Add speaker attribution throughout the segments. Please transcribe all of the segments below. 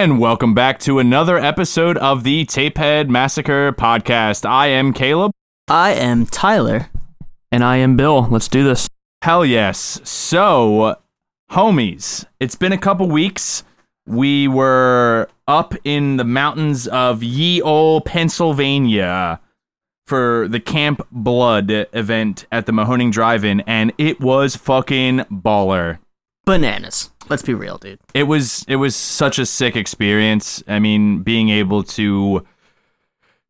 Speaker 1: And welcome back to another episode of the Tapehead Massacre podcast. I am Caleb.
Speaker 2: I am Tyler.
Speaker 3: And I am Bill. Let's do this.
Speaker 1: Hell yes. So, homies, it's been a couple weeks. We were up in the mountains of Ye Ol', Pennsylvania for the Camp Blood event at the Mahoning Drive-In, and it was fucking baller.
Speaker 2: Bananas. Let's be real, dude.
Speaker 1: It was it was such a sick experience. I mean, being able to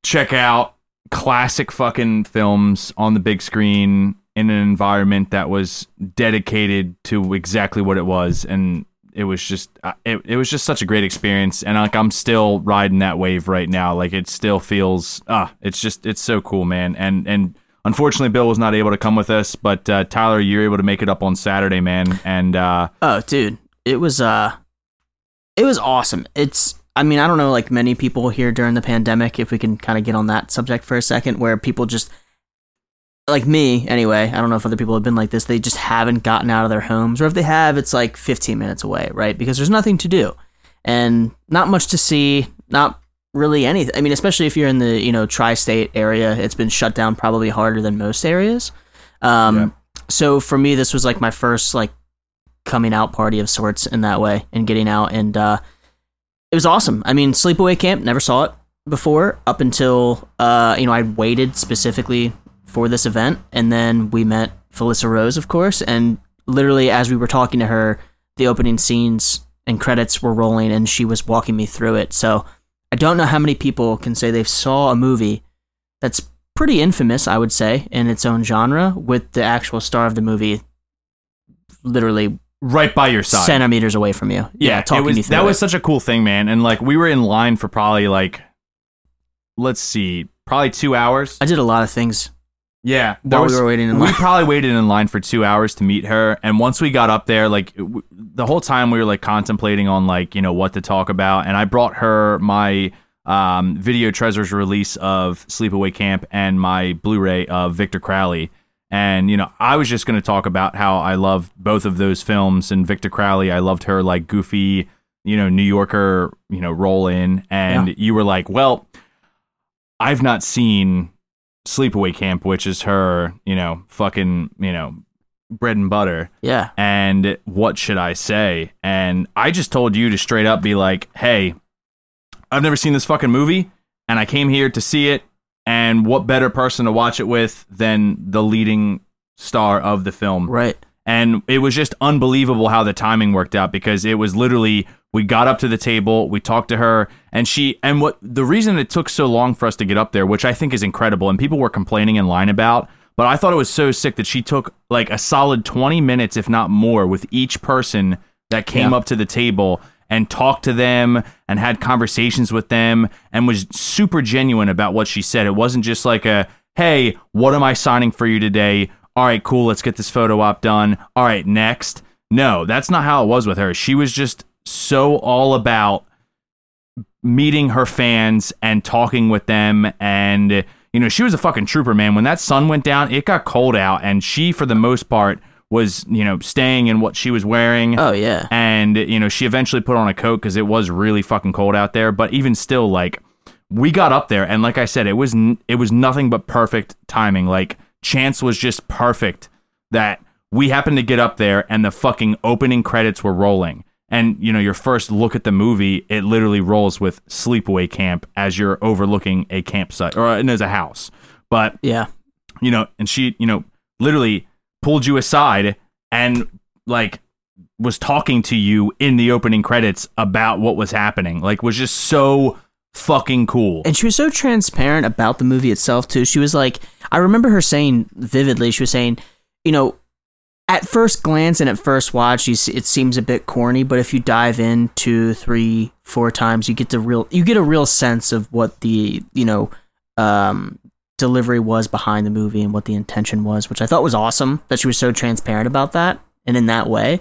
Speaker 1: check out classic fucking films on the big screen in an environment that was dedicated to exactly what it was and it was just uh, it, it was just such a great experience and like i'm still riding that wave right now like it still feels ah it's just it's so cool man and and unfortunately bill was not able to come with us but uh, tyler you're able to make it up on saturday man and uh
Speaker 2: Oh, dude. It was uh it was awesome. It's I mean, I don't know like many people here during the pandemic if we can kind of get on that subject for a second where people just like me anyway, I don't know if other people have been like this, they just haven't gotten out of their homes or if they have it's like 15 minutes away, right? Because there's nothing to do and not much to see, not really anything. I mean, especially if you're in the, you know, tri-state area, it's been shut down probably harder than most areas. Um
Speaker 1: Yeah.
Speaker 2: so for me this was like my first like coming out party of sorts in that way and getting out and uh it was awesome. I mean, Sleepaway Camp, never saw it before up until uh you know, I waited specifically for this event and then we met Felissa Rose, of course, and literally as we were talking to her, the opening scenes and credits were rolling and she was walking me through it. So I don't know how many people can say they've saw a movie that's pretty infamous, I would say, in its own genre, with the actual star of the movie literally
Speaker 1: right by your side
Speaker 2: centimeters away from you.
Speaker 1: yeah,
Speaker 2: talking
Speaker 1: it was,
Speaker 2: through
Speaker 1: that
Speaker 2: it.
Speaker 1: was such a cool thing, man. And like we were in line for probably like, let's see, probably two hours.
Speaker 2: I did a lot of things
Speaker 1: Yeah,
Speaker 2: while
Speaker 1: was-
Speaker 2: we were waiting in
Speaker 1: we probably waited in line for two hours to meet her, and once we got up there, like w- the whole time we were like contemplating on like you know what to talk about, and I brought her my um, video treasures release of Sleepaway Camp and my Blu-ray of Victor Crowley. And you know, I was just going to talk about how I love both of those films. And Victor Crowley, I loved her like goofy, you know, New Yorker, you know, roll in. And
Speaker 2: Yeah.
Speaker 1: you were like, "Well, I've not seen Sleepaway Camp, which is her, you know, fucking, you know, bread and butter.
Speaker 2: yeah.
Speaker 1: And what should I say? And I just told you to straight up be like, hey, I've never seen this fucking movie, and I came here to see it. And what better person to watch it with than the leading star of the film?
Speaker 2: Right.
Speaker 1: and it was just unbelievable how the timing worked out because it was literally we got up to the table we talked to her and she and what the reason it took so long for us to get up there which i think is incredible and people were complaining in line about but i thought it was so sick that she took like a solid 20 minutes if not more with each person that came
Speaker 2: Yeah.
Speaker 1: up to the table and talked to them and had conversations with them and was super genuine about what she said it wasn't just like a hey what am i signing for you today all right, cool, let's get this photo op done. All right, next. No, that's not how it was with her. She was just so all about meeting her fans and talking with them and you know, she was a fucking trooper, man. When that sun went down, it got cold out and she for the most part was, you know, staying in what she was wearing.
Speaker 2: Oh yeah.
Speaker 1: and you know she eventually put on a coat because it was really fucking cold out there. But even still like we got up there and like i said it was n- it was nothing but perfect timing. Like chance was just perfect that we happened to get up there and the fucking opening credits were rolling. And you know your first look at the movie it literally rolls with sleepaway camp as you're overlooking a campsite or uh, and there's a house. But
Speaker 2: Yeah.
Speaker 1: you know, and she, you know, literally pulled you aside and like was talking to you in the opening credits about what was happening. Like was just so fucking cool.
Speaker 2: And she was so transparent about the movie itself too. She was like, I remember her saying vividly. She was saying, you know, at first glance and at first watch, you see, it seems a bit corny, but if you dive in two, three, four times, you get the real, you get a real sense of what the, you know, um, delivery was behind the movie and what the intention was, which I thought was awesome that she was so transparent about that and in that way.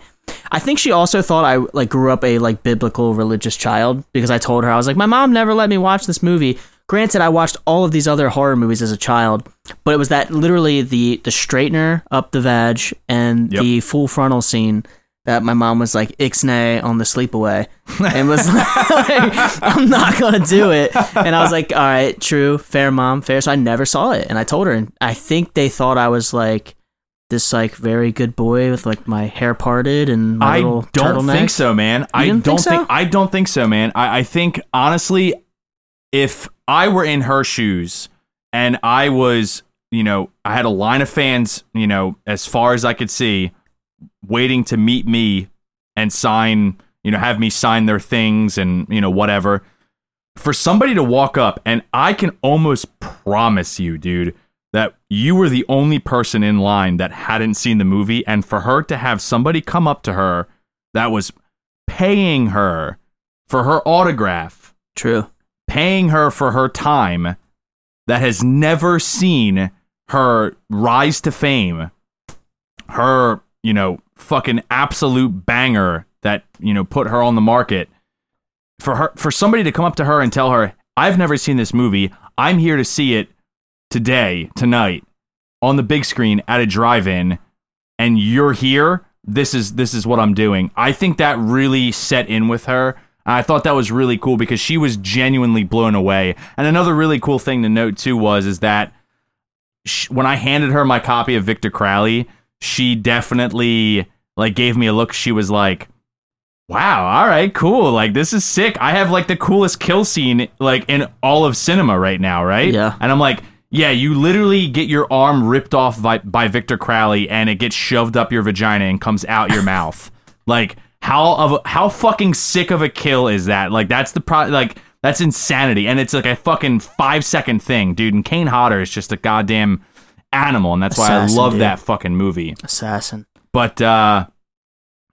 Speaker 2: I think she also thought I like grew up a like biblical religious child because I told her I was like my mom never let me watch this movie. Granted, I watched all of these other horror movies as a child, but it was that literally the the straightener up the vag and
Speaker 1: Yep.
Speaker 2: the full frontal scene that my mom was like ixnay on the sleepaway and was like, I'm not gonna do it. And I was like, all right, true, fair, mom, fair. So I never saw it, and I told her, and I think they thought I was like this like very good boy with like my hair parted and my
Speaker 1: I
Speaker 2: little
Speaker 1: don't
Speaker 2: turtleneck.
Speaker 1: think so, man. I don't
Speaker 2: think so?
Speaker 1: think I don't think so, man. I, I think honestly, if I were in her shoes and I was, you know, I had a line of fans, you know, as far as I could see, waiting to meet me and sign, you know, have me sign their things and, you know, whatever. For somebody to walk up and I can almost promise you, dude, that you were the only person in line that hadn't seen the movie and for her to have somebody come up to her that was paying her for her autograph,
Speaker 2: True.
Speaker 1: paying her for her time that has never seen her rise to fame, her, you know, fucking absolute banger that, you know, put her on the market. For her for somebody to come up to her and tell her, "I've never seen this movie. I'm here to see it today, tonight, on the big screen at a drive-in, and you're here. This is this is what I'm doing." I think that really set in with her. I thought that was really cool because she was genuinely blown away. And another really cool thing to note too was is that sh- when I handed her my copy of Victor Crowley, she definitely like gave me a look. She was like, "Wow, all right, cool. Like this is sick. I have like the coolest kill scene like in all of cinema right now, right?"
Speaker 2: Yeah.
Speaker 1: And I'm like, "Yeah, you literally get your arm ripped off by, by Victor Crowley and it gets shoved up your vagina and comes out your mouth. Like how of how fucking sick of a kill is that? Like that's the pro like that's insanity and it's like a fucking 5 second thing, dude. And Kane Hodder is just a goddamn animal and that's why I love
Speaker 2: dude.
Speaker 1: that fucking movie.
Speaker 2: Assassin.
Speaker 1: But uh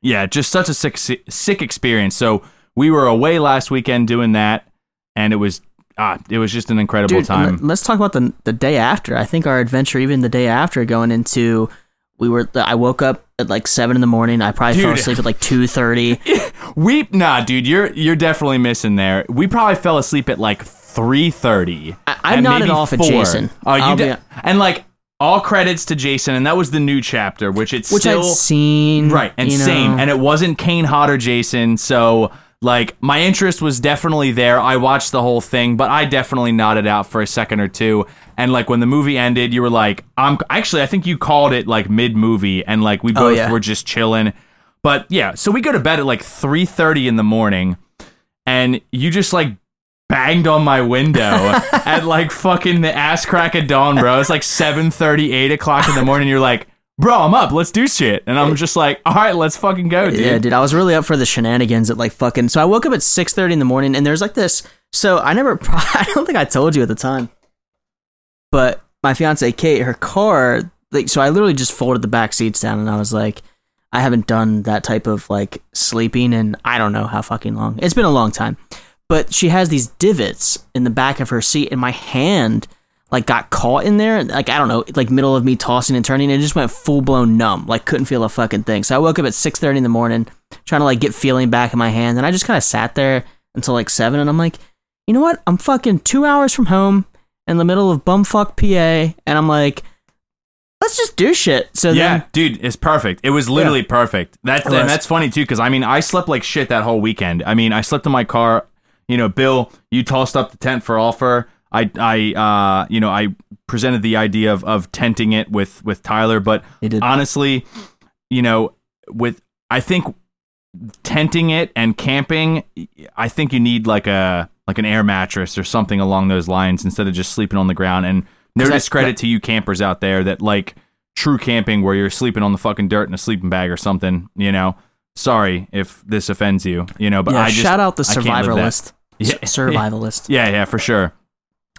Speaker 1: yeah, just such a sick sick experience. So we were away last weekend doing that and it was ah it was just an incredible
Speaker 2: Dude,
Speaker 1: time.
Speaker 2: let- let's talk about the the day after. I think our adventure, even the day after, going into, we were. I woke up at like seven in the morning. I probably fell asleep at like two thirty.
Speaker 1: We nah, dude, you're you're definitely missing there. We probably fell asleep at like three thirty.
Speaker 2: I- I nodded off at Jason.
Speaker 1: Oh, you
Speaker 2: be-
Speaker 1: did, and like all credits to Jason, and that was the new chapter, which it's
Speaker 2: which
Speaker 1: still
Speaker 2: I'd seen.
Speaker 1: right and
Speaker 2: you know.
Speaker 1: same, and it wasn't Kane Hodder Jason, so. Like my interest was definitely there. I watched the whole thing, but I definitely nodded out for a second or two. And like when the movie ended, you were like, "I'm actually." I think you called it like mid movie, and like we oh, both
Speaker 2: Oh, yeah.
Speaker 1: were just chilling. But yeah, so we go to bed at like three thirty in the morning, and you just like banged on my window at like fucking the ass crack of dawn, bro. It's like 7 8 o'clock in the morning. You're like, bro, I'm up. Let's do shit. And I'm just like, all right, let's fucking go, dude.
Speaker 2: Yeah, dude, I was really up for the shenanigans at like fucking. So I woke up at six thirty in the morning, and there's like this. So I never, I don't think I told you at the time, but my fiance Kate, her car, like, so I literally just folded the back seats down, and I was like, I haven't done that type of like sleeping, and I don't know how fucking long. It's been a long time, but she has these divots in the back of her seat, and my hand like got caught in there like i don't know like middle of me tossing and turning and it just went full blown numb like couldn't feel a fucking thing so i woke up at 6.30 in the morning trying to like get feeling back in my hand and i just kind of sat there until like 7 and i'm like you know what i'm fucking two hours from home in the middle of bumfuck pa and i'm like let's just do shit so
Speaker 1: Yeah,
Speaker 2: then
Speaker 1: dude, it's perfect. It was literally perfect. That's and that's funny too because I mean I slept like shit that whole weekend. I mean I slept in my car. You know, Bill, you tossed up the tent for offer. I I uh you know I presented the idea of of tenting it with with Tyler, but honestly, you know, with I think tenting it and camping, I think you need like a like an air mattress or something along those lines instead of just sleeping on the ground. And no discredit to you campers out there that like true camping where you're sleeping on the fucking dirt in a sleeping bag or something. You know, sorry if this offends you. You know, but
Speaker 2: yeah
Speaker 1: I just
Speaker 2: shout out the
Speaker 1: I can't live that.
Speaker 2: survivalist
Speaker 1: Yeah.
Speaker 2: S- survivalist
Speaker 1: Yeah, yeah, for sure.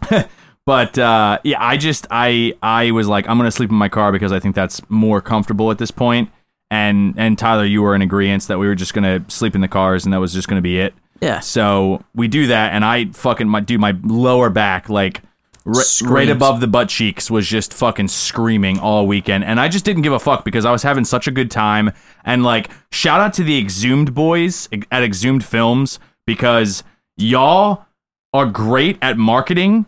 Speaker 1: but uh, yeah, I just I I was like I'm gonna sleep in my car because I think that's more comfortable at this point. And and Tyler, you were in agreement that we were just gonna sleep in the cars and that was just gonna be it.
Speaker 2: yeah
Speaker 1: So we do that, and I fucking my dude, my lower back like. ri- right above the butt cheeks was just fucking screaming all weekend and i just didn't give a fuck because i was having such a good time and like shout out to the exhumed boys at exhumed films because y'all are great at marketing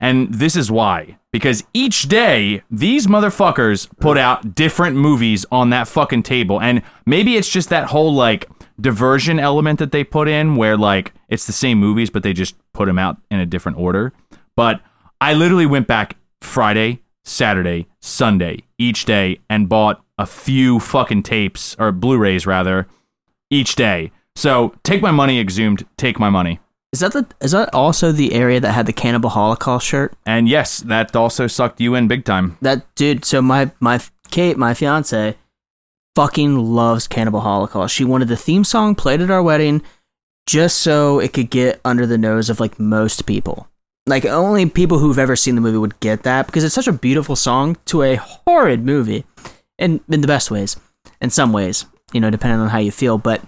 Speaker 1: and this is why because each day these motherfuckers put out different movies on that fucking table. And maybe it's just that whole like diversion element that they put in where like it's the same movies, but they just put them out in a different order. But I literally went back Friday, Saturday, Sunday, each day and bought a few fucking tapes or Blu-rays rather each day. So take my money, exhumed. Take my money.
Speaker 2: Is that the is that also the area that had the Cannibal Holocaust shirt?
Speaker 1: And yes, that also sucked you in big time.
Speaker 2: That dude. So my my Kate, my fiance, fucking loves Cannibal Holocaust. She wanted the theme song played at our wedding, just so it could get under the nose of like most people. Like only people who've ever seen the movie would get that because it's such a beautiful song to a horrid movie, in in the best ways. In some ways, you know, depending on how you feel, but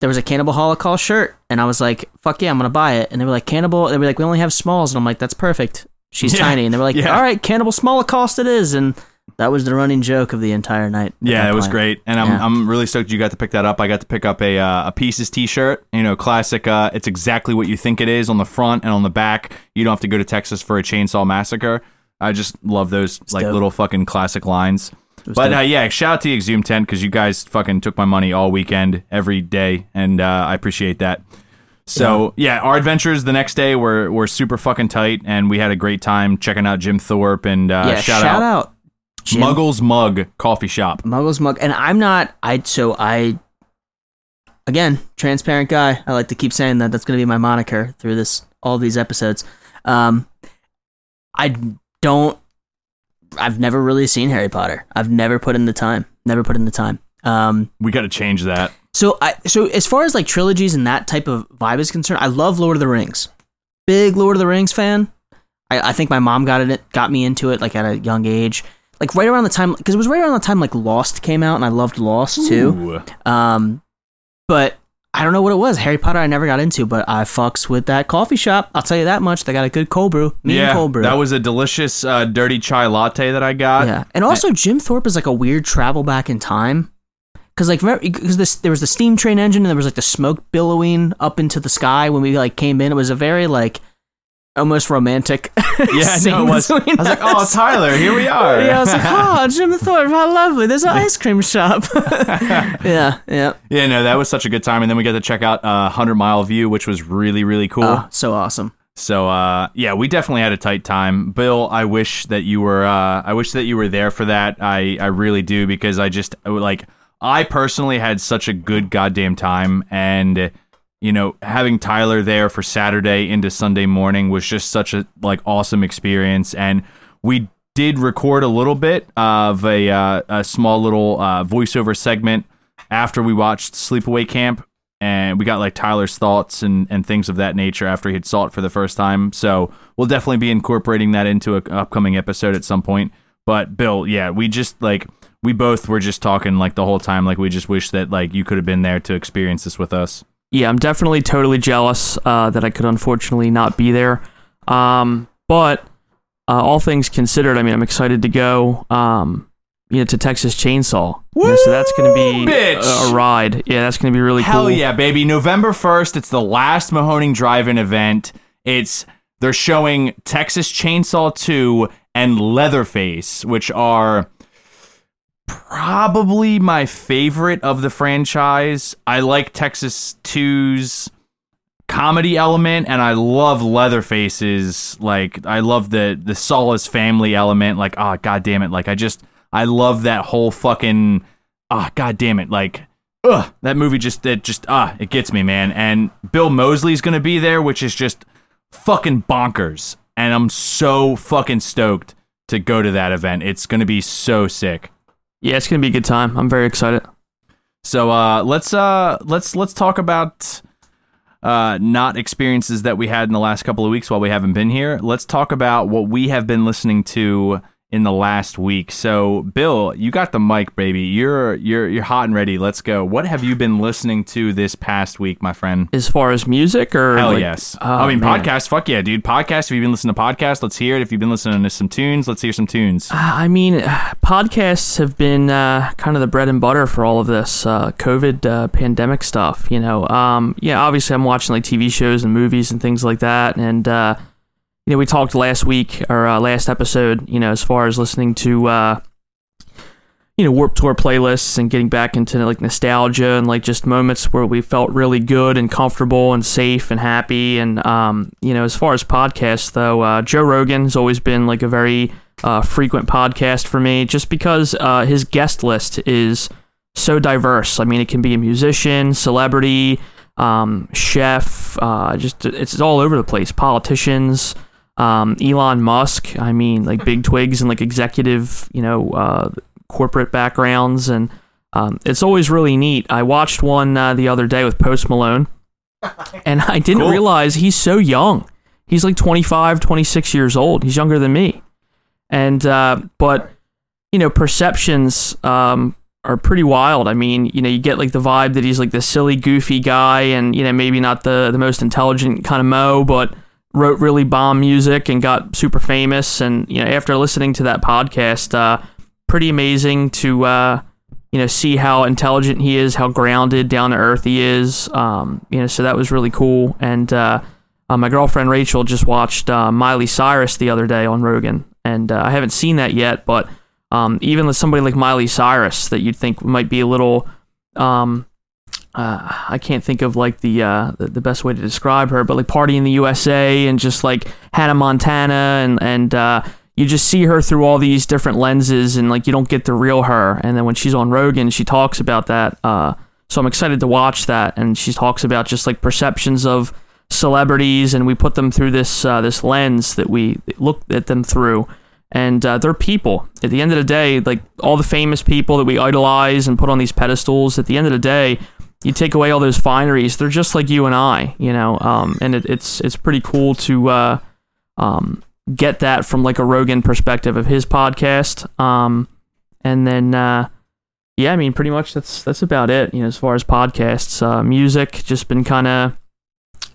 Speaker 2: there was a Cannibal Holocaust shirt, and I was like, "Fuck yeah, I'm gonna buy it." And they were like, "Cannibal," they were like, "We only have smalls," and I'm like, "That's perfect." She's
Speaker 1: Yeah,
Speaker 2: tiny, and they were like,
Speaker 1: yeah.
Speaker 2: "All right, Cannibal Holocaust it is," and that was the running joke of the entire night.
Speaker 1: Yeah, it was great, and I'm
Speaker 2: Yeah.
Speaker 1: I'm really stoked you got to pick that up. I got to pick up a uh, a pieces T-shirt, you know, classic. Uh, it's exactly what you think it is on the front and on the back. You don't have to go to Texas for a chainsaw massacre. I just love those like
Speaker 2: dope.
Speaker 1: little fucking classic lines. But uh, yeah, shout out to the Exhumed tent because you guys fucking took my money all weekend, every day, and uh, I appreciate that. So yeah. our adventures the next day were were super fucking tight, and we had a great time checking out Jim Thorpe and uh,
Speaker 2: yeah,
Speaker 1: shout, out,
Speaker 2: Jim
Speaker 1: Muggles Mug Coffee Shop.
Speaker 2: Muggles Mug, and I'm not. I so I again transparent guy. I like to keep saying that. That's going to be my moniker through this all these episodes. Um, I don't. I've never really seen Harry Potter. I've never put in the time. Never put in the time. Um,
Speaker 1: We got to change that.
Speaker 2: so I so as far as like trilogies and that type of vibe is concerned, I love Lord of the Rings. Big Lord of the Rings fan. I, I think my mom got it got me into it like at a young age. Like right around the time because it was right around the time like Lost came out and I loved Lost too.
Speaker 1: Ooh.
Speaker 2: Um but I don't know what it was. Harry Potter I never got into, but I fucks with that coffee shop. I'll tell you that much. They got a good cold brew. Me and
Speaker 1: yeah,
Speaker 2: cold brew.
Speaker 1: that was a delicious uh, dirty chai latte that I got.
Speaker 2: Yeah, and also Jim Thorpe is like a weird travel back in time. Cause like because this there was the steam train engine and there was like the smoke billowing up into the sky when we like came in. It was a very like almost romantic.
Speaker 1: Yeah, no, it was. I was like, oh. Tyler, here we are.
Speaker 2: Yeah, I was like, oh, Jim Thorpe, how lovely. There's an ice cream shop. yeah, yeah.
Speaker 1: yeah, no, that was such a good time. And then we got to check out uh, 100 Mile View, which was really, really cool.
Speaker 2: Oh, so awesome.
Speaker 1: So uh, yeah, we definitely had a tight time. Bill, I wish that you were. Uh, I wish that you were there for that. I I really do because I just like I personally had such a good goddamn time, and you know having Tyler there for Saturday into Sunday morning was just such a like awesome experience, and we did record a little bit of a uh, a small little uh, voiceover segment after we watched Sleepaway Camp and we got like Tyler's thoughts and, and things of that nature after he had saw it for the first time. So we'll definitely be incorporating that into an upcoming episode at some point. But Bill, yeah, we just like we both were just talking like the whole time. Like we just wish that like you could have been there to experience this with us.
Speaker 3: Yeah, I'm definitely totally jealous uh, that I could unfortunately not be there. Um, but uh, all things considered, I mean, I'm excited to go. Um, you know, to Texas Chainsaw. You know, so that's going to be a, a ride. Yeah, that's going to be really
Speaker 1: Hell
Speaker 3: cool.
Speaker 1: Hell yeah, baby! November first, it's the last Mahoning Drive-In event. It's they're showing Texas Chainsaw Two and Leatherface, which are probably my favorite of the franchise. I like Texas 2's comedy element and I love Leatherface's like I love the the Solace family element like ah god damn it like I just I love that whole fucking ah god damn it like ugh that movie just it just ah it gets me man and Bill Moseley's going to be there which is just fucking bonkers and I'm so fucking stoked to go to that event. It's going to be so sick.
Speaker 3: Yeah, it's to be a good time. I'm very excited.
Speaker 1: So uh, let's uh, let's let's talk about uh, not experiences that we had in the last couple of weeks while we haven't been here. Let's talk about what we have been listening to in the last week. So, Bill, you got the mic, baby. You're you're you're hot and ready. Let's go. What have you been listening to this past week, my friend?
Speaker 3: As far as music or
Speaker 1: Hell
Speaker 3: like-
Speaker 1: yes.
Speaker 3: Oh,
Speaker 1: I mean,
Speaker 3: man.
Speaker 1: podcast. Fuck yeah, dude. Podcast. If you've been listening to podcasts, let's hear it. If you've been listening to some tunes, let's hear some tunes.
Speaker 3: Uh, I mean, podcasts have been uh, kind of the bread and butter for all of this uh, COVID uh, pandemic stuff. You know, um, yeah, obviously I'm watching like TV shows and movies and things like that, and uh, you know, we talked last week or uh, last episode, you know, as far as listening to, uh, you know, Warped Tour playlists and getting back into like nostalgia and like just moments where we felt really good and comfortable and safe and happy. And, um, you know, as far as podcasts, though, uh, Joe Rogan has always been like a very uh, frequent podcast for me just because uh, his guest list is so diverse. I mean, it can be a musician, celebrity, um, chef, uh, just it's all over the place. Politicians, um, Elon Musk. I mean, like big twigs and like executive, you know, uh, corporate backgrounds, and um, it's always really neat. I watched one uh, the other day with Post Malone, and I didn't
Speaker 1: Cool.
Speaker 3: realize he's so young. He's like 25, 26 years old. He's younger than me, and uh, but you know, perceptions um, are pretty wild. I mean, you know, you get like the vibe that he's like the silly, goofy guy, and you know, maybe not the the most intelligent kind of mo, but wrote really bomb music and got super famous. And you know, after listening to that podcast, uh, pretty amazing to uh, you know see how intelligent he is, how grounded, down to earth he is. Um, you know, so that was really cool. And uh, uh, my girlfriend Rachel just watched uh, Miley Cyrus the other day on Rogan, and uh, I haven't seen that yet, but um, even with somebody like Miley Cyrus that you'd think might be a little, um, uh, I can't think of like the, uh, the best way to describe her, but like Party in the USA and just like Hannah Montana and and uh, you just see her through all these different lenses and like you don't get the real her. And then when she's on Rogan, she talks about that. Uh, so I'm excited to watch that, and she talks about just like perceptions of celebrities, and we put them through this uh, this lens that we look at them through and uh, they're people. At the end of the day, like all the famous people that we idolize and put on these pedestals, at the end of the day, you take away all those fineries, they're just like you and I, you know. Um, and it, it's it's pretty cool to uh, um, get that from like a Rogan perspective of his podcast. Um, and then uh, yeah, I mean, pretty much that's that's about it. You know, as far as podcasts, uh, music, just been kind of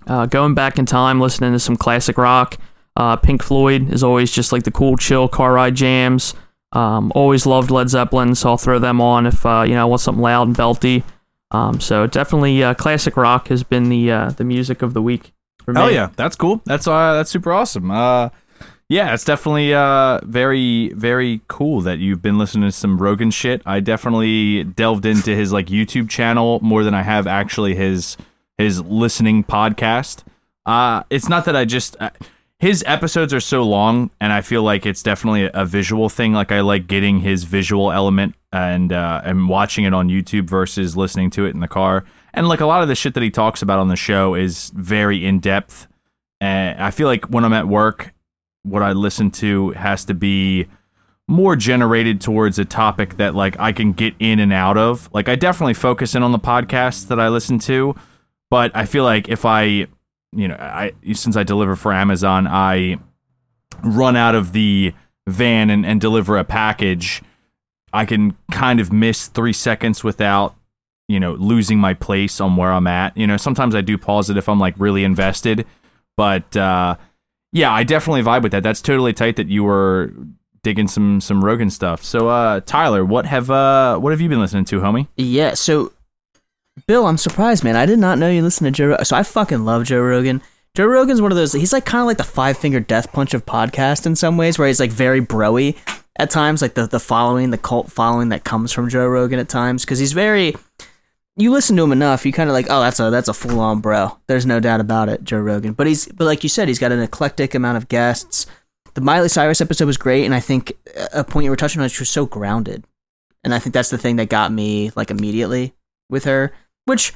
Speaker 3: uh, going back in time, listening to some classic rock. Uh, Pink Floyd is always just like the cool, chill car ride jams. Um, always loved Led Zeppelin, so I'll throw them on if uh, you know I want something loud and belty. Um, so definitely, uh, classic rock has been the uh, the music of the week. For me.
Speaker 1: Hell yeah, that's cool. That's uh, that's super awesome. Uh, yeah, it's definitely uh, very very cool that you've been listening to some Rogan shit. I definitely delved into his like YouTube channel more than I have actually his his listening podcast. Uh, it's not that I just. Uh, his episodes are so long, and I feel like it's definitely a, visual thing. Like I like getting his visual element and uh, and watching it on YouTube versus listening to it in the car. And like a lot of the shit that he talks about on the show is very in depth. And I feel like when I'm at work, what I listen to has to be more generated towards a topic that like I can get in and out of. Like I definitely focus in on the podcasts that I listen to, but I feel like if I you know, I since I deliver for Amazon, I run out of the van and, and deliver a package. I can kind of miss three seconds without, you know, losing my place on where I'm at. You know, sometimes I do pause it if I'm like really invested, but uh, yeah, I definitely vibe with that. That's totally tight that you were digging some some Rogan stuff. So, uh, Tyler, what have uh, what have you been listening to, homie?
Speaker 2: Yeah, so Bill, I'm surprised, man. I did not know you listen to Joe. Ro- So I fucking love Joe Rogan. Joe Rogan's one of those. He's like kind of like the five finger death punch of podcast in some ways, where he's like very broy at times, like the the following, the cult following that comes from Joe Rogan at times, because he's very. You listen to him enough, you kind of like, oh, that's a that's a full on bro. There's no doubt about it, Joe Rogan. But he's but like you said, he's got an eclectic amount of guests. The Miley Cyrus episode was great, and I think a point you were touching on is she was so grounded, and I think that's the thing that got me like immediately with her which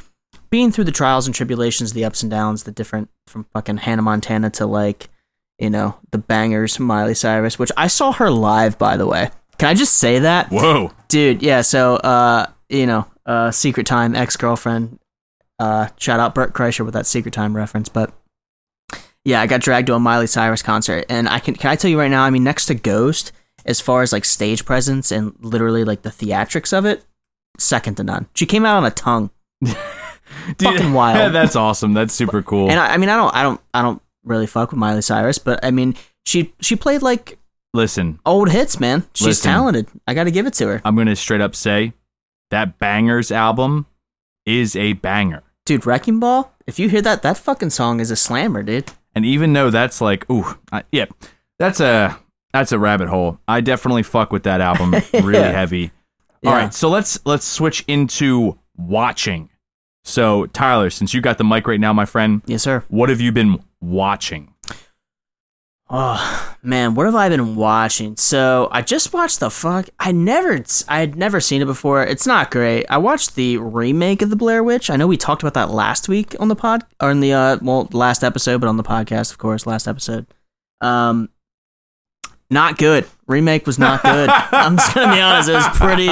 Speaker 2: being through the trials and tribulations, the ups and downs, the different from fucking Hannah Montana to like, you know, the bangers from Miley Cyrus, which I saw her live by the way. Can I just say that?
Speaker 1: Whoa,
Speaker 2: Dude, yeah, so uh, you know, uh Secret Time ex-girlfriend uh shout out Bert Kreischer with that Secret Time reference, but yeah, I got dragged to a Miley Cyrus concert and I can can I tell you right now, I mean next to Ghost as far as like stage presence and literally like the theatrics of it, second to none. She came out on a tongue. Fucking wild.
Speaker 1: That's awesome. That's super cool.
Speaker 2: And I, I mean, I don't, I don't, I don't really fuck with Miley Cyrus, but I mean, she she played like
Speaker 1: Listen,
Speaker 2: old hits, man. She's
Speaker 1: Listen.
Speaker 2: talented. I got to give it to her,
Speaker 1: I'm gonna straight up say that Bangers album is a banger.
Speaker 2: dude. Wrecking Ball. If you hear that, that fucking song is a slammer, dude.
Speaker 1: And even though that's like, ooh, I, yeah, that's a that's a rabbit hole. I definitely fuck with that album really
Speaker 2: Yeah.
Speaker 1: heavy. All
Speaker 2: Yeah.
Speaker 1: right, so let's let's switch into watching. So Tyler, since you got the mic right now, my friend,
Speaker 2: Yes, sir.
Speaker 1: what have you been watching?
Speaker 2: Oh man, what have I been watching? So I just watched the fuck. I never, I had never seen it before. It's not great. I watched the remake of the Blair Witch. I know we talked about that last week on the pod or in the uh, well, last episode, but on the podcast, of course, last episode. Um, not good. Remake was not good. I'm just gonna be honest. It was pretty,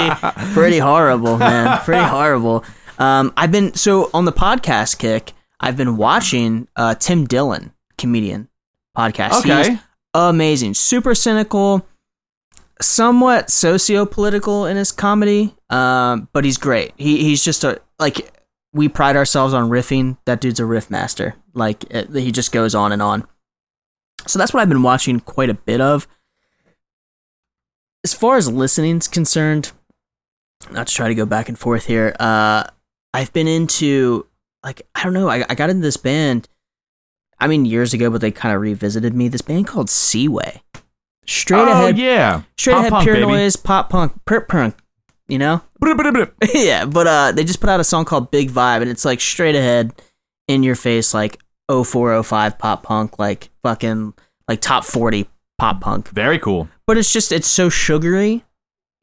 Speaker 2: pretty horrible, man. Pretty horrible. Um, I've been so on the podcast kick. I've been watching uh Tim Dillon, comedian podcast.
Speaker 1: Okay.
Speaker 2: amazing, super cynical, somewhat socio-political in his comedy. Um, but he's great. He he's just a like we pride ourselves on riffing. That dude's a riff master. Like it, he just goes on and on. So that's what I've been watching quite a bit of. As far as listening's concerned, not to try to go back and forth here. Uh, I've been into like I don't know. I, I got into this band. I mean, years ago, but they kind of revisited me. This band called Seaway. Straight
Speaker 1: oh
Speaker 2: ahead,
Speaker 1: yeah,
Speaker 2: straight
Speaker 1: Pop
Speaker 2: ahead,
Speaker 1: punk,
Speaker 2: pure
Speaker 1: baby.
Speaker 2: noise, pop punk, perp punk. You know? Yeah, but uh, they just put out a song called Big Vibe, and it's like straight ahead, in your face, like 0405 pop punk, like fucking like top 40 pop punk.
Speaker 1: Very cool.
Speaker 2: But it's just it's so sugary,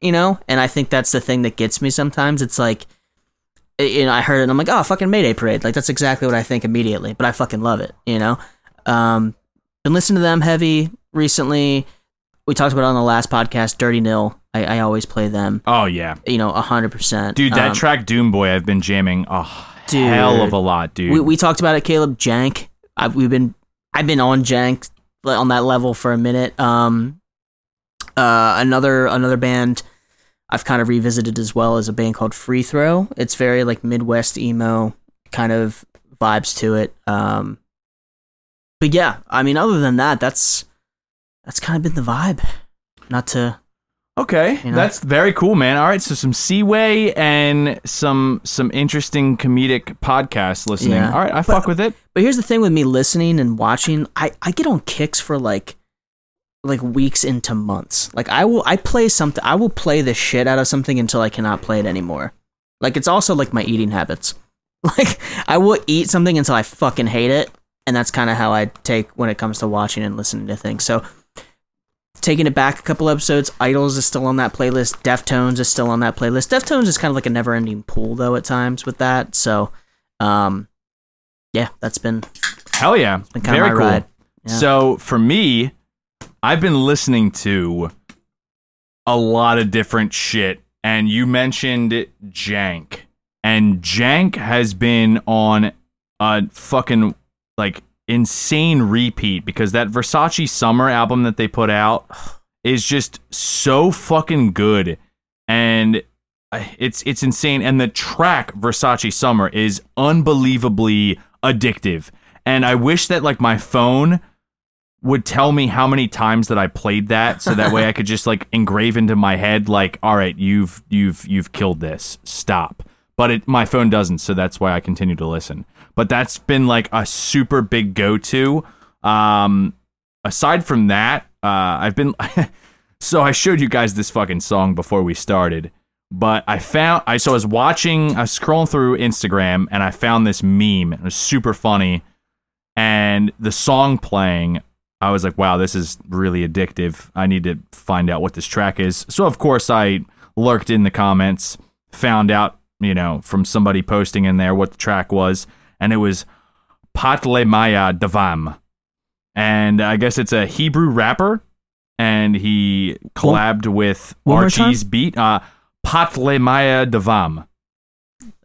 Speaker 2: you know. And I think that's the thing that gets me sometimes. It's like, you know, I heard it, and I'm like, oh, fucking Mayday Parade. Like that's exactly what I think immediately. But I fucking love it, you know. Um, been listening to them heavy recently. We talked about it on the last podcast, Dirty Nil. I, I always play them
Speaker 1: Oh yeah,
Speaker 2: you know, hundred percent.
Speaker 1: dude, that
Speaker 2: Um,
Speaker 1: track Doom Boy, I've been jamming a
Speaker 2: Dude.
Speaker 1: hell of a lot, dude.
Speaker 2: We, we talked about it, Caleb. Jank. I've, we've been, I've been on Jank on that level for a minute. Um, uh, another another band I've kind of revisited as well as a band called Free Throw. It's very like Midwest emo kind of vibes to it. Um, but yeah, I mean, other than that, that's that's kind of been the vibe. Not to
Speaker 1: Okay,
Speaker 2: You know?
Speaker 1: that's very cool, man. All right, so some Seaway and some some interesting comedic podcast listening.
Speaker 2: Yeah.
Speaker 1: All right, I fuck with it.
Speaker 2: But here's the thing with me listening and watching, I, I get on kicks for like like weeks into months. Like I will I play something I will play the shit out of something until I cannot play it anymore. Like it's also like my eating habits. Like I will eat something until I fucking hate it, and that's kind of how I take when it comes to watching and listening to things. So taking it back a couple episodes, IDLES is still on that playlist. Deftones is still on that playlist. Deftones is kind of like a never-ending pool though at times with that. So um yeah, that's been
Speaker 1: Hell yeah,
Speaker 2: been
Speaker 1: very cool.
Speaker 2: Yeah.
Speaker 1: So for me, I've been listening to a lot of different shit, and you mentioned Jank, and Jank has been on a fucking like insane repeat because that Versace Summer album that they put out is just so fucking good, and uh, it's it's insane. And the track Versace Summer is unbelievably addictive. And I wish that like my phone would tell me how many times that I played that so that way I could just like engrave into my head like all right you've you've you've killed this. Stop. But it my phone doesn't so that's why I continue to listen. But that's been like a super big go to um aside from that uh I've been so I showed you guys this fucking song before we started but I found I so I was watching I was scrolling through Instagram and I found this meme. It was super funny. And the song playing I was like, wow, this is really addictive. I need to find out what this track is. So, of course, I lurked in the comments, found out, you know, from somebody posting in there what the track was, and it was Patle Maya Davam. And I guess it's a Hebrew rapper, and he collabed with
Speaker 2: one
Speaker 1: Archie's beat, uh, Patle Maya Davam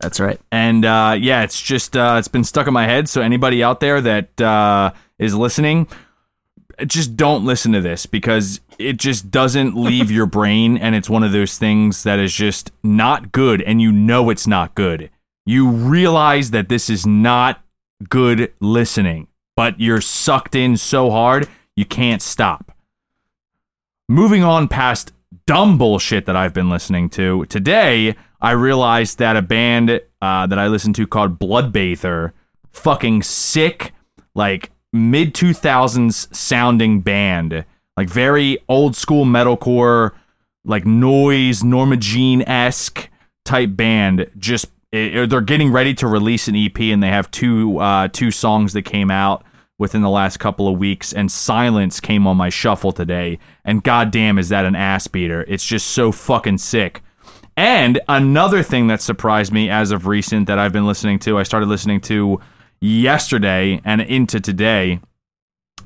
Speaker 2: That's right.
Speaker 1: and uh, yeah, it's just uh, it's been stuck in my head. So anybody out there that uh, is listening, just don't listen to this because it just doesn't leave your brain, and it's one of those things that is just not good, and you know it's not good. You realize that this is not good listening, but you're sucked in so hard you can't stop. Moving on past dumb bullshit that I've been listening to, today I realized that a band uh, that I listen to called Bloodbather, fucking sick, like mid 2000s sounding band, like very old school metalcore, like noise, Norma Jean esque type band. Just it, they're getting ready to release an EP, and they have two uh, two songs that came out within the last couple of weeks. And Silence came on my shuffle today, and goddamn, is that an ass beater? It's just so fucking sick. And another thing that surprised me as of recent that I've been listening to, I started listening to yesterday and into today,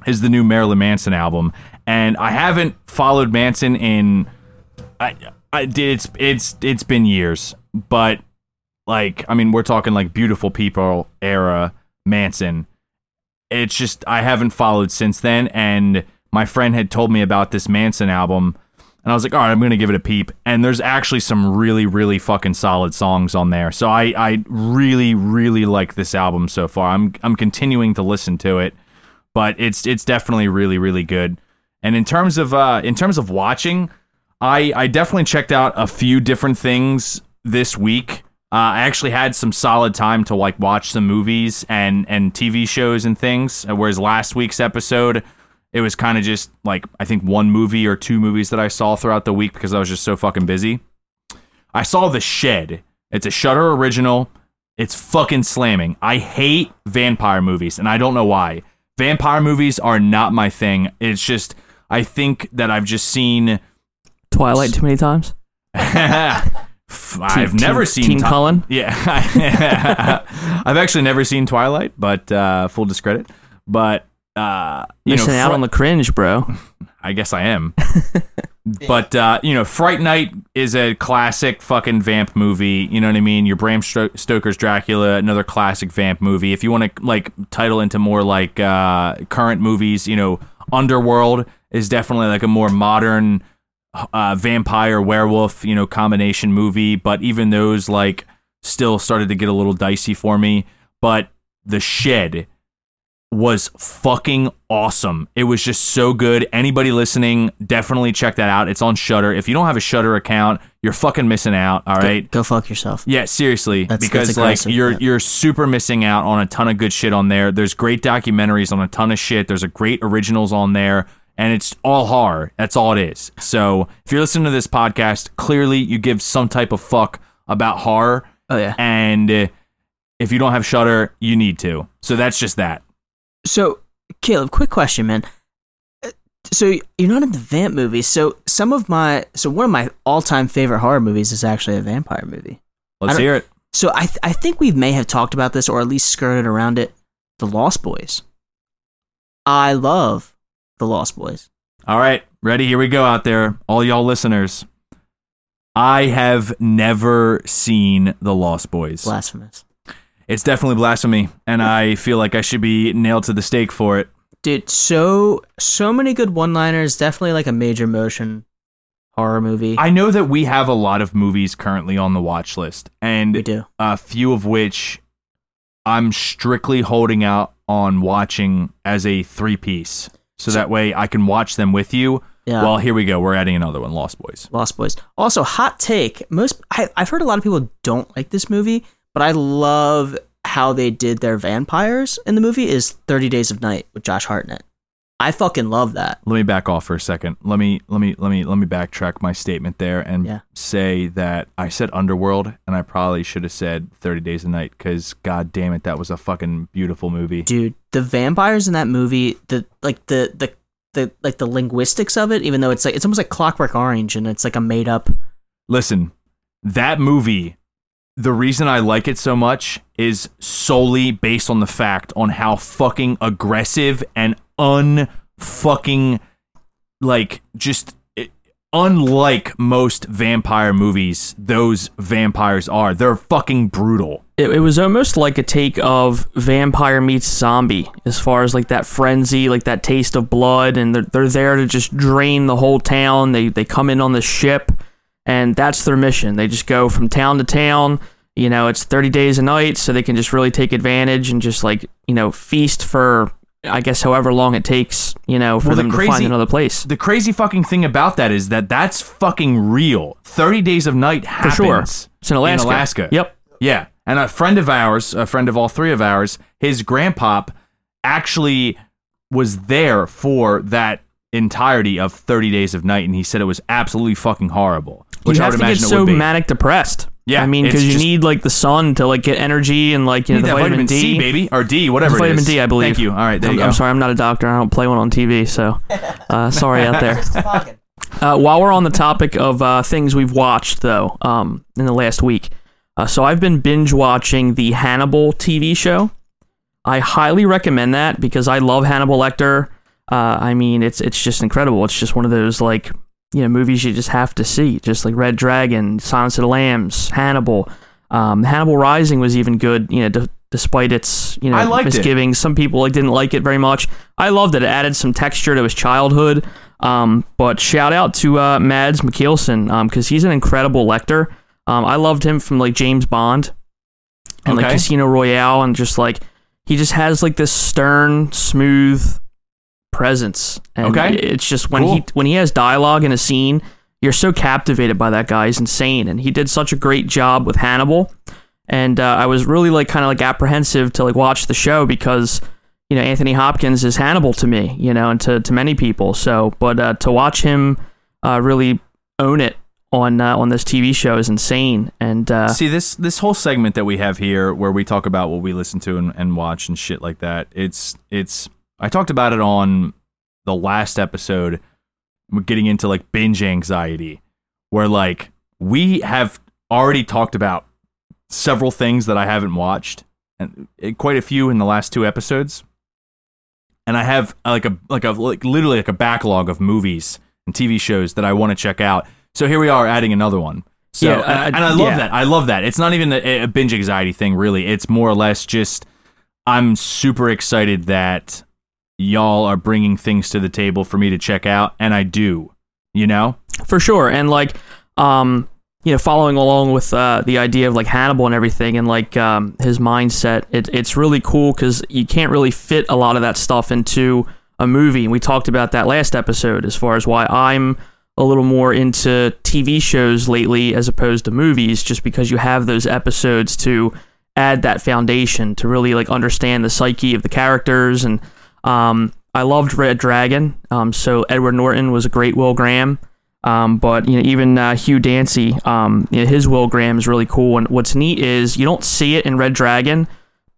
Speaker 1: is the new Marilyn Manson album. And I haven't followed Manson in, I, I it's it's it's been years, but like I mean, we're talking like Beautiful People era Manson. It's just I haven't followed since then, and my friend had told me about this Manson album and I was like, all right, I'm gonna give it a peep. And there's actually some really, really fucking solid songs on there. So I, I really, really like this album so far. I'm, I'm continuing to listen to it, but it's, it's definitely really, really good. And in terms of, uh, in terms of watching, I, I definitely checked out a few different things this week. Uh, I actually had some solid time to like watch some movies and and TV shows and things. Whereas last week's episode, it was kind of just like I think one movie or two movies that I saw throughout the week because I was just so fucking busy. I saw The Shed. It's a Shudder original. It's fucking slamming. I hate vampire movies and I don't know why. Vampire movies are not my thing. It's just I think that I've just seen
Speaker 3: Twilight too many times.
Speaker 1: I've
Speaker 3: Team-
Speaker 1: never seen
Speaker 3: Team Cullen?
Speaker 1: Yeah, I've actually never seen Twilight, but uh, full discredit. But uh, you
Speaker 3: Missing
Speaker 1: know,
Speaker 3: out
Speaker 1: Fri-
Speaker 3: on the cringe, bro.
Speaker 1: I guess I am. but uh, you know, Fright Night is a classic fucking vamp movie. You know what I mean? Your Bram Stoker's Dracula, another classic vamp movie. If you want to like title into more like uh, current movies, you know, Underworld is definitely like a more modern uh, vampire werewolf, you know, combination movie. But even those like still started to get a little dicey for me. But The Shed was fucking awesome. It was just so good. Anybody listening, definitely check that out. It's on Shudder. If you don't have a Shudder account, you're fucking missing out. All right.
Speaker 2: Go fuck yourself.
Speaker 1: Yeah, seriously,
Speaker 2: That's-
Speaker 1: because
Speaker 2: that's
Speaker 1: like you're
Speaker 2: yeah.
Speaker 1: you're super missing out on a ton of good shit on there. There's great documentaries on a ton of shit. There's a great originals on there, and it's all horror. That's all it is. So if you're listening to this podcast, clearly you give some type of fuck about horror,
Speaker 2: Oh yeah.
Speaker 1: and uh, if you don't have Shudder, you need to. So that's just that.
Speaker 2: So, Caleb, quick question, man. Uh, So you're not into vamp movies. So some of my, so one of my all-time favorite horror movies is actually a vampire movie.
Speaker 1: Let's hear it.
Speaker 2: So I, th- I think we may have talked about this or at least skirted around it. The Lost Boys. I love the Lost Boys.
Speaker 1: All right, ready? Here we go out there, all y'all listeners. I have never seen The Lost Boys.
Speaker 2: Blasphemous,
Speaker 1: It's definitely blasphemy, and I feel like I should be nailed to the stake for it.
Speaker 2: dude. So so many good one-liners. Definitely like a major motion horror movie.
Speaker 1: I know that we have a lot of movies currently on the watch list, and we
Speaker 2: do.
Speaker 1: a few of which I'm strictly holding out on watching as a three piece. So that way I can watch them with you.
Speaker 2: Yeah.
Speaker 1: Well, here we go. We're adding another one, Lost Boys.
Speaker 2: Lost Boys. Also, hot take. Most I, I've heard a lot of people don't like this movie, but I love how they did their vampires in the movie. Is Thirty Days of Night with Josh Hartnett. I fucking love that.
Speaker 1: let me back off for a second. Let me let me let me let me backtrack my statement there and
Speaker 2: Yeah.
Speaker 1: say that I said Underworld and I probably should have said 30 Days a Night cuz god damn it that was a fucking beautiful movie.
Speaker 2: dude the vampires in that movie the like the the the like the linguistics of it even though it's like it's almost like clockwork orange and it's like a made up
Speaker 1: Listen, that movie the reason I like it so much is solely based on the fact on how fucking aggressive and unfucking like just eh, unlike most vampire movies those vampires are. They're fucking brutal.
Speaker 3: It, it was almost like a take of vampire meets zombie, as far as like that frenzy, like that taste of blood, and they're, they're there to just drain the whole town. They they come in on the ship, and that's their mission. They just go from town to town. You know, it's 30 days a night, so they can just really take advantage and just like you know feast for I guess however long it takes. You know, for
Speaker 1: Well, the
Speaker 3: them to find another place.
Speaker 1: The crazy fucking thing about that is that that's fucking real. 30 Days of Night
Speaker 3: For
Speaker 1: happens.
Speaker 3: sure, it's in Alaska.
Speaker 1: In Alaska.
Speaker 3: Yep.
Speaker 1: Yeah. And a friend of ours, a friend of all three of ours, his grandpop actually was there for that entirety of 30 Days of Night, and he said it was absolutely fucking horrible. Which
Speaker 3: you
Speaker 1: I
Speaker 3: have
Speaker 1: would
Speaker 3: to get
Speaker 1: imagine it
Speaker 3: so manic depressed.
Speaker 1: Yeah,
Speaker 3: I mean, because you
Speaker 1: just-
Speaker 3: need like the sun to like get energy and like you
Speaker 1: You
Speaker 3: know the
Speaker 1: that
Speaker 3: vitamin, D.
Speaker 1: C, baby, or D, whatever
Speaker 3: It's
Speaker 1: it
Speaker 3: vitamin
Speaker 1: is.
Speaker 3: D, I believe.
Speaker 1: Thank you. All right, there
Speaker 3: I'm,
Speaker 1: you go.
Speaker 3: I'm sorry, I'm not a doctor. I don't play one on TV, so uh, sorry out there. Uh, while we're on the topic of uh, things we've watched, though, um, in the last week, uh, so I've been binge watching the Hannibal TV show. I highly recommend that because I love Hannibal Lecter. Uh, I mean, it's it's just incredible. It's just one of those like you know movies you just have to see, just like Red Dragon, Silence of the Lambs, Hannibal. Um, Hannibal Rising was even good, you know, d- despite its you know
Speaker 1: liked it.
Speaker 3: misgivings. Some people like didn't like it very much. I loved it. It added some texture to his childhood. Um, but shout out to uh, Mads Mikkelsen because he's an incredible Lecter. Um, I loved him from like James Bond and like Casino Royale, and just like he just has like this stern, smooth presence. And
Speaker 1: Okay.
Speaker 3: it's just when he when he has dialogue in a scene, you're so captivated by that guy. He's insane, and he did such a great job with Hannibal. And uh, I was really like kind of like apprehensive to like watch the show because you know Anthony Hopkins is Hannibal to me, you know, and to to many people. So, but uh, to watch him uh, really own it on uh, on this TV show is insane. And uh,
Speaker 1: See this this whole segment that we have here, where we talk about what we listen to and, and watch and shit like that. It's it's. I talked about it on the last episode. We're getting into like binge anxiety, where like we have already talked about several things that I haven't watched, and eh, quite a few in the last two episodes. And I have uh, like a like a like literally like a backlog of movies and TV shows that I want to check out. So here we are adding another one. So
Speaker 3: Yeah,
Speaker 1: and,
Speaker 3: uh,
Speaker 1: and I love
Speaker 3: yeah.
Speaker 1: that. I love that. It's not even a, a binge anxiety thing, really. It's more or less just I'm super excited that y'all are bringing things to the table for me to check out, and I do. You know,
Speaker 3: for sure and like um you know following along with uh, the idea of like hannibal and everything and like um, his mindset it, it's really cool because you can't really fit a lot of that stuff into a movie and we talked about that last episode as far as why i'm a little more into tv shows lately as opposed to movies just because you have those episodes to add that foundation to really like understand the psyche of the characters and um, I loved Red Dragon. Um, so Edward Norton was a great Will Graham. Um, but you know, even uh, Hugh Dancy, um, you know, his Will Graham is really cool. And what's neat is you don't see it in Red Dragon,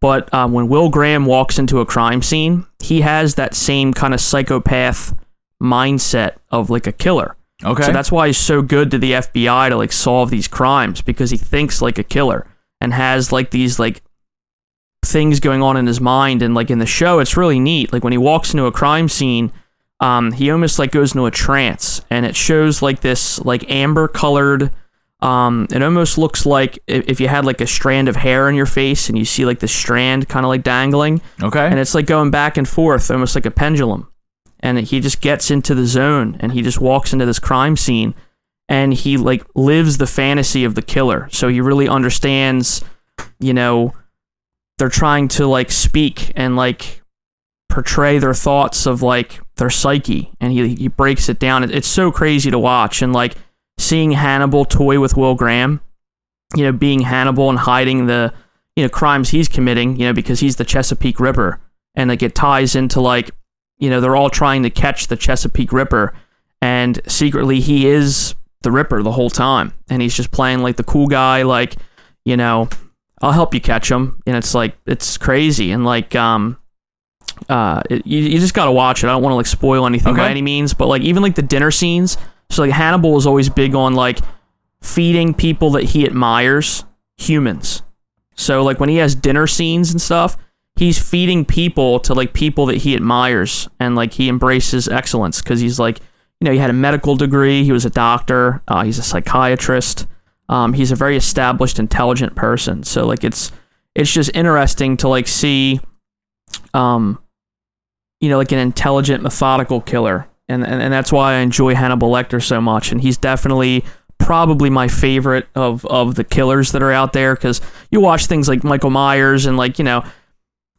Speaker 3: but um, when Will Graham walks into a crime scene, he has that same kind of psychopath mindset of like a killer.
Speaker 1: okay.
Speaker 3: So that's why he's so good to the FBI to like solve these crimes because he thinks like a killer and has like these like things going on in his mind and like in the show it's really neat. Like when he walks into a crime scene, um, he almost like goes into a trance and it shows like this like amber colored um, it almost looks like if you had like a strand of hair in your face and you see like the strand kind of like dangling
Speaker 1: okay.
Speaker 3: and it's like going back and forth, almost like a pendulum. And he just gets into the zone and he just walks into this crime scene and he like lives the fantasy of the killer. So he really understands, you know, they're trying to like speak and like portray their thoughts of like their psyche and he he breaks it down. It's so crazy to watch and like seeing Hannibal toy with Will Graham, you know, being Hannibal and hiding the you know crimes he's committing, you know, because he's the Chesapeake Ripper, and like it ties into like you know they're all trying to catch the Chesapeake Ripper, and secretly he is the Ripper the whole time, and he's just playing like the cool guy, like you know, I'll help you catch them. and it's like it's crazy, and like um. Uh, it, you, you just gotta watch it. I don't want to like spoil anything by any means, but like even like the dinner scenes. So like Hannibal is always big on like feeding people that he admires humans. So like when he has dinner scenes and stuff, he's feeding people to like people that he admires and like he embraces excellence because he's like you know he had a medical degree, he was a doctor, uh, he's a psychiatrist, um, he's a very established, intelligent person. So like it's it's just interesting to like see, um, you know, like an intelligent, methodical killer, and and, and that's why I enjoy Hannibal Lecter so much, and he's definitely probably my favorite of of the killers that are out there because you watch things like Michael Myers and like you know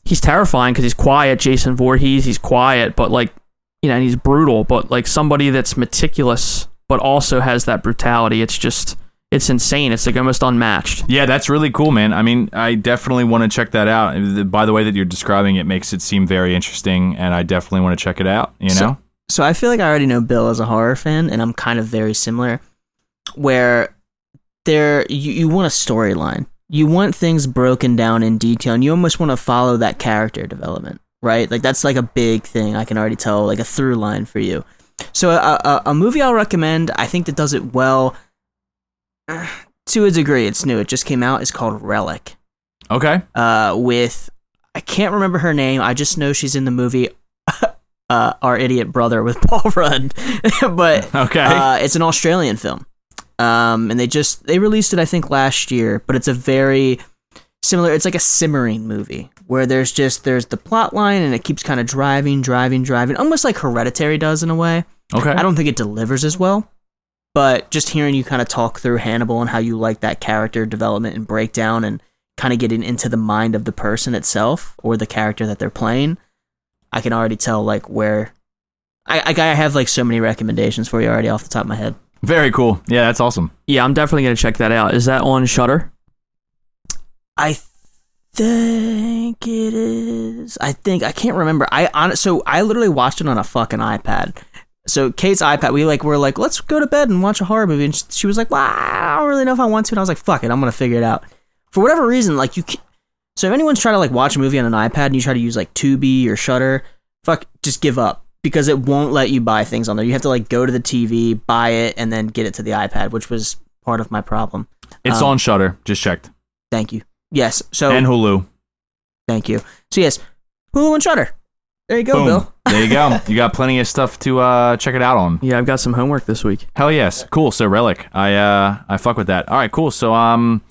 Speaker 3: he's terrifying because he's quiet. Jason Voorhees, he's quiet, but like you know, and he's brutal. But like somebody that's meticulous, but also has that brutality. It's just it's insane. It's like almost unmatched.
Speaker 1: Yeah, that's really cool, man. I mean, I definitely want to check that out. By the way that you're describing it makes it seem very interesting, and I definitely want to check it out. You
Speaker 2: So-
Speaker 1: know?
Speaker 2: So I feel like I already know Bill as a horror fan, and I'm kind of very similar. Where there, you, you want a storyline, you want things broken down in detail, and you almost want to follow that character development, right? Like that's like a big thing. I can already tell, like a through line for you. So a, a, a movie I'll recommend, I think that does it well. To a degree, it's new. It just came out. It's called Relic
Speaker 1: Okay.
Speaker 2: uh, with I can't remember her name. I just know she's in the movie uh, Our Idiot Brother with Paul Rudd. but
Speaker 1: Okay.
Speaker 2: uh, it's an Australian film, um, and they just they released it I think last year. But it's a very similar. It's like a simmering movie where there's just there's the plot line and it keeps kind of driving, driving, driving, almost like Hereditary does in a way.
Speaker 1: okay.
Speaker 2: I don't think it delivers as well, but just hearing you kind of talk through Hannibal and how you like that character development and breakdown and kind of getting into the mind of the person itself or the character that they're playing, I can already tell like where. I, I I have like so many recommendations for you already off the top of my head.
Speaker 1: Very cool. Yeah, that's awesome.
Speaker 3: Yeah, I'm definitely gonna check that out. Is that on Shudder?
Speaker 2: I think it is. I think I can't remember. I on so I literally watched it on a fucking iPad. So Kate's iPad, we like were like, let's go to bed and watch a horror movie, and she, she was like, well, I don't really know if I want to, and I was like, fuck it, I'm gonna figure it out. For whatever reason, like you, ca- so if anyone's trying to like watch a movie on an iPad and you try to use like Tubi or Shudder, fuck, just give up because it won't let you buy things on there. You have to like go to the TV, buy it, and then get it to the iPad, which was part of my problem.
Speaker 1: It's
Speaker 2: Um,
Speaker 1: on Shudder. Just checked.
Speaker 2: Thank you. Yes. So
Speaker 1: and Hulu.
Speaker 2: Thank you. So yes, Hulu and Shudder. There you go,
Speaker 1: Boom.
Speaker 2: Bill.
Speaker 1: there you go. You got plenty of stuff to uh, check it out on.
Speaker 3: Yeah, I've got some homework this week.
Speaker 1: Hell yes. Cool. So Relic. I uh I fuck with that. All right, cool. So um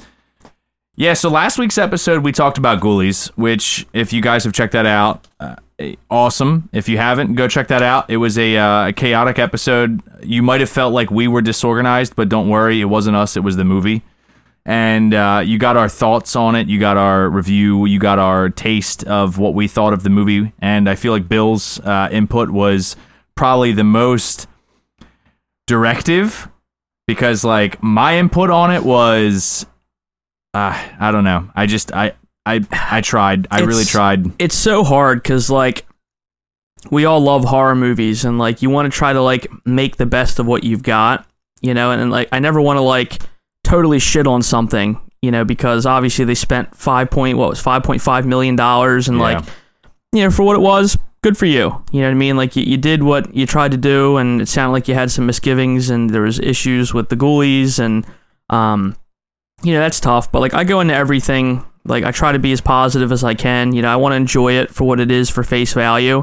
Speaker 1: yeah, so last week's episode we talked about Ghoulies, which if you guys have checked that out, uh, awesome. If you haven't, go check that out. It was a, uh, a chaotic episode. You might have felt like we were disorganized, but don't worry, it wasn't us, it was the movie. And uh, you got our thoughts on it, you got our review, you got our taste of what we thought of the movie, and I feel like Bill's uh, input was probably the most directive because like my input on it was uh, I don't know. I just I I I tried. I really tried.
Speaker 3: It's so hard because like we all love horror movies and like you want to try to like make the best of what you've got, you know, and, and like I never want to like totally shit on something, you know, because obviously they spent five point what was five point five million dollars and like you know for what it was good for you. You know what i mean? Like you, you did what you tried to do and it sounded like you had some misgivings and there was issues with the ghoulies and um you know that's tough. But like i go into everything like i try to be as positive as i can. You know i want to enjoy it for what it is for face value.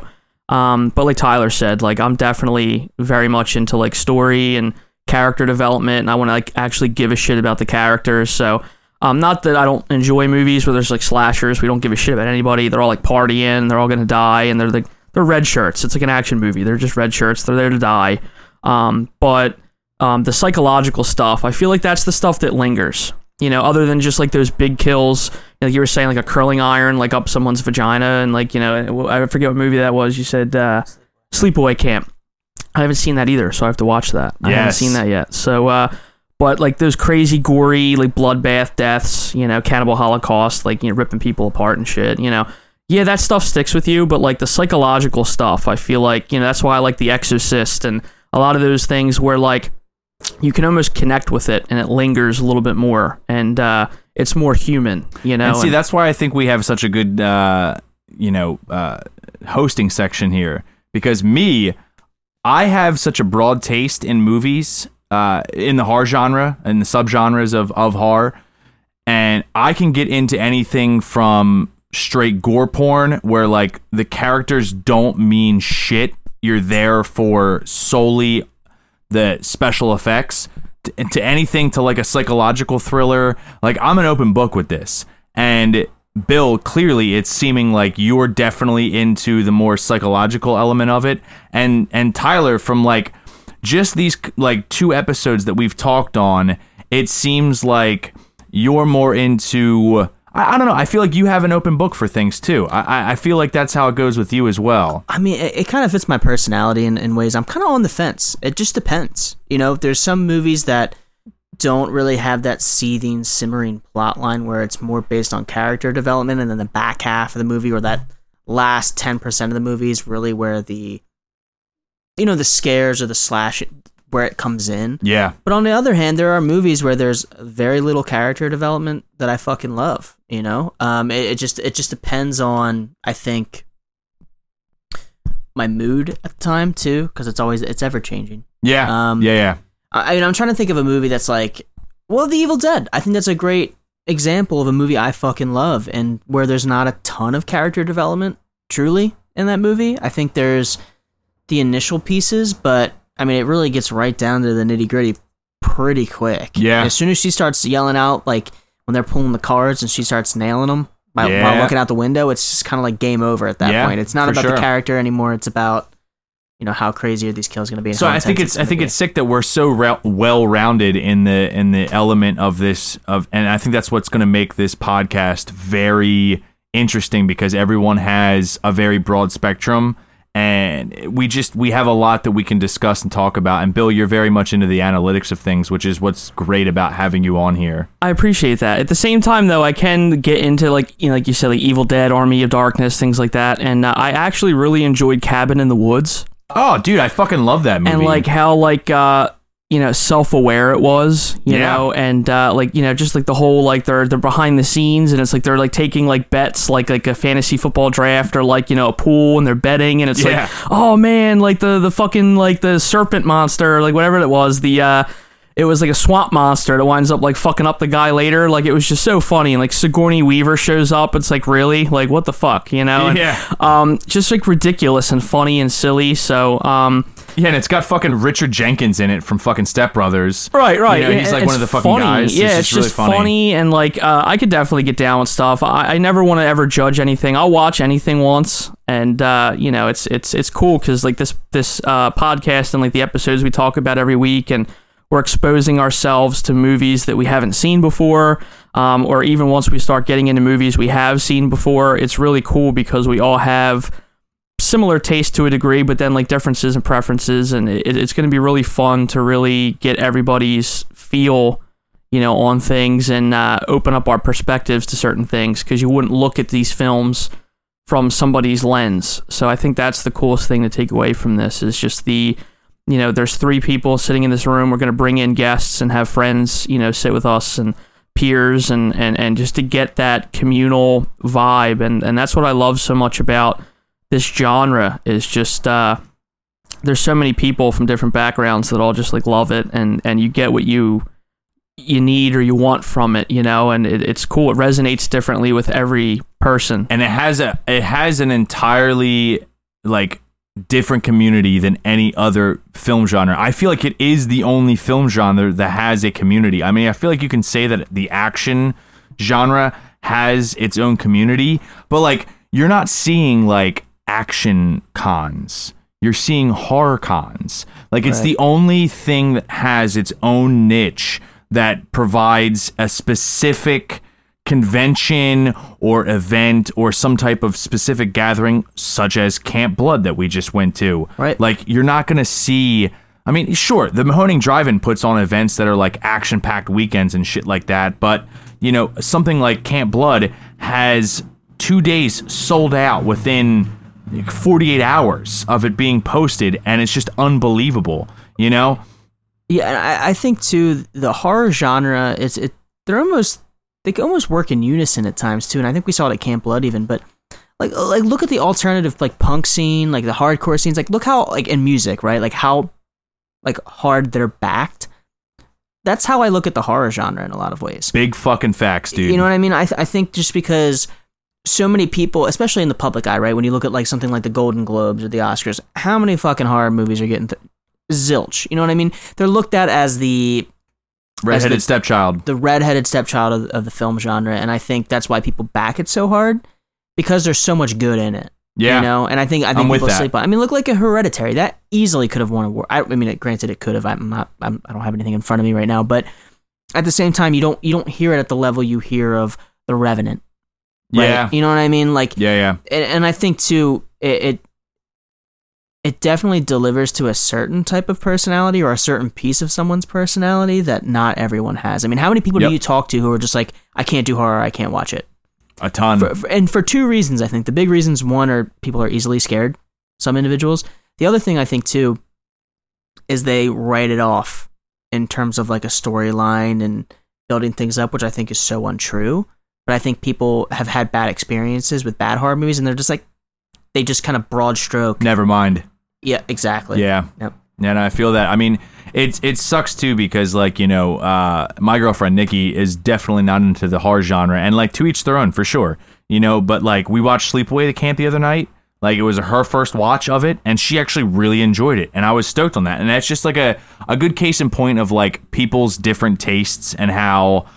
Speaker 3: Um but like tyler said like i'm definitely very much into like story and character development and i want to like actually give a shit about the characters so um, not that I don't enjoy movies where there's like slashers. We don't give a shit about anybody. They're all like partying. They're all gonna die, and they're like they're red shirts. It's like an action movie. They're just red shirts. They're there to die. Um, but um, the psychological stuff, I feel like that's the stuff that lingers. You know, other than just like those big kills, like you were saying, like a curling iron, like up someone's vagina, and like you know, I forget what movie that was. You said uh, Sleepaway Camp. I haven't seen that either, so I have to watch that. I haven't
Speaker 1: Yes.
Speaker 3: seen that yet. So, uh, but like those crazy, gory, like bloodbath deaths, you know, cannibal holocaust, like you know, ripping people apart and shit, you know. Yeah, that stuff sticks with you, but like the psychological stuff, I feel like, you know, that's why I like The Exorcist and a lot of those things where like you can almost connect with it and it lingers a little bit more and uh, it's more human, you know.
Speaker 1: And see,
Speaker 3: and-
Speaker 1: that's why I think we have such a good, uh, you know, uh, hosting section here. Because me, I have such a broad taste in movies, uh, in the horror genre and the subgenres of of horror, and I can get into anything from straight gore porn, where like the characters don't mean shit. You're there for solely the special effects to, to anything to like a psychological thriller. Like I'm an open book with this. And Bill, clearly it's seeming like you're definitely into the more psychological element of it. And and Tyler from like just these like two episodes that we've talked on, it seems like you're more into I, I don't know. I feel like you have an open book for things too. I, I- feel like that's how it goes with you as well.
Speaker 2: I mean, it, it kind of fits my personality in, in ways. I'm kind of on the fence. It just depends. You know, there's some movies that don't really have that seething, simmering plot line where it's more based on character development, and then the back half of the movie or that last ten percent of the movie is really where the you know the scares or the slash where it comes in.
Speaker 1: Yeah.
Speaker 2: But on the other hand, there are movies where there's very little character development that I fucking love. You know, um, it, it just it just depends on I think my mood at the time too, because it's always it's ever changing.
Speaker 1: Yeah.
Speaker 2: Um,
Speaker 1: yeah. Yeah.
Speaker 2: I mean, I'm trying to think of a movie that's like, well, The Evil Dead. I think that's a great example of a movie I fucking love, and where there's not a ton of character development truly in that movie. I think there's the initial pieces, but I mean, it really gets right down to the nitty gritty pretty quick.
Speaker 1: Yeah.
Speaker 2: As soon as she starts yelling out, like when they're pulling the cards and she starts nailing them while,
Speaker 1: Yeah.
Speaker 2: while looking out the window, it's just kind of like game over at that
Speaker 1: Yeah,
Speaker 2: point. It's not about
Speaker 1: sure.
Speaker 2: the character anymore. It's about you know how crazy are these kills going to be.
Speaker 1: So I think it's I think
Speaker 2: be.
Speaker 1: it's sick that we're so ra- well rounded in the in the element of this of and I think that's what's going to make this podcast very interesting because everyone has a very broad spectrum and we just we have a lot that we can discuss and talk about and Bill you're very much into the analytics of things which is what's great about having you on here.
Speaker 3: I appreciate that. At the same time, though, I can get into like you know, like you said, like Evil Dead, Army of Darkness, things like that. And uh, I actually really enjoyed Cabin in the Woods,
Speaker 1: Oh dude, I fucking love that movie.
Speaker 3: and like how like uh you know self-aware it was, you
Speaker 1: Yeah.
Speaker 3: know, and uh like you know just like the whole like they're they're behind the scenes, and it's like they're like taking like bets like like a fantasy football draft or like you know a pool, and they're betting, and it's
Speaker 1: Yeah.
Speaker 3: like oh man, like the the fucking like the serpent monster, like whatever it was, the uh it was like a swamp monster that winds up like fucking up the guy later. Like it was just so funny. And like Sigourney Weaver shows up. It's like really like what the fuck, you know? And,
Speaker 1: Yeah.
Speaker 3: Um, just like ridiculous and funny and silly. So um,
Speaker 1: yeah, and it's got fucking Richard Jenkins in it from fucking Step Brothers.
Speaker 3: right, right.
Speaker 1: You know, he's like one of the fucking
Speaker 3: funny.
Speaker 1: guys.
Speaker 3: Yeah,
Speaker 1: It's
Speaker 3: it's,
Speaker 1: just really
Speaker 3: just
Speaker 1: funny.
Speaker 3: funny. and like uh, I could definitely get down with stuff. I, I never want to ever judge anything. I'll watch anything once, and uh, you know, it's it's it's cool because like this this uh, podcast and like the episodes we talk about every week and. We're exposing ourselves to movies that we haven't seen before, um, or even once we start getting into movies we have seen before. It's really cool because we all have similar taste to a degree, but then like differences and preferences, and it, it's going to be really fun to really get everybody's feel, you know, on things and uh, open up our perspectives to certain things because you wouldn't look at these films from somebody's lens. So I think that's the coolest thing to take away from this is just the, you know, there's three people sitting in this room. We're going to bring in guests and have friends, you know, sit with us and peers and, and, and just to get that communal vibe. And, and that's what I love so much about this genre is just, uh, there's so many people from different backgrounds that all just like love it and, and you get what you, you need or you want from it, you know, and it, it's cool. It resonates differently with every person.
Speaker 1: and it has a it has an entirely like different community than any other film genre. I feel like it is the only film genre that has a community. I mean, I feel like you can say that the action genre has its own community, but like you're not seeing like action cons. You're seeing horror cons. Like it's
Speaker 2: Right.
Speaker 1: the only thing that has its own niche that provides a specific convention or event or some type of specific gathering such as Camp Blood that we just went to.
Speaker 2: Right.
Speaker 1: Like you're not going to see I mean, sure, the Mahoning Drive-In puts on events that are like action-packed weekends and shit like that, but you know, something like Camp Blood has 2 days sold out within like, 48 hours of it being posted and it's just unbelievable, you know?
Speaker 2: Yeah, I, I think too the horror genre is it. They're almost they can almost work in unison at times too, and I think we saw it at Camp Blood even. But like like look at the alternative like punk scene, like the hardcore scenes. Like look how like in music, right? Like how like hard they're backed. That's how I look at the horror genre in a lot of ways.
Speaker 1: Big fucking facts, dude.
Speaker 2: You know what I mean? I th- I think just because so many people, especially in the public eye, right? When you look at like something like the Golden Globes or the Oscars, how many fucking horror movies are getting th- zilch? You know what I mean? They're looked at as the
Speaker 1: Redheaded
Speaker 2: the-
Speaker 1: stepchild.
Speaker 2: the redheaded stepchild of, of the film genre, and I think that's why people back it so hard because there's so much good in it.
Speaker 1: Yeah.
Speaker 2: You know, and I think I think
Speaker 1: I'm
Speaker 2: people sleep on. I mean, look like a Hereditary that easily could have won a war. I, I mean, it, granted, it could have. I'm not. I'm, I don't have anything in front of me right now, but at the same time, you don't you don't hear it at the level you hear of The Revenant. right?
Speaker 1: Yeah.
Speaker 2: you know what I mean. Like,
Speaker 1: Yeah, yeah.
Speaker 2: and, and I think too, it, it it definitely delivers to a certain type of personality or a certain piece of someone's personality that not everyone has. I mean, how many people
Speaker 1: Yep.
Speaker 2: do you talk to who are just like, I can't do horror, I can't watch it?
Speaker 1: A ton.
Speaker 2: For, for- and for two reasons, I think. The big reasons one are people are easily scared, some individuals. The other thing I think too is they write it off in terms of like a storyline and building things up, which I think is so untrue. But I think people have had bad experiences with bad horror movies and they're just like, they just kind of broad stroke.
Speaker 1: Never mind.
Speaker 2: Yeah, exactly.
Speaker 1: Yeah.
Speaker 2: Yep.
Speaker 1: And I feel that. I mean, it's it sucks too because like you know, uh, my girlfriend Nikki is definitely not into the horror genre, and like to each their own for sure. You know, but like we watched Sleepaway the Camp the other night. Like it was her first watch of it, and she actually really enjoyed it, and I was stoked on that. And that's just like a a good case in point of like people's different tastes and how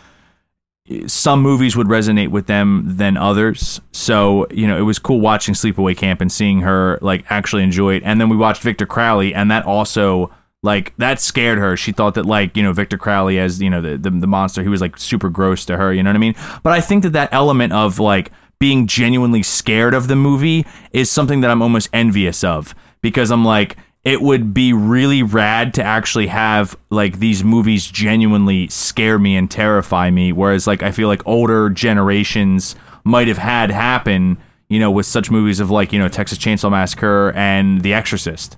Speaker 1: some movies would resonate with them than others. So, you know, it was cool watching Sleepaway Camp and seeing her like actually enjoy it. And then we watched Victor Crowley and that also like that scared her. She thought that like, you know, Victor Crowley as, you know, the the, the monster, he was like super gross to her, you know what I mean? But I think that that element of like being genuinely scared of the movie is something that I'm almost envious of because I'm like it would be really rad to actually have like these movies genuinely scare me and terrify me whereas like I feel like older generations might have had happen you know with such movies of like you know Texas Chainsaw Massacre and The Exorcist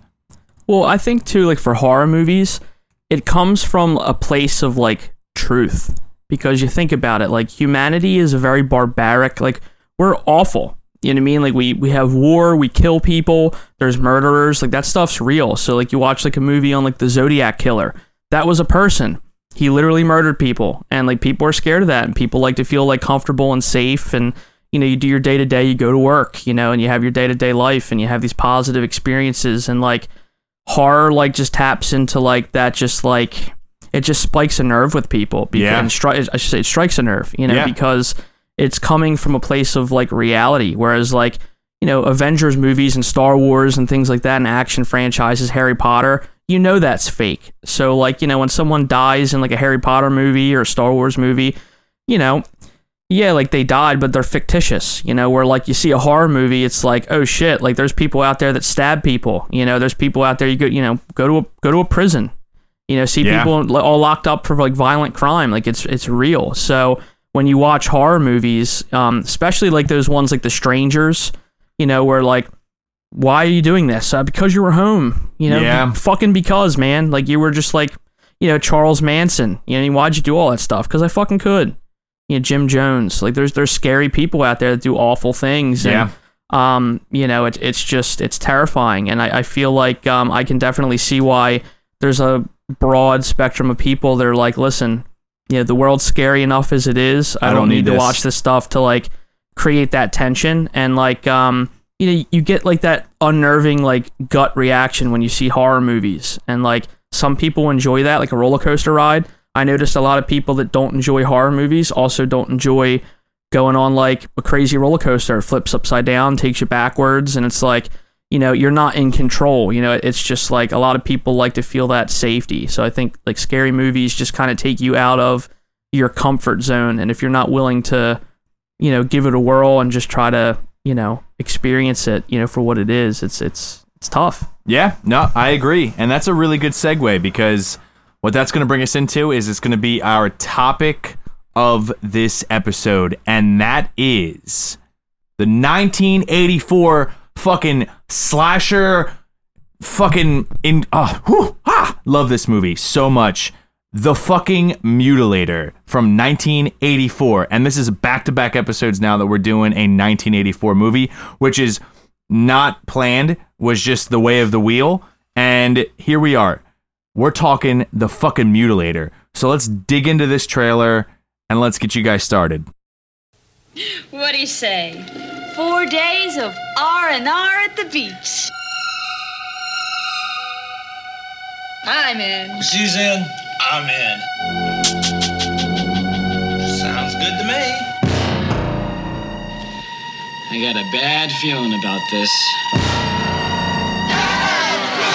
Speaker 3: Well, I think too, like for horror movies, it comes from a place of like truth. Because you think about it, like humanity is a very barbaric, like we're awful. You know what I mean? Like we we have war, we kill people, there's murderers, like that stuff's real. So like you watch like a movie on like the Zodiac killer. That was a person. He literally murdered people and like people are scared of that and people like to feel like comfortable and safe and you know, you do your day to day, you go to work, you know, and you have your day to day life and you have these positive experiences and like horror like just taps into like that just like it just spikes a nerve with people because
Speaker 1: Yeah.
Speaker 3: stri- I should say it strikes a nerve you know
Speaker 1: Yeah.
Speaker 3: because it's coming from a place of like reality whereas like you know Avengers movies and Star Wars and things like that and action franchises Harry Potter you know that's fake so like you know when someone dies in like a Harry Potter movie or a Star Wars movie you know yeah, like they died, but they're fictitious, you know, where like you see a horror movie, it's like, oh shit, like there's people out there that stab people, you know, there's people out there you go, you know, go to a go to a prison, you know, see
Speaker 1: Yeah.
Speaker 3: people all locked up for like violent crime, like it's it's real. So when you watch horror movies, um, especially like those ones like The Strangers, you know, where like, why are you doing this? Uh, because you were home, you know,
Speaker 1: Yeah.
Speaker 3: fucking because, man, like you were just like, you know, Charles Manson, you know, why'd you do all that stuff? Because I fucking could you know, Jim Jones. Like there's there's scary people out there that do awful things. And, um, you know, it's it's just it's terrifying. And I, I feel like um I can definitely see why there's a broad spectrum of people that are like, listen, you know, the world's scary enough as it is. I,
Speaker 1: I
Speaker 3: don't,
Speaker 1: don't
Speaker 3: need,
Speaker 1: need
Speaker 3: to watch this stuff to like create that tension. And like um you know you get like that unnerving like gut reaction when you see horror movies. And like some people enjoy that like a roller coaster ride. I noticed a lot of people that don't enjoy horror movies also don't enjoy going on like a crazy roller coaster. It flips upside down takes you backwards and it's like you know you're not in control you know it's just like a lot of people like to feel that safety so i think like scary movies just kind of take you out of your comfort zone and if you're not willing to you know give it a whirl and just try to you know experience it you know for what it is it's it's it's tough
Speaker 1: Yeah, no, I agree. And that's a really good segue because what that's going to bring us into is it's going to be our topic of this episode, and that is the 1984 fucking slasher fucking in oh whew, ah, love this movie so much. The fucking mutilator from 1984 and this is back-to-back episodes now that we're doing a 1984 movie which is not planned was just the way of the wheel. And here we are. We're talking the fucking mutilator. So let's dig into this trailer and let's get you guys started.
Speaker 4: What do you say? Four days of R and R at the beach. I'm in.
Speaker 5: She's in. I'm in. Sounds good to me.
Speaker 6: I got a bad feeling about this.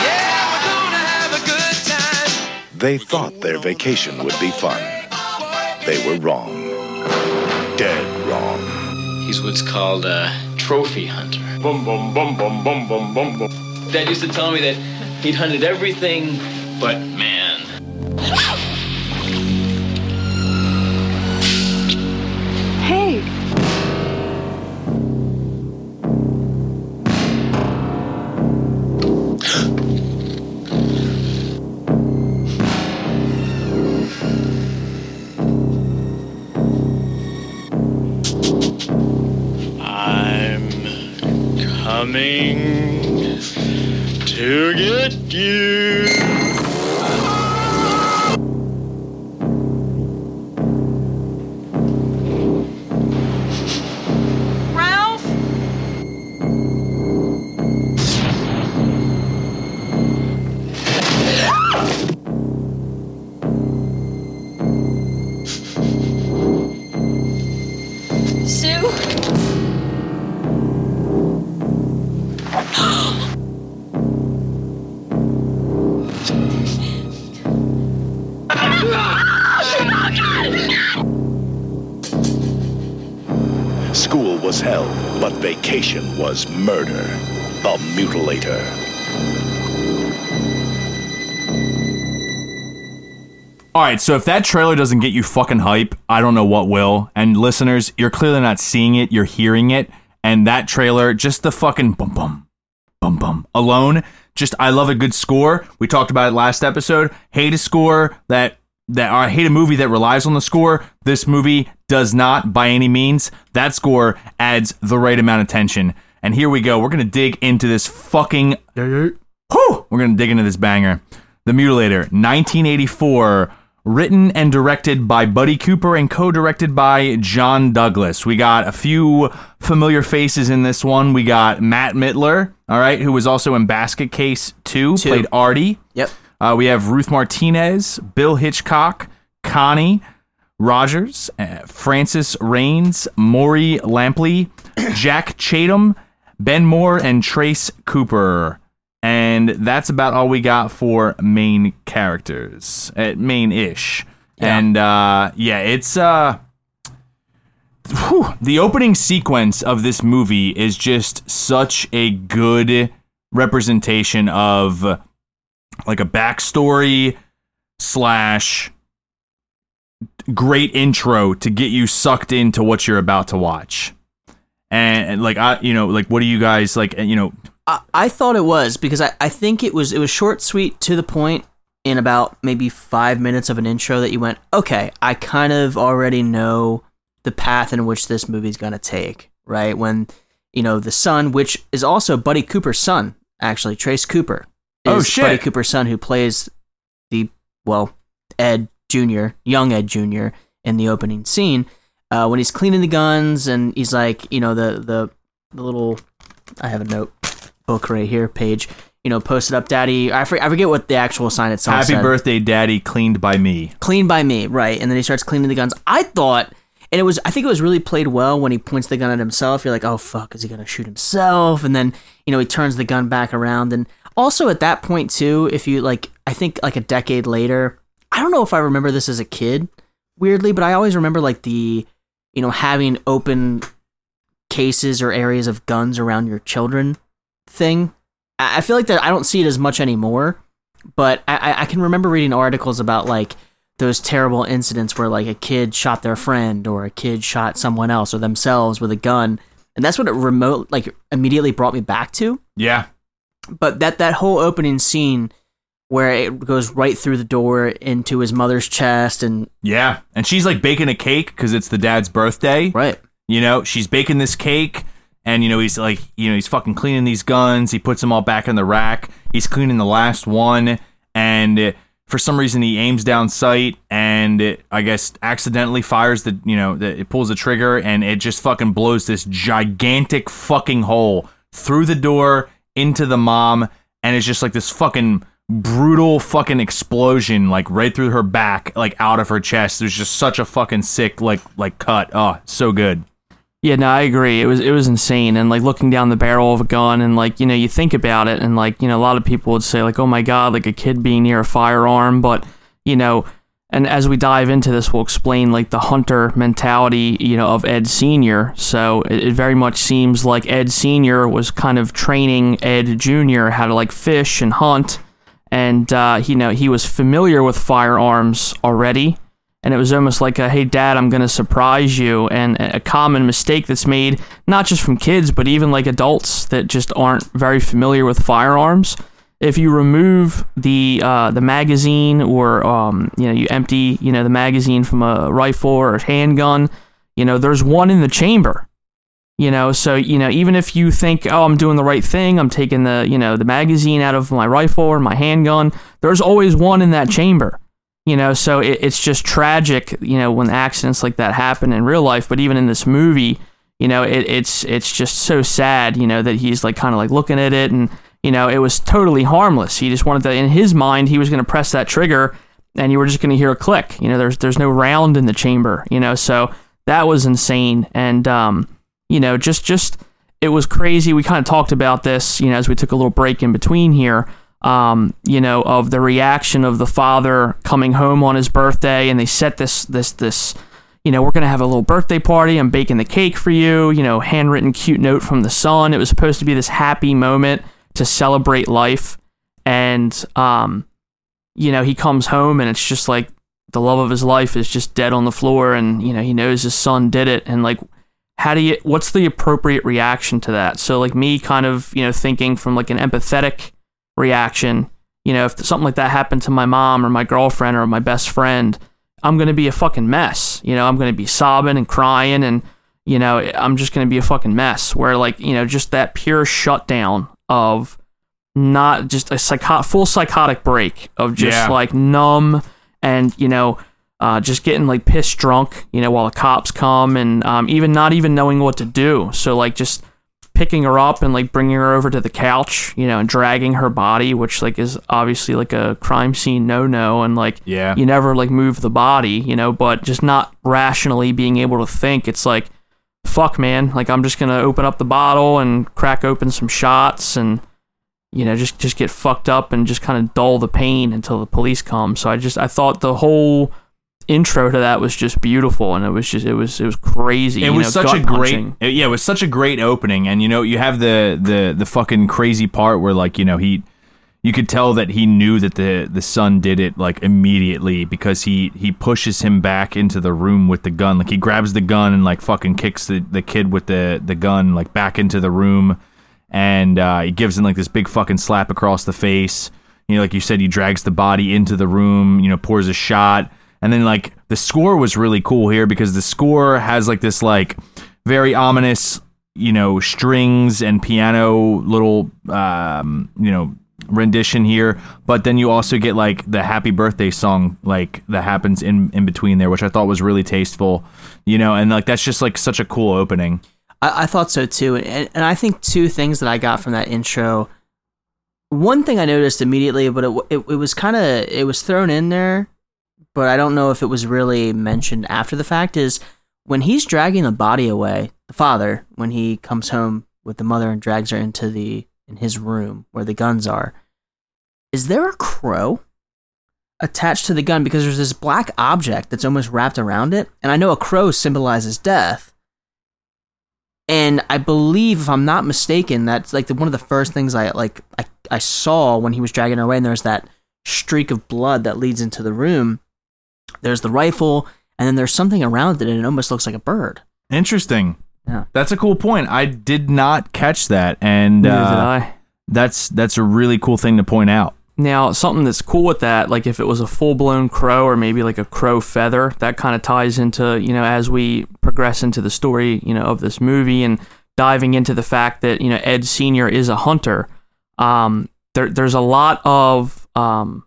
Speaker 5: Yeah, we're gonna have a good time.
Speaker 7: They thought their vacation would be fun. They were wrong. Dead wrong.
Speaker 6: He's what's called a trophy hunter. Dad used to tell me that he'd hunted everything but man.
Speaker 8: Hey,
Speaker 9: coming to get you.
Speaker 7: Murder. The Mutilator.
Speaker 1: All right, so if that trailer doesn't get you fucking hype, I don't know what will. And listeners, you're clearly not seeing it, you're hearing it. And that trailer, just the fucking bum bum, bum bum alone, just I love a good score. We talked about it last episode. Hate a score that that I hate a movie that relies on the score. This movie does not by any means. That score adds the right amount of tension. And here we go. We're gonna dig into this fucking. Whew! We're gonna dig into this banger. The Mutilator, 1984, written and directed by Buddy Cooper and co-directed by John Douglas. We got a few familiar faces in this one. We got Matt Mitler, all right, who was also in Basket Case 2,
Speaker 2: Two.
Speaker 1: played Artie.
Speaker 2: Yep.
Speaker 1: Uh, we have Ruth Martinez, Bill Hitchcock, Connie Rogers, uh, Frances Raines, Morey Lampley, Jack Chatham, Ben Moore, and Trace Cooper. And that's about all we got for main characters, uh, main ish. And uh, yeah, it's uh, whew, the opening sequence of this movie is just such a good representation of like a backstory slash great intro to get you sucked into what you're about to watch. And, and, like I, you know, like what do you guys like? And you know,
Speaker 2: I, I thought it was because I, I think it was it was short, sweet, to the point. In about maybe five minutes of an intro, that you went, okay, I kind of already know the path in which this movie's gonna take. Right when you know the son, which is also Buddy Cooper's son, actually Trace Cooper.
Speaker 1: Oh,
Speaker 2: is
Speaker 1: shit.
Speaker 2: Buddy Cooper's son, who plays the well Ed Jr., young Ed Jr. in the opening scene uh, when he's cleaning the guns and he's like, you know, the the the little I have a note book right here page, you know, posted up, Daddy. I forget, I forget what the actual sign itself
Speaker 1: happy
Speaker 2: said.
Speaker 1: birthday, daddy, cleaned by me.
Speaker 2: Cleaned by me, right? And then he starts cleaning the guns. I thought, and it was, I think it was really played well when he points the gun at himself. You're like, oh fuck, is he gonna shoot himself? And then you know he turns the gun back around. And also at that point too, if you like, I think like a decade later, I don't know if I remember this as a kid, weirdly, but I always remember like the, you know, having open cases or areas of guns around your children thing. I feel like that I don't see it as much anymore, but I, I- I can remember reading articles about like those terrible incidents where like a kid shot their friend or a kid shot someone else or themselves with a gun, and that's what it remote like immediately brought me back to.
Speaker 1: Yeah,
Speaker 2: But that that whole opening scene where it goes right through the door into his mother's chest and
Speaker 1: yeah. And she's like baking a cake because it's the dad's birthday.
Speaker 2: right
Speaker 1: You know, she's baking this cake, and you know he's like, you know, he's fucking cleaning these guns. He puts them all back in the rack. He's cleaning the last one, and for some reason he aims down sight, and it, I guess accidentally fires the, you know, the, it pulls the trigger, and it just fucking blows this gigantic fucking hole through the door into the mom, and it's just like this fucking brutal fucking explosion like right through her back like out of her chest. There's just such a fucking sick like like cut. Oh so good.
Speaker 3: Yeah, no, I agree. It was it was insane, and like looking down the barrel of a gun, and like you know, you think about it, and like you know, a lot of people would say like, "Oh my god," like a kid being near a firearm, but you know, and as we dive into this, we'll explain like the hunter mentality, you know, of Ed Senior. So it, it very much seems like Ed Senior was kind of training Ed Junior how to like fish and hunt, and uh, you know he was familiar with firearms already. And it was almost like a, hey, dad, I'm going to surprise you. And a common mistake that's made, not just from kids, but even like adults that just aren't very familiar with firearms if you remove the uh, the magazine or um, you know you empty you know the magazine from a rifle or a handgun, you know there's one in the chamber. You know, so you know even if you think oh I'm doing the right thing, I'm taking the you know the magazine out of my rifle or my handgun, there's always one in that chamber. You know, so it, it's just tragic. You know when accidents like that happen in real life, but even in this movie, you know it, it's it's just so sad. You know that he's like kind of like looking at it and you know, it was totally harmless. He just wanted to, in his mind, he was going to press that trigger and you were just going to hear a click. You know, there's there's no round in the chamber. You know, so that was insane. And um, you know, just just it was crazy. We kind of talked about this, you know, as we took a little break in between here. Um, you know, of the reaction of the father coming home on his birthday, and they set this this this. You know, we're gonna have a little birthday party. I'm baking the cake for you. You know, handwritten cute note from the son. It was supposed to be this happy moment to celebrate life and um you know he comes home and it's just like the love of his life is just dead on the floor and you know he knows his son did it and like how do you what's the appropriate reaction to that? So like me kind of you know thinking from like an empathetic reaction you know if something like that happened to my mom or my girlfriend or my best friend i'm going to be a fucking mess. You know i'm going to be sobbing and crying and you know i'm just going to be a fucking mess. Where like you know just that pure shutdown of not just a psycho- full psychotic break of just
Speaker 1: Yeah.
Speaker 3: like numb and you know uh, just getting like pissed drunk you know while the cops come and um, even not even knowing what to do. So like just picking her up and like bringing her over to the couch you know and dragging her body which like is obviously like a crime scene no no and like
Speaker 1: Yeah.
Speaker 3: you never like move the body you know but just not rationally being able to think. It's like fuck man like i'm just gonna open up the bottle and crack open some shots and you know just just get fucked up and just kind of dull the pain until the police come. So i just i thought the whole intro to that was just beautiful and it was just it was it was crazy
Speaker 1: it
Speaker 3: you
Speaker 1: was
Speaker 3: know,
Speaker 1: such a great it- yeah it was such a great opening and you know you have the the the fucking crazy part where like you know he you could tell that he knew that the the son did it like immediately because he he pushes him back into the room with the gun. Like he grabs the gun and like fucking kicks the the kid with the the gun like back into the room and uh, he gives him like this big fucking slap across the face. You know like you said he drags the body into the room you know pours a shot and then like the score was really cool here because the score has like this like very ominous, you know, strings and piano little um, you know, rendition here, but then you also get like the happy birthday song like that happens in in between there, which I thought was really tasteful. You know, and like that's just like such a cool opening.
Speaker 2: I, I thought so too, and, and I think two things that I got from that intro. One thing I noticed immediately, but it it, it was kind of it was thrown in there, but I don't know if it was really mentioned after the fact. Is when he's dragging the body away, the father when he comes home with the mother and drags her into the in his room where the guns are. Is there a crow attached to the gun because there's this black object that's almost wrapped around it, and I know a crow symbolizes death. And I believe, if I'm not mistaken, that's like the, one of the first things I like I, I saw when he was dragging her away, and there's that streak of blood that leads into the room. There's the rifle, and then there's something around it, and it almost looks like a bird.
Speaker 1: Interesting.
Speaker 2: Yeah.
Speaker 1: That's a cool point. I did not catch that, and
Speaker 3: Neither did
Speaker 1: uh,
Speaker 3: I.
Speaker 1: that's that's a really cool thing to point out.
Speaker 3: Now, something that's cool with that, like if it was a full blown crow or maybe like a crow feather, that kind of ties into, you know, as we progress into the story, you know, of this movie and diving into the fact that, you know, Ed Sr. is a hunter. Um, there, there's a lot of um,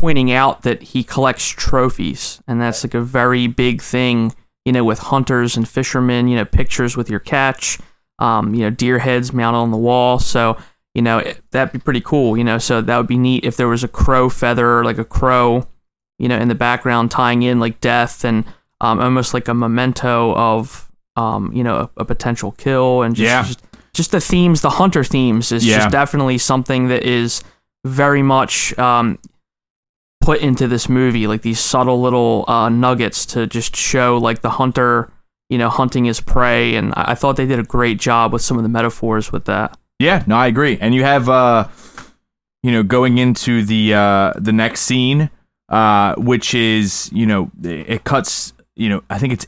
Speaker 3: pointing out that he collects trophies, and that's like a very big thing, you know, with hunters and fishermen, you know, pictures with your catch, um, you know, deer heads mounted on the wall. So, you know, it- that'd be pretty cool, you know. So that would be neat if there was a crow feather, like a crow, you know, in the background tying in like death and um, almost like a memento of, um, you know, a, a potential kill and just,
Speaker 1: Yeah.
Speaker 3: just just the themes, the hunter themes is
Speaker 1: Yeah.
Speaker 3: just definitely something that is very much um, put into this movie, like these subtle little uh, nuggets to just show like the hunter, you know, hunting his prey, and I, I thought they did a great job with some of the metaphors with that.
Speaker 1: Yeah, no, I agree. And you have uh you know, going into the uh the next scene, uh, which is, you know, it cuts, you know, I think it's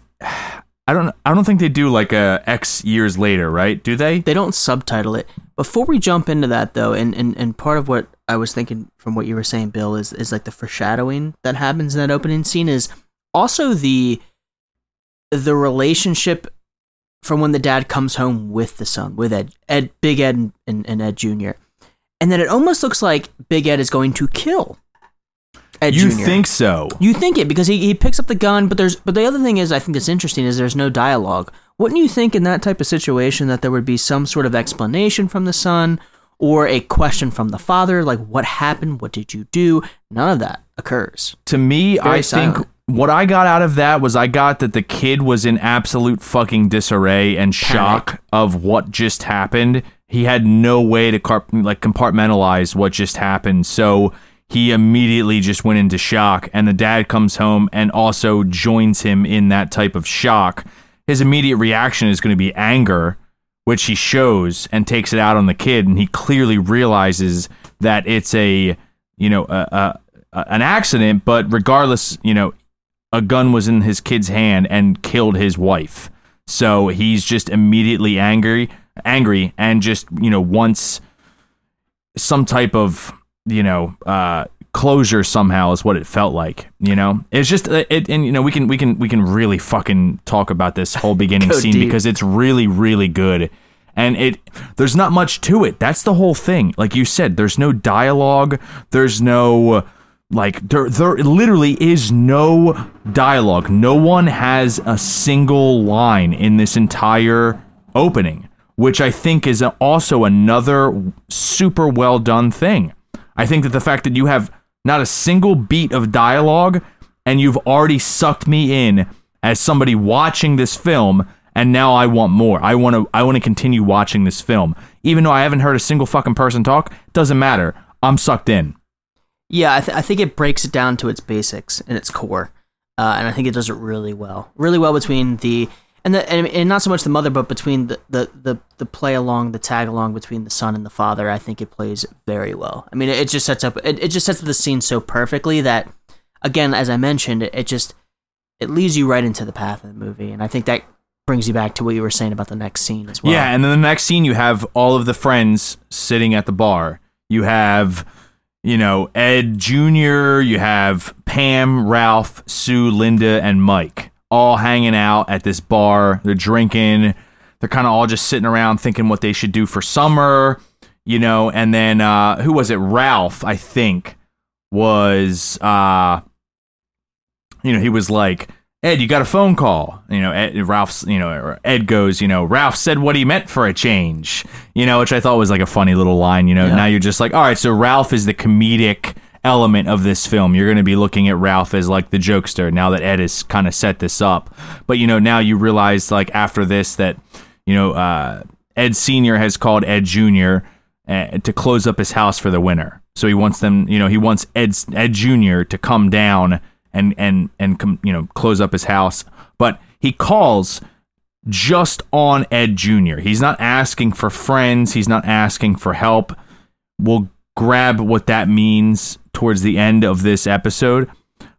Speaker 1: I don't I don't think they do like a X years later, right? Do they?
Speaker 2: They don't subtitle it. Before we jump into that though, and, and, and part of what I was thinking from what you were saying, Bill, is is like the foreshadowing that happens in that opening scene is also the the relationship from when the dad comes home with the son, with Ed, Ed, Big Ed, and, and, and Ed Jr. And then it almost looks like Big Ed is going to kill Ed
Speaker 1: you
Speaker 2: Jr.
Speaker 1: think so?
Speaker 2: You think it because he, he picks up the gun, but there's but the other thing is I think that's interesting is there's no dialogue. Wouldn't you think in that type of situation that there would be some sort of explanation from the son or a question from the father, like what happened, what did you do? None of that occurs.
Speaker 1: To me,
Speaker 2: Very
Speaker 1: I
Speaker 2: silent.
Speaker 1: think what I got out of that was I got that the kid was in absolute fucking disarray and shock of what just happened. He had no way to car- like compartmentalize what just happened. So he immediately just went into shock and the dad comes home and also joins him in that type of shock. His immediate reaction is going to be anger, which he shows and takes it out on the kid and he clearly realizes that it's a, you know, a, a, an accident, but regardless, you know, a gun was in his kid's hand and killed his wife. So he's just immediately angry, angry, and just you know wants some type of you know uh, closure somehow is what it felt like. You know, it's just uh, it, and you know we can we can we can really fucking talk about this whole beginning scene
Speaker 2: deep.
Speaker 1: because it's really really good. And it there's not much to it. That's the whole thing. Like you said, there's no dialogue. There's no like there there literally is no dialogue. No one has a single line in this entire opening, which I think is also another super well done thing. I think that the fact that you have not a single beat of dialogue and you've already sucked me in as somebody watching this film and now I want more. I want to I want to continue watching this film. Even though I haven't heard a single fucking person talk, doesn't matter. I'm sucked in.
Speaker 2: Yeah, I, th- I think it breaks it down to its basics and its core, uh, and I think it does it really well. Really well between the and the and, not so much the mother, but between the, the the the play along, the tag along between the son and the father. I think it plays very well. I mean, it, it just sets up it, it just sets up the scene so perfectly that, again, as I mentioned, it, it just it leads you right into the path of the movie, and I think that brings you back to what you were saying about the next scene as well.
Speaker 1: Yeah, and then the next scene you have all of the friends sitting at the bar. You have, you know, Ed Jr., you have Pam, Ralph, Sue, Linda, and Mike all hanging out at this bar. They're drinking. They're kind of all just sitting around thinking what they should do for summer, you know, and then uh who was it? Ralph, I think, was uh you know, he was like, Ed, you got a phone call. You know, Ed, Ralph's, you know, Ed goes, you know, Ralph said what he meant for a change, you know, which I thought was like a funny little line, you know.
Speaker 2: Yeah.
Speaker 1: Now you're just like, all right, so Ralph is the comedic element of this film. You're going to be looking at Ralph as like the jokester now that Ed has kind of set this up. But, you know, now you realize like after this that, you know, uh, Ed Sr. has called Ed Jr. Uh, to close up his house for the winter. So he wants them, you know, he wants Ed, Ed Jr. to come down and and and you know close up his house but he calls just on Ed Jr. He's not asking for friends, he's not asking for help. We'll grab what that means towards the end of this episode,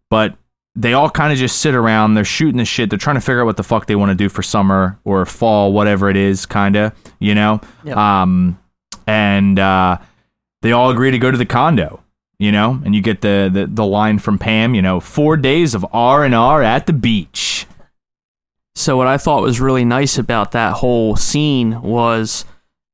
Speaker 1: but they all kind of just sit around, they're shooting the shit, they're trying to figure out what the fuck they want to do for summer or fall, whatever it is, kind of, you know.
Speaker 2: Yep.
Speaker 1: Um and uh they all agree to go to the condo you know and you get the, the the line from pam you know four days of r&r at the beach
Speaker 3: So what I thought was really nice about that whole scene was,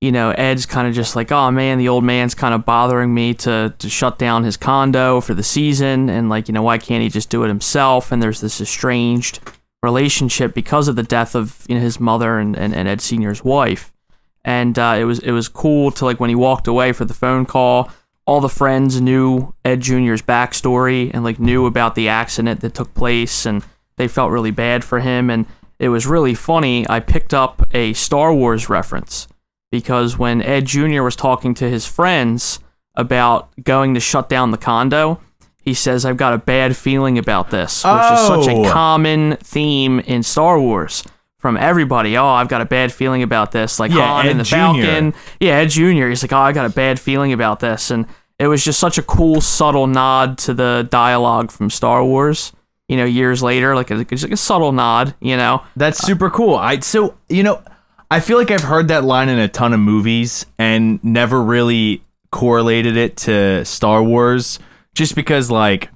Speaker 3: you know, Ed's kind of just like, oh man, the old man's kind of bothering me to to shut down his condo for the season, and like, you know, why can't he just do it himself? And there's this estranged relationship because of the death of you know his mother and and, and Ed Senior's wife, and uh, it was it was cool to like when he walked away for the phone call. All the friends knew Ed Jr.'s backstory and like knew about the accident that took place, and they felt really bad for him. And it was really funny. I picked up a Star Wars reference because when Ed Jr. was talking to his friends about going to shut down the condo, he says, "I've got a bad feeling about this," which is such
Speaker 1: Oh.
Speaker 3: a common theme in Star Wars from everybody. Oh, I've got a bad feeling about this. Like
Speaker 1: Yeah,
Speaker 3: Han
Speaker 1: Ed
Speaker 3: and the
Speaker 1: Jr..
Speaker 3: Falcon. Yeah, Ed Junior. He's like, "Oh, I got a bad feeling about this," and it was just such a cool, subtle nod to the dialogue from Star Wars. You know, years later, like it's like a subtle nod. You know,
Speaker 1: That's super cool. I so you know, I feel like I've heard that line in a ton of movies and never really correlated it to Star Wars, just because like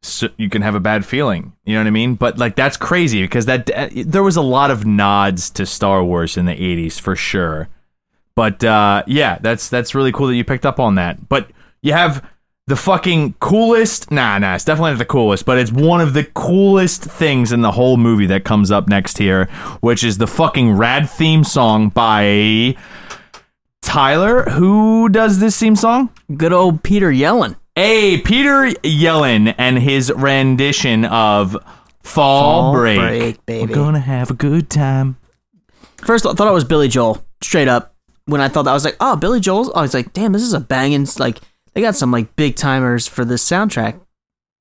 Speaker 1: so you can have a bad feeling. You know what I mean? But like that's crazy because that there was a lot of nods to Star Wars in the '80s for sure. But uh, yeah, that's that's really cool that you picked up on that. But you have the fucking coolest. Nah, nah, it's definitely not the coolest, but it's one of the coolest things in the whole movie that comes up next here, which is the fucking rad theme song by Tyler. Who does this theme song?
Speaker 2: Good old Peter Yellen.
Speaker 1: Hey, Peter Yellen and his rendition of Fall,
Speaker 2: Fall
Speaker 1: Break.
Speaker 2: Break, baby.
Speaker 1: We're gonna have a good time.
Speaker 2: First, I thought it was Billy Joel, straight up. When I thought that, I was like, oh, Billy Joel's. I was like, damn, this is a banging. Like, they got some like big timers for this soundtrack.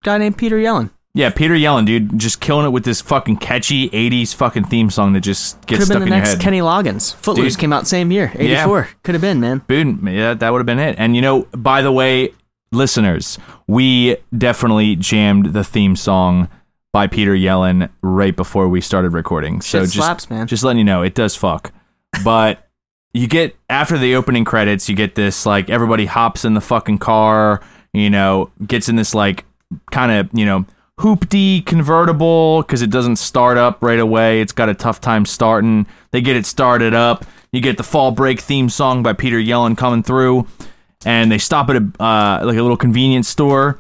Speaker 2: Guy named Peter Yellen.
Speaker 1: Yeah, Peter Yellen, dude, just killing it with this fucking catchy '80s fucking theme song that just gets
Speaker 2: Could've
Speaker 1: stuck
Speaker 2: been
Speaker 1: in
Speaker 2: the
Speaker 1: your
Speaker 2: next
Speaker 1: head.
Speaker 2: Kenny Loggins. Footloose
Speaker 1: Dude.
Speaker 2: came out same year, '84. Could have been, man.
Speaker 1: Dude, yeah, that would have been it. And you know, by the way, listeners, we definitely jammed the theme song by Peter Yellen right before we started recording. So
Speaker 2: Shit
Speaker 1: just
Speaker 2: slaps, man.
Speaker 1: just letting you know, it does fuck. But you get after the opening credits, you get this like everybody hops in the fucking car, you know, gets in this like kind of, you know, hoopty convertible because it doesn't start up right away. It's got a tough time starting. They get it started up. You get the fall break theme song by Peter Yellen coming through, and they stop at a uh, like a little convenience store.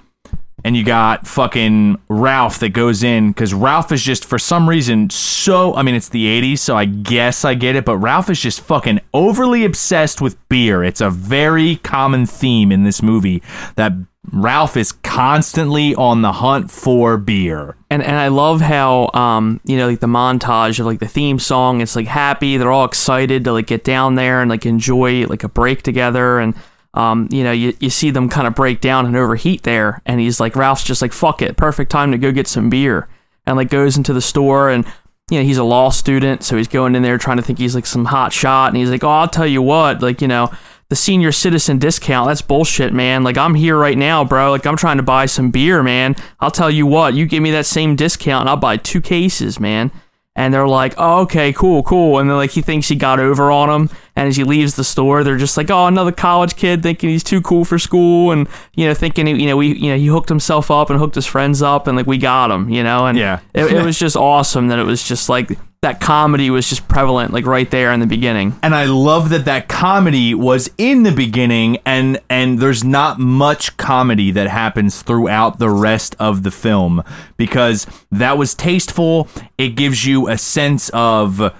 Speaker 1: And you got fucking Ralph that goes in because Ralph is just for some reason so. I mean, it's the '80s, so I guess I get it. But Ralph is just fucking overly obsessed with beer. It's a very common theme in this movie that Ralph is constantly on the hunt for beer.
Speaker 3: and and I love how um you know like the montage of like the theme song. It's like happy. They're all excited to like get down there and like enjoy like a break together. And um you know you, you see them kind of break down and overheat there. And he's like Ralph's just like fuck it, perfect time to go get some beer. And like goes into the store and you know he's a law student, so he's going in there trying to think he's like some hot shot. And he's like, oh, I'll tell you what, like you know. The senior citizen discount, that's bullshit, man. Like, I'm here right now, bro. Like, I'm trying to buy some beer, man. I'll tell you what, you give me that same discount and I'll buy two cases, man. And they're like, oh, okay, cool, cool. And then, like, he thinks he got over on him. And as he leaves the store, they're just like, oh, another college kid thinking he's too cool for school. And, you know, thinking, you know, we, you know, he hooked himself up and hooked his friends up and, like, we got him, you know? And
Speaker 1: Yeah.
Speaker 3: it, it was just awesome that it was just like that comedy was just prevalent, like, right there in the beginning.
Speaker 1: and I love that that comedy was in the beginning, and and there's not much comedy that happens throughout the rest of the film because that was tasteful. It gives you a sense of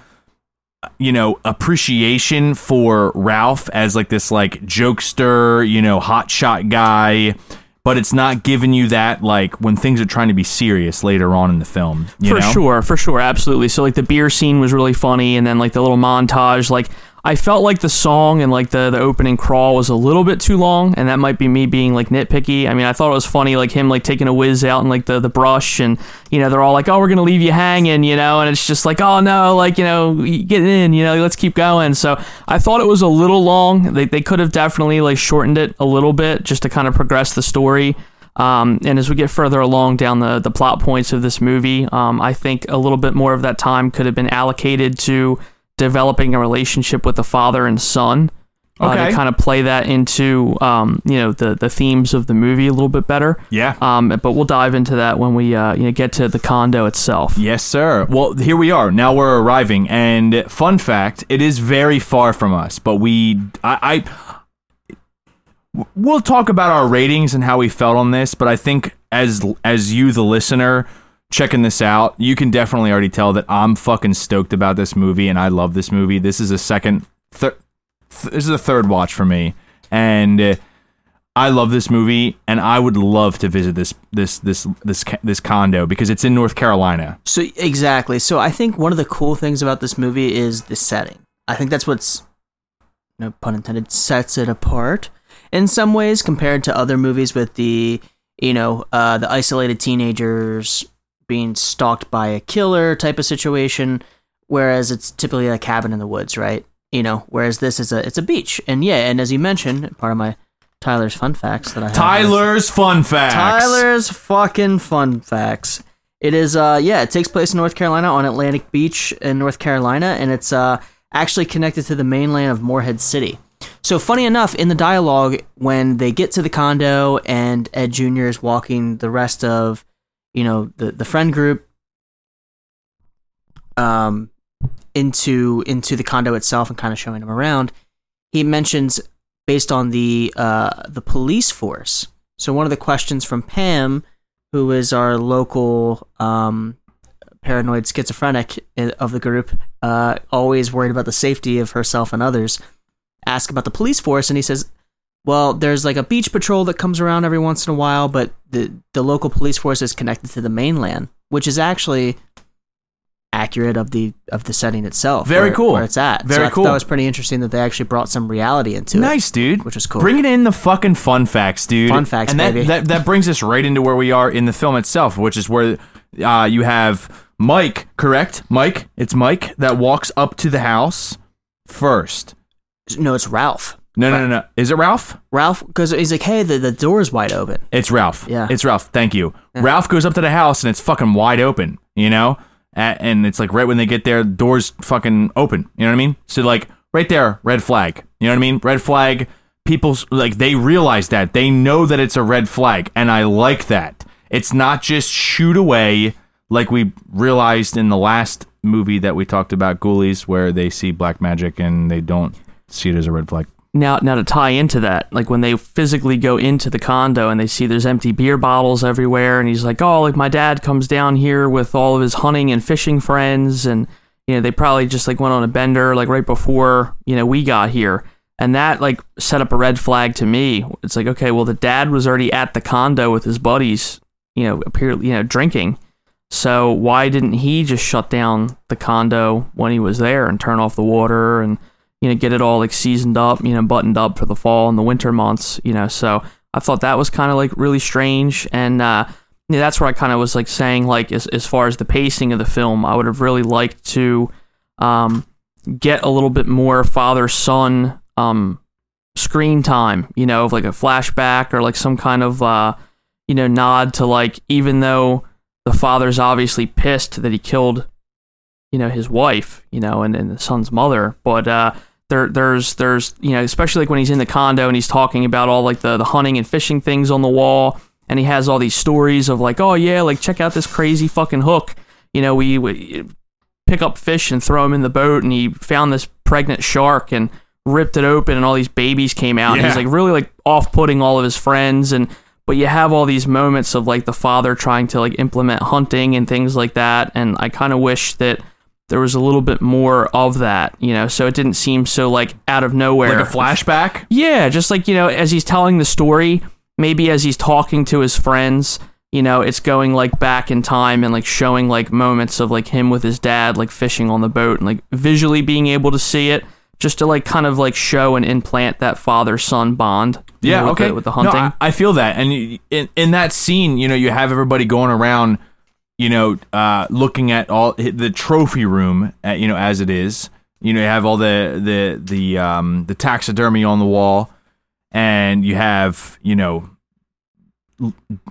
Speaker 1: you know appreciation for Ralph as like this like jokester, you know, hotshot guy. But it's not giving you that like when things are trying to be serious later on in the film. You
Speaker 3: for
Speaker 1: know?
Speaker 3: sure, for sure, absolutely. So like the beer scene was really funny, and then like the little montage, like I felt like the song and like the the opening crawl was a little bit too long, and that might be me being like nitpicky. I mean, I thought it was funny, like him like taking a whiz out and like the the brush, and you know they're all like, oh, we're gonna leave you hanging, you know, and it's just like, oh no, like you know, get in, you know, let's keep going. So I thought it was a little long. They they could have definitely like shortened it a little bit just to kind of progress the story. Um, and as we get further along down the, the plot points of this movie, um, I think a little bit more of that time could have been allocated to developing a relationship with the father and son. Uh, to kind of play that into um, you know the the themes of the movie a little bit better.
Speaker 1: Yeah.
Speaker 3: Um, but we'll dive into that when we uh, you know get to the condo itself.
Speaker 1: Yes, sir. Well, here we are. Now we're arriving, and fun fact: it is very far from us. But we, I, I, we'll talk about our ratings and how we felt on this. But I think as as you, the listener, checking this out, you can definitely already tell that I'm fucking stoked about this movie, and I love this movie. This is a second, thir- th- this is a third watch for me, and. Uh, I love this movie, and I would love to visit this this this this this condo because it's in North Carolina.
Speaker 2: So exactly. So I think one of the cool things about this movie is the setting. I think that's what's no pun intended sets it apart in some ways compared to other movies with the you know, uh, the isolated teenagers being stalked by a killer type of situation, whereas it's typically a cabin in the woods, right? You know, whereas this is a it's a beach, and yeah, and as you mentioned, part of my Tyler's fun facts that I
Speaker 1: Tyler's fun facts.
Speaker 2: Tyler's fucking fun facts. It is uh yeah, it takes place in North Carolina on Atlantic Beach in North Carolina and it's uh actually connected to the mainland of Morehead City. So funny enough, in the dialogue when they get to the condo and Ed Jr. is walking the rest of, you know, the the friend group um into into the condo itself and kind of showing him around, he mentions based on the uh the police force. So one of the questions from Pam, who is our local um paranoid schizophrenic of the group, uh always worried about the safety of herself and others, ask about the police force and he says well, there's like a beach patrol that comes around every once in a while, but the the local police force is connected to the mainland, which is actually accurate of the of the setting itself.
Speaker 1: Very
Speaker 2: where-
Speaker 1: cool.
Speaker 2: Where it's at.
Speaker 1: Very
Speaker 2: so I
Speaker 1: cool.
Speaker 2: That was pretty interesting that they actually brought some reality into it.
Speaker 1: Nice, dude.
Speaker 2: Which is cool.
Speaker 1: Bringing in the fucking fun facts, dude.
Speaker 2: Fun facts,
Speaker 1: and that,
Speaker 2: baby.
Speaker 1: That, that brings us right into where we are in the film itself, which is where uh, you have Mike, correct? Mike? It's Mike that walks up to the house first.
Speaker 2: No, it's Ralph.
Speaker 1: No, no, no, no. Is it Ralph?
Speaker 2: Ralph, because he's like, hey, the, the door's wide open.
Speaker 1: It's Ralph.
Speaker 2: Yeah.
Speaker 1: It's Ralph. Thank you. Ralph goes up to the house and it's fucking wide open, you know? A- And it's like right when they get there, doors fucking open. You know what I mean? So, like, right there, red flag. You know what I mean? Red flag. People's, like, they realize that. They know that it's a red flag. And I like that. It's not just shoot away like we realized in the last movie that we talked about, Ghoulies, where they see black magic and they don't see it as a red flag.
Speaker 3: Now, now to tie into that, like when they physically go into the condo and they see there's empty beer bottles everywhere, and he's like, "Oh, like my dad comes down here with all of his hunting and fishing friends, and you know they probably just like went on a bender like right before you know we got here." And that like set up a red flag to me. It's like, okay, well the dad was already at the condo with his buddies, you know, appear you know drinking. So why didn't he just shut down the condo when he was there and turn off the water and you know get it all like seasoned up, you know, buttoned up for the fall and the winter months, you know? So I thought that was kind of like really strange, and uh, yeah, that's where I kind of was like saying like as as far as the pacing of the film, I would have really liked to um, get a little bit more father son um, screen time, you know, of like a flashback or like some kind of uh, you know nod to like even though the father's obviously pissed that he killed you know his wife you know and, and the son's mother but uh there there's there's you know especially like when he's in the condo and he's talking about all like the the hunting and fishing things on the wall and he has all these stories of like oh yeah like check out this crazy fucking hook. You know we, we pick up fish and throw them in the boat and he found this pregnant shark and ripped it open and all these babies came out and he's like really like off-putting all of his friends and but you have all these moments of like the father trying to like implement hunting and things like that and i kind of wish that there was a little bit more of that you know so it didn't seem so like out of nowhere
Speaker 1: Like a flashback?
Speaker 3: yeah, just like, you know, as he's telling the story, maybe as he's talking to his friends, you know, it's going like back in time and like showing like moments of like him with his dad like fishing on the boat and like visually being able to see it just to like kind of like show and implant that father son bond.
Speaker 1: Yeah,
Speaker 3: know, with
Speaker 1: okay.
Speaker 3: The, with the
Speaker 1: No,
Speaker 3: hunting.
Speaker 1: I, I feel that, and in in that scene, you know, you have everybody going around, you know, uh, looking at all the trophy room, uh you know, as it is. You know, you have all the the the um the taxidermy on the wall, and you have you know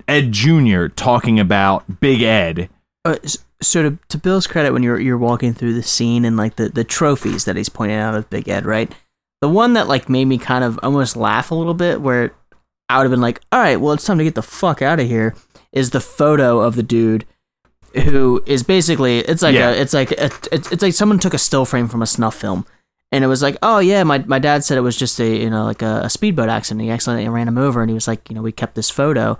Speaker 1: Ed Junior talking about Big Ed.
Speaker 2: Uh, so to, to Bill's credit, when you're you're walking through the scene and like the, the trophies that he's pointing out of Big Ed, right? The one that like made me kind of almost laugh a little bit, where I would have been like, "All right, well, it's time to get the fuck out of here," is the photo of the dude who is basically it's like
Speaker 1: Yeah.
Speaker 2: a it's like a, it's, it's like someone took a still frame from a snuff film. And it was like, oh yeah, my, my dad said it was just a you know like a, a speedboat accident. He accidentally ran him over, and he was like, you know, we kept this photo,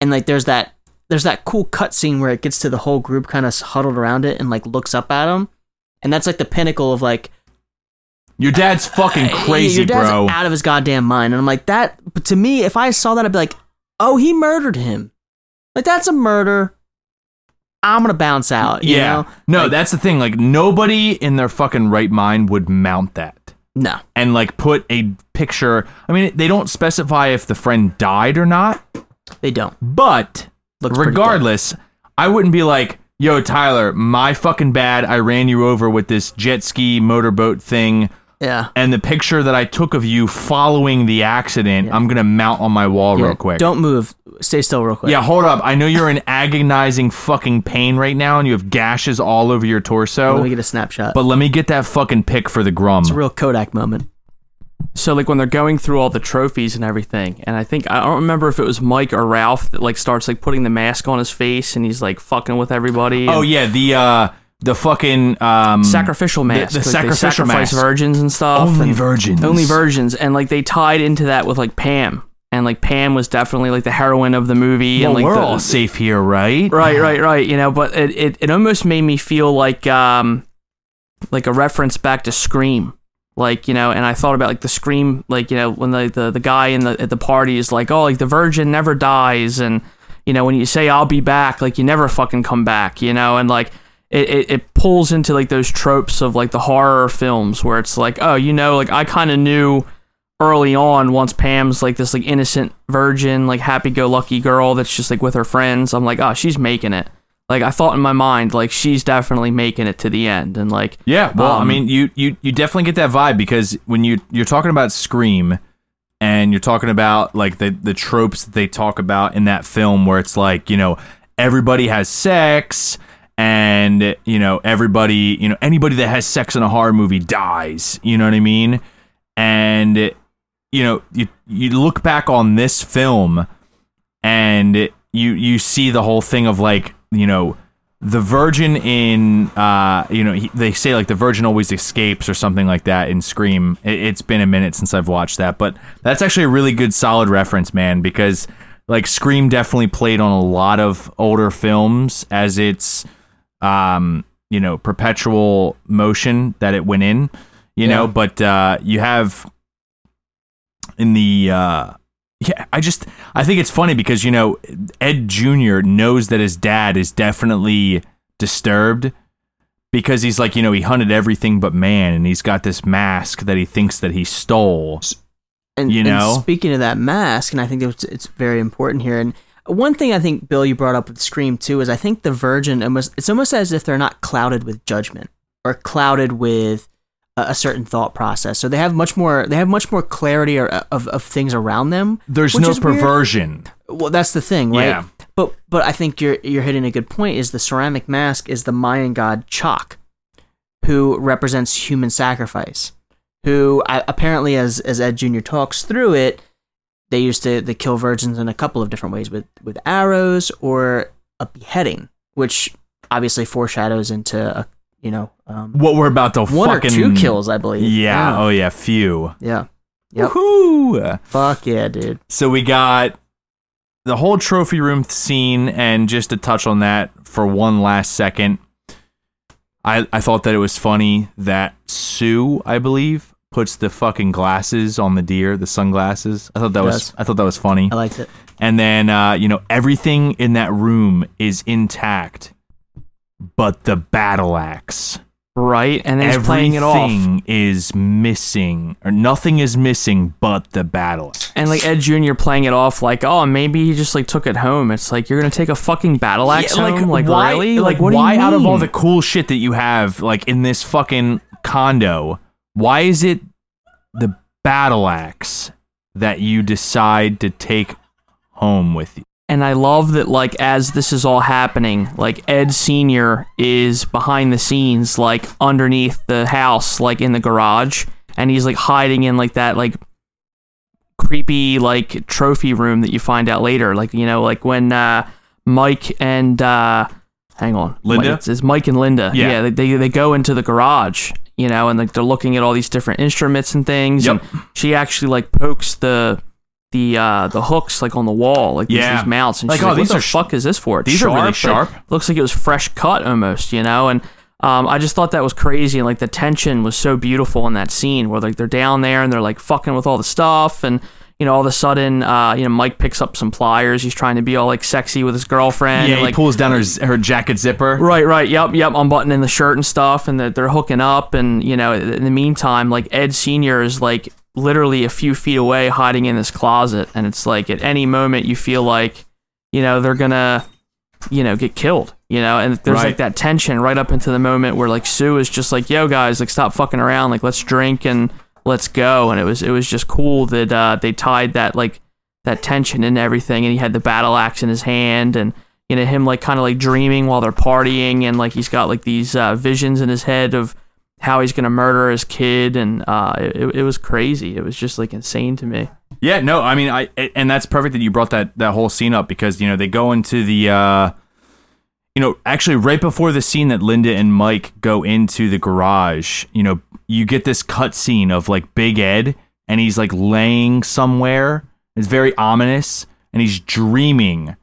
Speaker 2: and like there's that there's that cool cut scene where it gets to the whole group kind of huddled around it and like looks up at him, and that's like the pinnacle of like
Speaker 1: Your dad's fucking crazy,
Speaker 2: your dad's
Speaker 1: bro.
Speaker 2: out of his goddamn mind. And I'm like that. But to me, if I saw that, I'd be like, oh, he murdered him. Like that's a murder. I'm gonna bounce out. You
Speaker 1: yeah,
Speaker 2: know?
Speaker 1: no,
Speaker 2: Like,
Speaker 1: that's the thing. Like nobody in their fucking right mind would mount that.
Speaker 2: no.
Speaker 1: and like put a picture. I mean, they don't specify if the friend died or not,
Speaker 2: They don't.
Speaker 1: But
Speaker 2: Looks
Speaker 1: regardless, I wouldn't be like, "Yo, Tyler, my fucking bad. I ran you over with this jet ski motorboat thing."
Speaker 2: Yeah.
Speaker 1: And the picture that I took of you following the accident, I'm gonna mount on my wall
Speaker 2: Yeah,
Speaker 1: real quick.
Speaker 2: Don't move. Stay still real quick.
Speaker 1: Yeah, hold up. I know you're in agonizing fucking pain right now, and you have gashes all over your torso.
Speaker 2: Let me get a snapshot.
Speaker 1: but let me get that fucking pic for the Grum.
Speaker 2: it's a real Kodak moment.
Speaker 3: So like when they're going through all the trophies and everything, and I think I don't remember if it was Mike or Ralph that like starts like putting the mask on his face and he's like fucking with everybody.
Speaker 1: oh yeah, the uh the fucking um
Speaker 3: sacrificial mask.
Speaker 1: the
Speaker 3: like, they
Speaker 1: sacrificial
Speaker 3: sacrifice
Speaker 1: mask.
Speaker 3: virgins and stuff.
Speaker 1: Only
Speaker 3: and-
Speaker 1: virgins.
Speaker 3: Only virgins, and like they tied into that with like Pam, and like Pam was definitely like the heroine of the movie,
Speaker 1: Well,
Speaker 3: and like
Speaker 1: we're
Speaker 3: the,
Speaker 1: all safe here, right?
Speaker 3: right, right, right. You know, but it, it it almost made me feel like um like a reference back to Scream. Like you know, and I thought about like the Scream, like you know, when the the, the guy in the at the party is like, oh, like the virgin never dies, and you know, when you say I'll be back, like you never fucking come back, you know, and like it, it, it pulls into like those tropes of like the horror films where it's like, oh, you know, like I kind of knew early on once Pam's like this like innocent virgin, like happy go lucky girl that's just like with her friends. I'm like, oh, she's making it. Like I thought in my mind, like she's definitely making it to the end, and like
Speaker 1: Yeah, well, I
Speaker 3: Um,
Speaker 1: mean, you, you you definitely get that vibe because when you you're talking about Scream, and you're talking about like the the tropes that they talk about in that film, where it's like you know everybody has sex, and you know everybody you know anybody that has sex in a horror movie dies. You know what I mean? And you know you you look back on this film, and you you see the whole thing of like you know the virgin in uh you know he, they say like the virgin always escapes or something like that in scream. It, it's been a minute since i've watched that but that's actually a really good solid reference man because like scream definitely played on a lot of older films as its um you know perpetual motion that it went in you know but uh you have in the uh yeah, I just I think it's funny because you know Ed Jr. knows that his dad is definitely disturbed because he's like you know he hunted everything but man and he's got this mask that he thinks that he stole.
Speaker 2: And,
Speaker 1: You
Speaker 2: and
Speaker 1: know?
Speaker 2: speaking of that mask, and I think it's, it's very important here. And one thing I think Bill you brought up with Scream too is I think the Virgin almost it's almost as if they're not clouded with judgment or clouded with a, certain thought process. So they have much more they have much more clarity or, uh, of of things around them.
Speaker 1: There's no
Speaker 2: is weird.
Speaker 1: perversion.
Speaker 2: Well, that's the thing, right?
Speaker 1: Yeah.
Speaker 2: But but I think you're you're hitting a good point. Is the ceramic mask is the Mayan god Chak, who represents human sacrifice. Who I, apparently, as as Ed Junior talks through it, they used to they kill virgins in a couple of different ways with with arrows or a beheading, which obviously foreshadows into a you know um,
Speaker 1: What we're about to
Speaker 2: one
Speaker 1: fucking
Speaker 2: or two kills, I believe.
Speaker 1: Yeah. Oh yeah. Few.
Speaker 2: yeah. Yep.
Speaker 1: Woohoo!
Speaker 2: Fuck yeah, dude.
Speaker 1: So we got the whole trophy room scene, and just to touch on that for one last second, I I thought that it was funny that Sue, I believe, puts the fucking glasses on the deer, the sunglasses. I thought that was I thought that was funny.
Speaker 2: I liked it.
Speaker 1: And then uh, you know everything in that room is intact, but the battle axe.
Speaker 3: right, and then he's
Speaker 1: Everything
Speaker 3: playing it off.
Speaker 1: is missing, or nothing is missing but the battle. axe.
Speaker 3: And like Ed Jr. playing it off like, oh, maybe he just like took it home. It's like you're gonna take a fucking battle axe
Speaker 1: Yeah,
Speaker 3: home? Like,
Speaker 1: why,
Speaker 3: really?
Speaker 1: Like,
Speaker 3: what do you
Speaker 1: why out of all
Speaker 3: mean?
Speaker 1: the cool shit that you have, like in this fucking condo, why is it the battle axe that you decide to take home with you?
Speaker 3: And I love that, like, as this is all happening, like, Ed Sr. is behind the scenes, like, underneath the house, like, in the garage. And he's, like, hiding in, like, that, like, creepy, like, trophy room that you find out later. Like, you know, like when uh, Mike and, uh, hang on.
Speaker 1: Linda?
Speaker 3: It's, it's Mike and Linda.
Speaker 1: Yeah.
Speaker 3: they, they, they go into the garage, you know, and, like, they're looking at all these different instruments and things.
Speaker 1: Yep.
Speaker 3: And she actually, like, pokes the the uh the hooks like on the wall like these-
Speaker 1: Yeah.
Speaker 3: these mounts and
Speaker 1: Like,
Speaker 3: she's
Speaker 1: oh,
Speaker 3: like,
Speaker 1: these
Speaker 3: what
Speaker 1: are
Speaker 3: the
Speaker 1: sh-
Speaker 3: fuck is this for It's
Speaker 1: these are really sharp.
Speaker 3: looks like it was fresh cut almost you know and um, I just thought that was crazy and like the tension was so beautiful in that scene where like they're down there and they're like fucking with all the stuff and you know all of a sudden uh you know Mike picks up some pliers he's trying to be all like sexy with his girlfriend
Speaker 1: yeah,
Speaker 3: and,
Speaker 1: he pulls down her her jacket zipper.
Speaker 3: Right, right. Yep, yep. Unbuttoning the shirt and stuff, and they're, they're hooking up. And you know, in the meantime, like Ed Senior is like literally a few feet away hiding in this closet. And it's like at any moment you feel like you know they're gonna you know get killed you know? And there's
Speaker 1: Right.
Speaker 3: like that tension right up into the moment where like sue is just like yo guys like stop fucking around. Like let's drink and let's go. And it was it was just cool that uh they tied that like that tension and everything. And he had the battle axe in his hand and you know him like kind of like dreaming while they're partying. And like he's got like these uh, visions in his head of how he's gonna murder his kid and uh it, it was crazy it was just like insane to me
Speaker 1: Yeah, no, I mean, I and that's perfect that you brought that that whole scene up because you know they go into the, uh you know, actually right before the scene that Linda and Mike go into the garage, you know, you get this cut scene of like Big Ed and he's like laying somewhere. It's very ominous, and he's dreaming,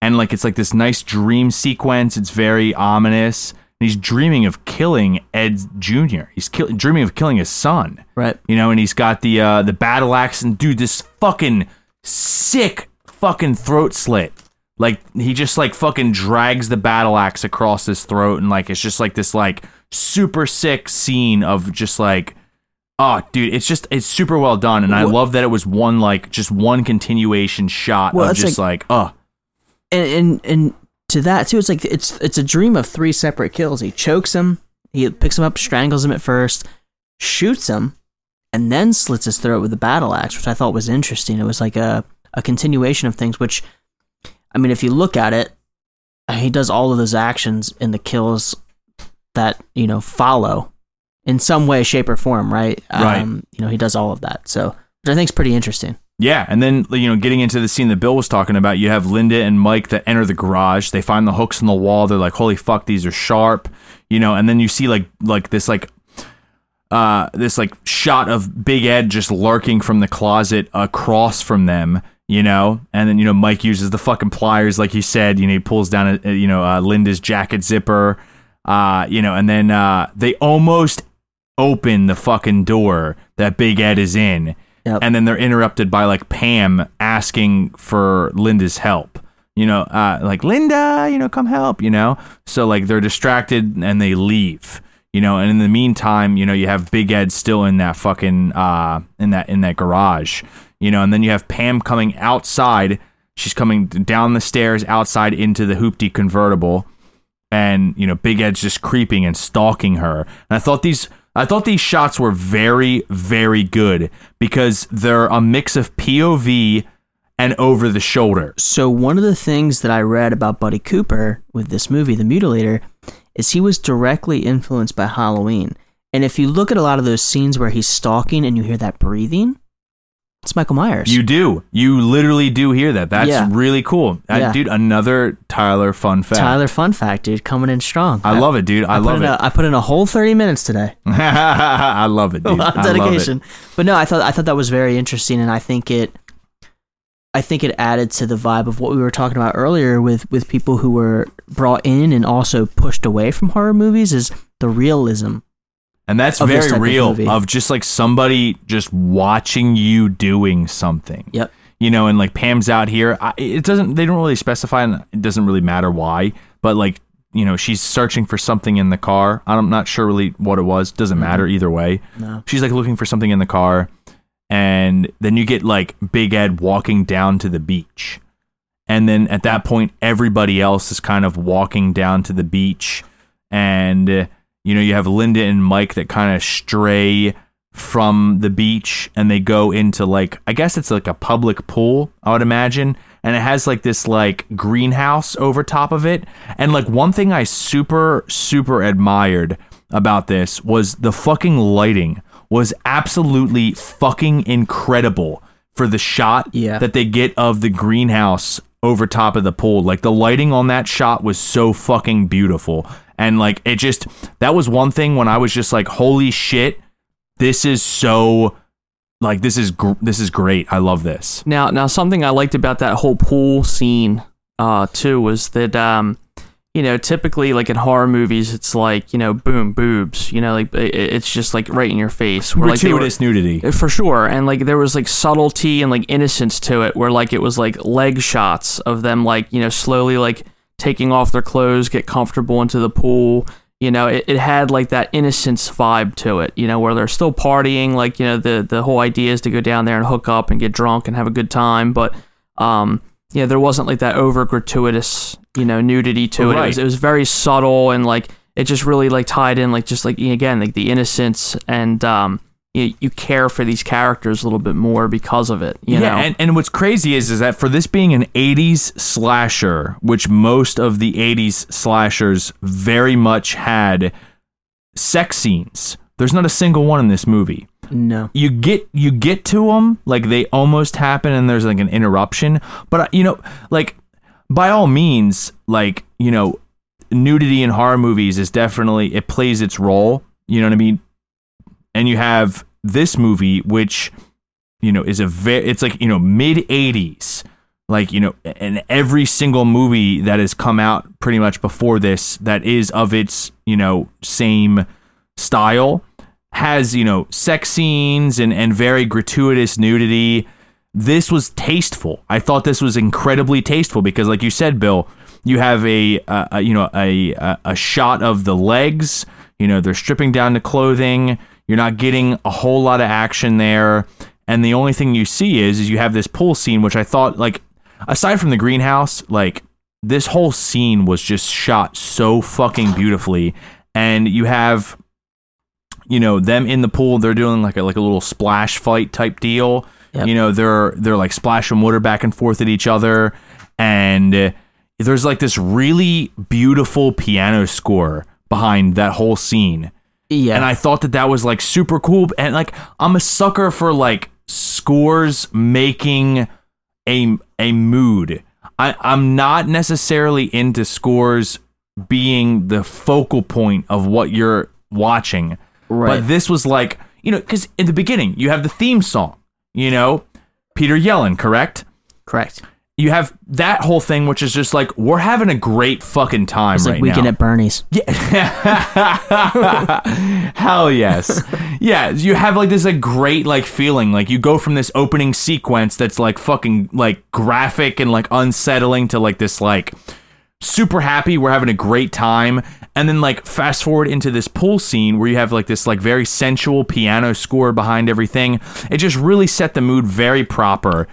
Speaker 1: and like it's like this nice dream sequence. It's very ominous. And he's dreaming of killing Ed Jr. He's kill- dreaming of killing his son
Speaker 2: Right.
Speaker 1: you know, and he's got the uh, the battle axe and dude, this fucking sick fucking throat slit. Like he just like fucking drags the battle axe across his throat, and like it's just like this like super sick scene of just like. Oh, dude, it's just it's super well done, and I
Speaker 2: Well-
Speaker 1: love that it was one like just one continuation shot
Speaker 2: Well,
Speaker 1: of just like, oh,
Speaker 2: and and and to that too, it's like it's it's a dream of three separate kills. He chokes him, he picks him up, strangles him at first, shoots him, and then slits his throat with a battle axe, which I thought was interesting. It was like a a continuation of things. Which, I mean, if you look at it, he does all of those actions in the kills that you know follow in some way, shape, or form. Right?
Speaker 1: Right.
Speaker 2: Um, you know, he does all of that. So, which I think is pretty interesting.
Speaker 1: Yeah, and then you know, getting into the scene that Bill was talking about, you have Linda and Mike that enter the garage. They find the hooks in the wall. They're like, "Holy fuck, these are sharp," you know. And then you see like like this like uh this like shot of Big Ed just lurking from the closet across from them, you know. And then you know Mike uses the fucking pliers, like you said. You know, he pulls down uh, you know uh, Linda's jacket zipper, uh, you know, and then uh, they almost open the fucking door that Big Ed is in
Speaker 2: Yep.
Speaker 1: and then they're interrupted by like Pam asking for Linda's help. You know, uh, like Linda, you know, come help. You know, so like they're distracted and they leave. You know, and in the meantime, you know, you have Big Ed still in that fucking uh in that in that garage. You know, and then you have Pam coming outside. She's coming down the stairs outside into the hoopty convertible and you know Big Ed's just creeping and stalking her. And I thought these I thought these shots were very very good because they're a mix of POV and over the shoulder.
Speaker 2: So one of the things that I read about Buddy Cooper with this movie, The Mutilator, is he was directly influenced by Halloween. And if you look at a lot of those scenes where he's stalking and you hear that breathing, it's Michael Myers.
Speaker 1: You do. You literally do hear that. That's
Speaker 2: Yeah.
Speaker 1: really cool. Uh,
Speaker 2: Yeah.
Speaker 1: dude, another Tyler fun fact.
Speaker 2: Tyler, fun fact, dude, coming in strong.
Speaker 1: I love it, dude. I,
Speaker 2: put
Speaker 1: love
Speaker 2: in
Speaker 1: it.
Speaker 2: A, I put in a whole thirty minutes today.
Speaker 1: I love it,
Speaker 2: A
Speaker 1: dude.
Speaker 2: lot of
Speaker 1: I love it.
Speaker 2: dedication. But no, I thought I thought that was very interesting, and I think it, I think it added to the vibe of what we were talking about earlier with with people who were brought in and also pushed away from horror movies is the realism.
Speaker 1: And that's very
Speaker 2: type of
Speaker 1: real of just like somebody just watching you doing something.
Speaker 2: Yep.
Speaker 1: You know, and like Pam's out here. I, it doesn't. They don't really specify, and it doesn't really matter why. But like, you know, she's searching for something in the car. I'm not sure really what it was. Doesn't mm-hmm. matter either way.
Speaker 2: No.
Speaker 1: She's like looking for something in the car, and then you get like Big Ed walking down to the beach, and then at that point, everybody else is kind of walking down to the beach, and you know you have Linda and Mike that kind of stray from the beach and they go into like I guess it's like a public pool, I would imagine. And it has like this like greenhouse over top of it. And like one thing I super, super admired about this was the fucking lighting was absolutely fucking incredible for the shot
Speaker 2: Yeah.
Speaker 1: that they get of the greenhouse over top of the pool. Like the lighting on that shot was so fucking beautiful. And like it just that was one thing when I was just like holy shit this is so like this is gr- this is great. I love this.
Speaker 3: Now, now something I liked about that whole pool scene, uh, too, was that um, you know, typically like in horror movies, it's like you know, boom, boobs, you know, like it's just like right in your face. Where, like, they were-
Speaker 1: Gratuitous nudity.
Speaker 3: for sure, and like there was like subtlety and like innocence to it, where like it was like leg shots of them, like you know, slowly like taking off their clothes, get comfortable into the pool. You know, it, it had like that innocence vibe to it. You know, where they're still partying. Like you know, the the whole idea is to go down there and hook up and get drunk and have a good time, but um, yeah, there wasn't like that over gratuitous, you know, nudity to it. It was, it was very subtle and like it just really like tied in like just like again like the innocence and um you, you care for these characters a little bit more because of it. You
Speaker 1: yeah,
Speaker 3: know,
Speaker 1: and, and what's crazy is is that for this being an 80s slasher, which most of the 80s slashers very much had sex scenes. There's not a single one in this movie.
Speaker 2: No.
Speaker 1: You get you get to them like they almost happen and there's like an interruption, but uh, you know, like by all means, like, you know, nudity in horror movies is definitely it plays its role, you know what I mean? And you have this movie which you know is a very it's like you know mid 80s like you know and every single movie that has come out pretty much before this that is of its you know same style has you know sex scenes and and very gratuitous nudity. This was tasteful. I thought this was incredibly tasteful because like you said bill you have a, a you know a, a a shot of the legs you know they're stripping down the clothing you're not getting a whole lot of action there. And the only thing you see is is you have this pool scene which i thought like aside from the greenhouse like this whole scene was just shot so fucking beautifully. And you have you know them in the pool they're doing like a like a little splash fight type deal.
Speaker 2: Yep.
Speaker 1: you know they're they're like splashing water back and forth at each other. And uh, there's like this really beautiful piano score behind that whole scene
Speaker 2: Yeah.
Speaker 1: and I thought that that was like super cool. And like, I'm a sucker for like scores making a a mood. I I'm not necessarily into scores being the focal point of what you're watching.
Speaker 2: Right.
Speaker 1: But this was like, you know, because in the beginning you have the theme song. You know, Peter Yellen, correct?
Speaker 2: Correct.
Speaker 1: You have that whole thing, which is just like we're having a great fucking time
Speaker 2: It's
Speaker 1: right
Speaker 2: like weekend
Speaker 1: now.
Speaker 2: at Bernie's.
Speaker 1: Yeah, Hell yes. yeah, you have like this like great like feeling. Like you go from this opening sequence that's like fucking like graphic and like unsettling to like this like super happy, we're having a great time. And then like fast forward into this pool scene where you have like this like very sensual piano score behind everything. It just really set the mood very proper.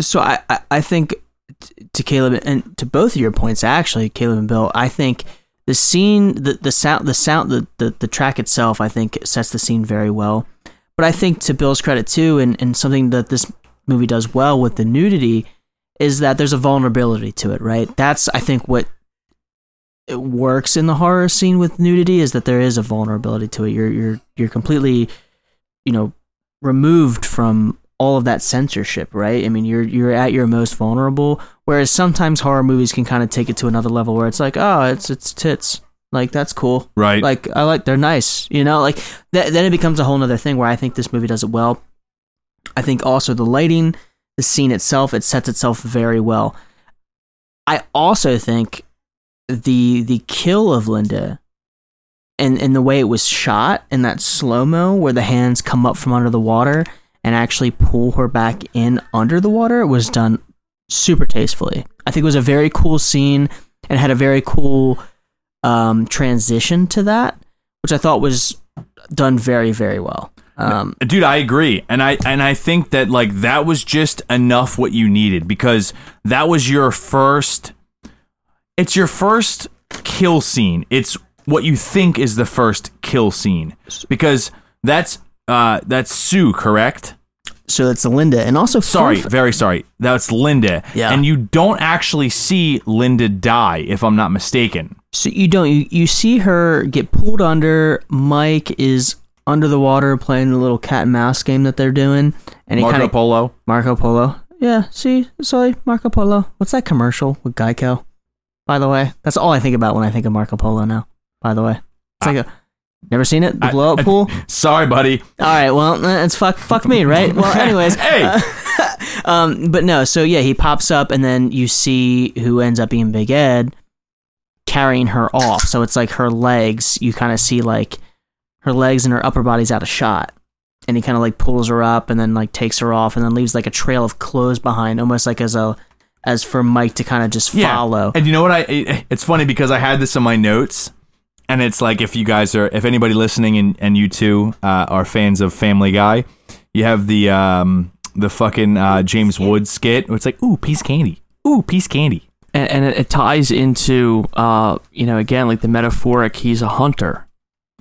Speaker 2: So I, I, think to Caleb and to both of your points, actually, Caleb and Bill, I think the scene, the, the sound, the sound, the, the, the track itself, I think sets the scene very well. But I think to Bill's credit too, and, and something that this movie does well with the nudity is that there's a vulnerability to it, right? That's I think what it works in the horror scene with nudity is that there is a vulnerability to it. You're you're you're completely, you know, removed from all of that censorship, right? I mean, you're you're at your most vulnerable. Whereas sometimes horror movies can kind of take it to another level where it's like, oh, it's it's tits, like that's cool,
Speaker 1: Right.
Speaker 2: Like I like they're nice, you know. Like th- then it becomes a whole other thing where I think this movie does it well. I think also the lighting, the scene itself, it sets itself very well. I also think the the kill of Linda and and the way it was shot in that slow mo where the hands come up from under the water and actually pull her back in under the water was done super tastefully. I think it was a very cool scene and had a very cool um, transition to that, which I thought was done very very well. Um,
Speaker 1: dude i agree and i and i think that like that was just enough what you needed because that was your first it's your first kill scene it's what you think is the first kill scene because that's uh that's sue correct
Speaker 2: so that's Linda, and also
Speaker 1: sorry very sorry that's linda
Speaker 2: Yeah.
Speaker 1: and you don't actually see linda die if i'm not mistaken
Speaker 2: So you don't you, you see her get pulled under. Mike is under the water playing the little cat and mouse game that they're doing, and
Speaker 1: marco
Speaker 2: kind of
Speaker 1: polo
Speaker 2: Marco Polo. Yeah, see, sorry, Marco Polo. What's that commercial with Geico? By the way, that's all I think about when I think of Marco Polo now. By the way, it's ah. like a never seen it. The
Speaker 1: I-
Speaker 2: blow up
Speaker 1: I-
Speaker 2: pool.
Speaker 1: sorry buddy
Speaker 2: All right, well, uh, it's fuck fuck me, right? Well, anyways,
Speaker 1: hey
Speaker 2: um, but no, so yeah, he pops up, and then you see who ends up being Big Ed carrying her off. So it's like her legs. You kind of see like her legs and her upper body's out of shot, and he kind of like pulls her up, and then like takes her off, and then leaves like a trail of clothes behind, almost like as a as for Mike to kind of just follow.
Speaker 1: And you know what? I it's funny because I had this in my notes, and it's like if you guys are, if anybody listening and, and you too uh, are fans of Family Guy, you have the um the fucking uh, James Woods skit. Where it's like, ooh, piece candy, ooh, piece candy.
Speaker 3: and, and it, it ties into uh you know again like the metaphoric he's a hunter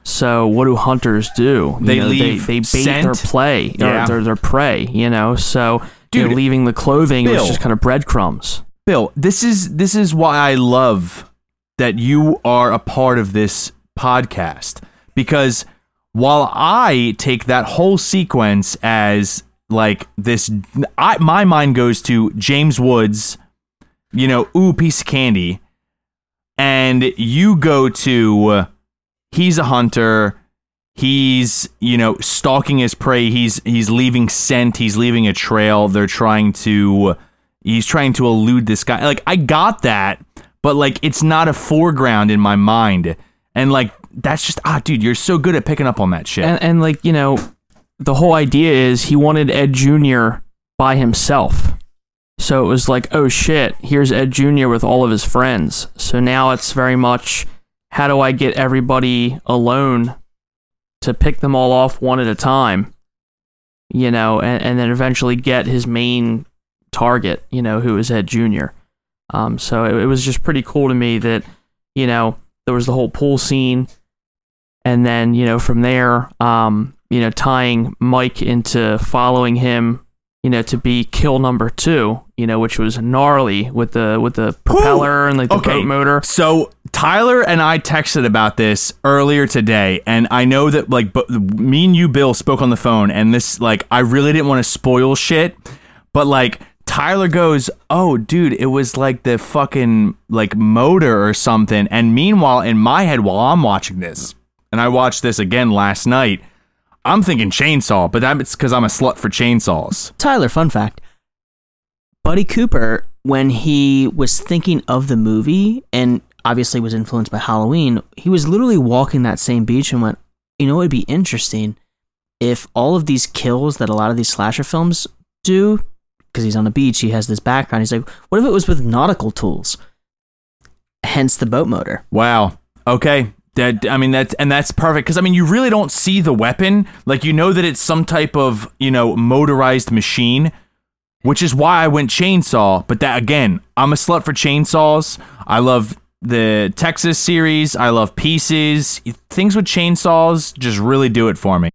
Speaker 3: so what do hunters do You
Speaker 1: They
Speaker 3: know,
Speaker 1: leave
Speaker 3: they, they bait their
Speaker 1: scent.
Speaker 3: play
Speaker 1: Yeah.
Speaker 3: their, their prey you know so
Speaker 1: Dude,
Speaker 3: leaving the clothing
Speaker 1: Bill.
Speaker 3: was just kind of breadcrumbs
Speaker 1: Bill, this is this is why I love that you are a part of this podcast. Because while I take that whole sequence as like this I my mind goes to James Woods, you know, ooh piece of candy and you go to uh, he's a hunter he's you know stalking his prey he's he's leaving scent he's leaving a trail they're trying to he's trying to elude this guy. Like i got that but like it's not a foreground in my mind. And like that's just ah dude you're so good at picking up on that shit.
Speaker 3: And, and like you know the whole idea is he wanted ed jr by himself. So it was like oh shit here's ed jr with all of his friends. So now it's very much how do i get everybody alone to pick them all off one at a time? You know and, and then eventually get his main target you know who is ed jr um, so it, it was just pretty cool to me that you know there was the whole pool scene. And then you know from there um you know tying mike into following him you know to be kill number two you know which was gnarly with the with the propeller and like the
Speaker 1: Okay.
Speaker 3: boat motor.
Speaker 1: So Tyler and I texted about this earlier today, and I know that like me and you, Bill, spoke on the phone, and this like I really didn't want to spoil shit, but like Tyler goes, "Oh, dude, it was like the fucking like motor or something," and meanwhile, in my head, while I'm watching this, and I watched this again last night, I'm thinking chainsaw, but that's because I'm a slut for chainsaws.
Speaker 2: Tyler, fun fact. Buddy Cooper, when he was thinking of the movie and obviously was influenced by Halloween, he was literally walking that same beach and went, you know, it'd be interesting if all of these kills that a lot of these slasher films do, because he's on the beach, he has this background. He's like, what if it was with nautical tools? Hence the boat motor.
Speaker 1: Wow. Okay. That I mean that's and that's perfect because I mean you really don't see the weapon like you know that it's some type of you know motorized machine, which is why I went chainsaw. But that again, I'm a slut for chainsaws. I love the Texas series. I love pieces. Things with chainsaws just really do it for me.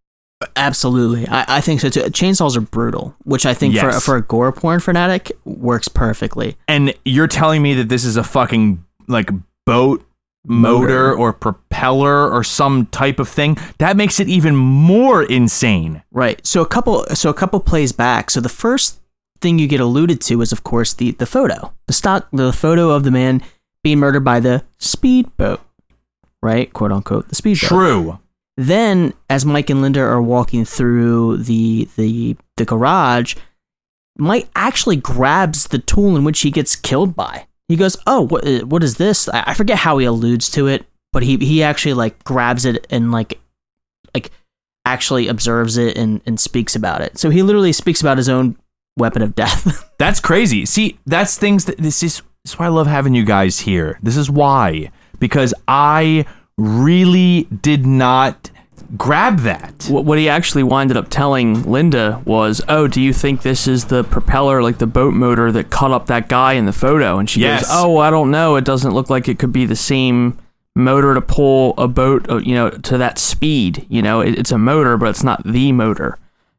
Speaker 2: Absolutely, I, I think so too. Chainsaws are brutal, which I think for
Speaker 1: Yes.
Speaker 2: for a gore porn fanatic works perfectly.
Speaker 1: And you're telling me that this is a fucking like boat motor,
Speaker 2: Motor.
Speaker 1: or propeller or some type of thing that makes it even more insane.
Speaker 2: Right. So a couple so a couple plays back. So the first thing you get alluded to is of course the the photo. The stock the photo of the man being murdered by the speedboat. Right? Quote unquote the speedboat.
Speaker 1: True.
Speaker 2: Then as Mike and Linda are walking through the the the garage, Mike actually grabs the tool in which he gets killed by. He goes, "Oh, what uh, what is this?" I forget how he alludes to it, but he he actually like grabs it and like like actually observes it and and speaks about it. So he literally speaks about his own weapon of death.
Speaker 1: That's crazy. See, that's things that this is. This is why I love having you guys here. This is why because I really did not grab that.
Speaker 3: what, what he actually winded up telling linda was oh do you think this is the propeller like the boat motor that caught up that guy in the photo and she
Speaker 1: Yes.
Speaker 3: goes oh i don't know it doesn't look like it could be the same motor to pull a boat uh, you know to that speed you know it, it's a motor but it's not the motor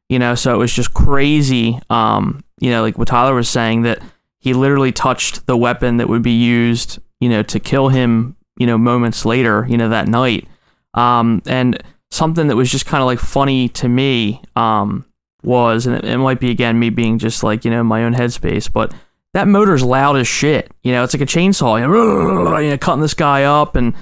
Speaker 3: you know so it was just crazy um you know like what tyler was saying that he literally touched the weapon that would be used you know to kill him you know moments later you know that night. Um and something that was just kind of like funny to me um was and it, it might be again me being just like you know in my own headspace but that motor's loud as shit. You know it's like a chainsaw you know, you know cutting this guy up and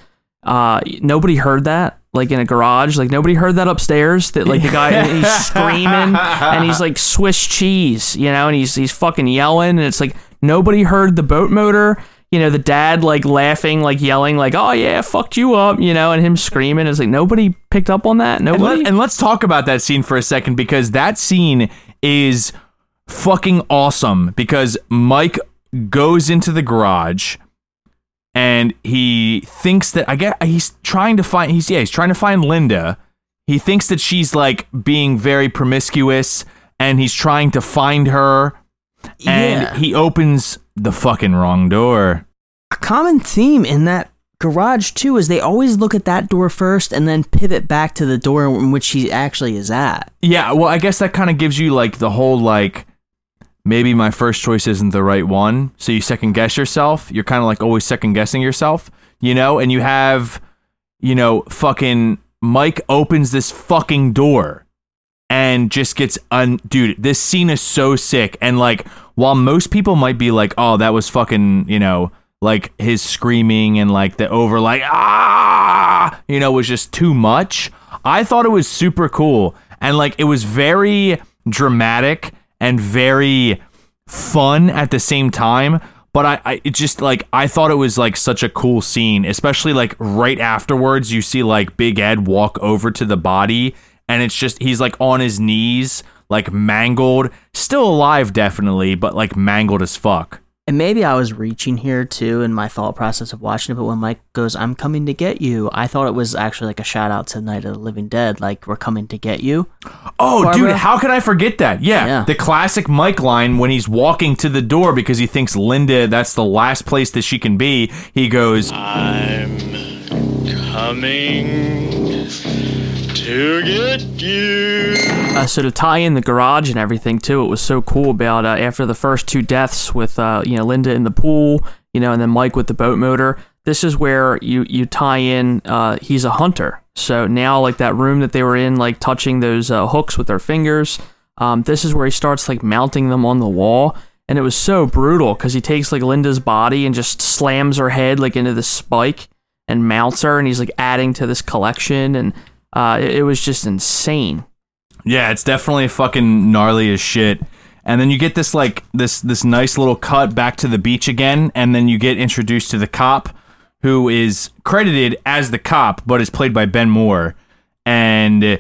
Speaker 3: uh nobody heard that like in a garage. Like nobody heard that upstairs that like the guy he's screaming and he's like swiss cheese you know and he's he's fucking yelling and it's like nobody heard the boat motor you know the dad like laughing like yelling like oh yeah fucked you up you know and him screaming it's like nobody picked up on that
Speaker 1: And,
Speaker 3: nobody
Speaker 1: let, and let's talk about that scene for a second because that scene is fucking awesome because Mike goes into the garage and he thinks that I get he's trying to find he's yeah he's trying to find Linda. He thinks that she's like being very promiscuous, and he's trying to find her. And
Speaker 2: Yeah.
Speaker 1: he opens the fucking wrong door.
Speaker 2: a common theme in that garage too is they always look at that door first and then pivot back to the door in which he actually is at.
Speaker 1: Yeah, well, I guess that kind of gives you like the whole like maybe my first choice isn't the right one, so you second guess yourself. You're kind of like always second guessing yourself, you know. And you have, you know, fucking Mike opens this fucking door and just gets un. Dude, this scene is so sick. And like, while most people might be like, "Oh, that was fucking," you know. Like his screaming and like the over like ah you know was just too much. I thought it was super cool and like it was very dramatic and very fun at the same time. But I, I it just like I thought it was like such a cool scene, especially like right afterwards you see like Big Ed walk over to the body and it's just he's like on his knees, like mangled, still alive definitely, but like mangled as fuck.
Speaker 2: And maybe I was reaching here too in my thought process of watching it, but when Mike goes, I'm coming to get you, I thought it was actually like a shout out to Night of the Living Dead, like we're coming to get you.
Speaker 1: Oh,
Speaker 2: Barbara?
Speaker 1: dude, how could I forget that? Yeah,
Speaker 2: Yeah.
Speaker 1: the classic Mike line when he's walking to the door because he thinks Linda, that's the last place that she can be. He goes,
Speaker 9: I'm coming to get you.
Speaker 3: Uh, so to tie in the garage and everything too, it was so cool about uh, after the first two deaths with uh, you know Linda in the pool, you know, and then Mike with the boat motor. This is where you you tie in. Uh, he's a hunter, so now like that room that they were in, like touching those uh, hooks with their fingers. Um, this is where he starts like mounting them on the wall, and it was so brutal because he takes like Linda's body and just slams her head like into the spike and mounts her, and he's like adding to this collection, and uh, it, it was just insane.
Speaker 1: Yeah, it's definitely fucking gnarly as shit. And then you get this like this this nice little cut back to the beach again, and then you get introduced to the cop who is credited as the cop, but is played by Ben Moore. And uh,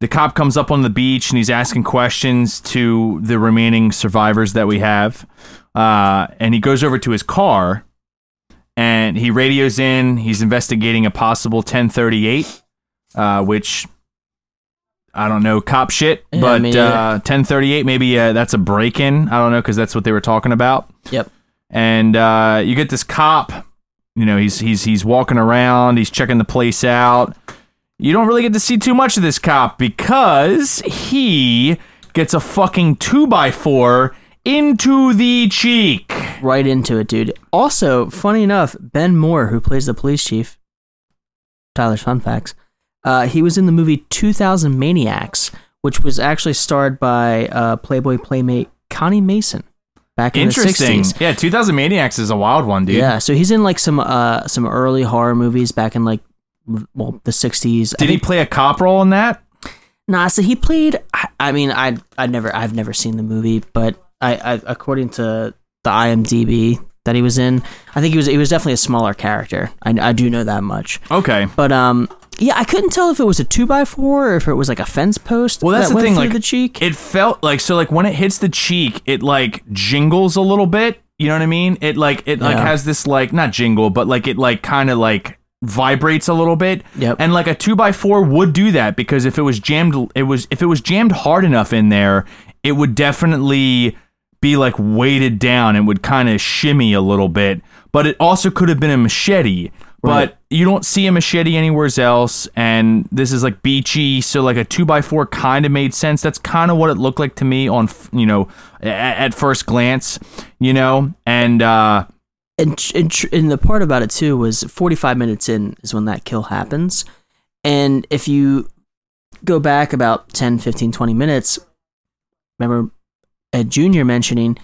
Speaker 1: the cop comes up on the beach and he's asking questions to the remaining survivors that we have. Uh, and he goes over to his car and he radios in. He's investigating a possible 1038, uh, which I don't know, cop shit.
Speaker 2: Yeah,
Speaker 1: but
Speaker 2: me neither.
Speaker 1: uh, 1038, maybe uh, that's a break in. I don't know because that's what they were talking about.
Speaker 2: Yep.
Speaker 1: And uh, you get this cop. You know, he's he's he's walking around. He's checking the place out. You don't really get to see too much of this cop because he gets a fucking two by four into the cheek.
Speaker 2: Right into it, dude. Also, funny enough, Ben Moore, who plays the police chief, Tyler's fun facts, uh, he was in the movie 2000 Maniacs, which was actually starred by uh, Playboy playmate Connie Mason back in the 60s.
Speaker 1: Yeah, 2000 Maniacs is a wild one, dude.
Speaker 2: Yeah, so he's in like some uh some early horror movies back in like well the 60s. I
Speaker 1: Did he play a cop role in that?
Speaker 2: Nah, so he played. I, I mean, I I never I've never seen the movie, but I, I according to the IMDb that he was in, I think he was he was definitely a smaller character. I, I do know that much.
Speaker 1: Okay.
Speaker 2: But um, yeah, I couldn't tell if it was a two by four or if it was like a fence post.
Speaker 1: Well, that's
Speaker 2: that
Speaker 1: the thing. Like
Speaker 2: the cheek.
Speaker 1: it felt like so. Like when it hits the cheek, it like jingles a little bit. You know what I mean? It like it like
Speaker 2: Yeah.
Speaker 1: has this like not jingle, but like it like kind of like vibrates a little bit.
Speaker 2: Yep.
Speaker 1: And like a two by four would do that because if it was jammed, it was if it was jammed hard enough in there, it would definitely be like weighted down and would kind of shimmy a little bit. But it also could have been a machete.
Speaker 2: Right.
Speaker 1: But you don't see a machete anywhere else, and this is like beachy, so like a two by four kind of made sense. That's kind of what it looked like to me on, you know, at, at first glance, you know, and uh,
Speaker 2: and, and, tr- and the part about it too was 45 minutes in is when that kill happens and if you go back about 10 15 20 minutes remember a junior mentioning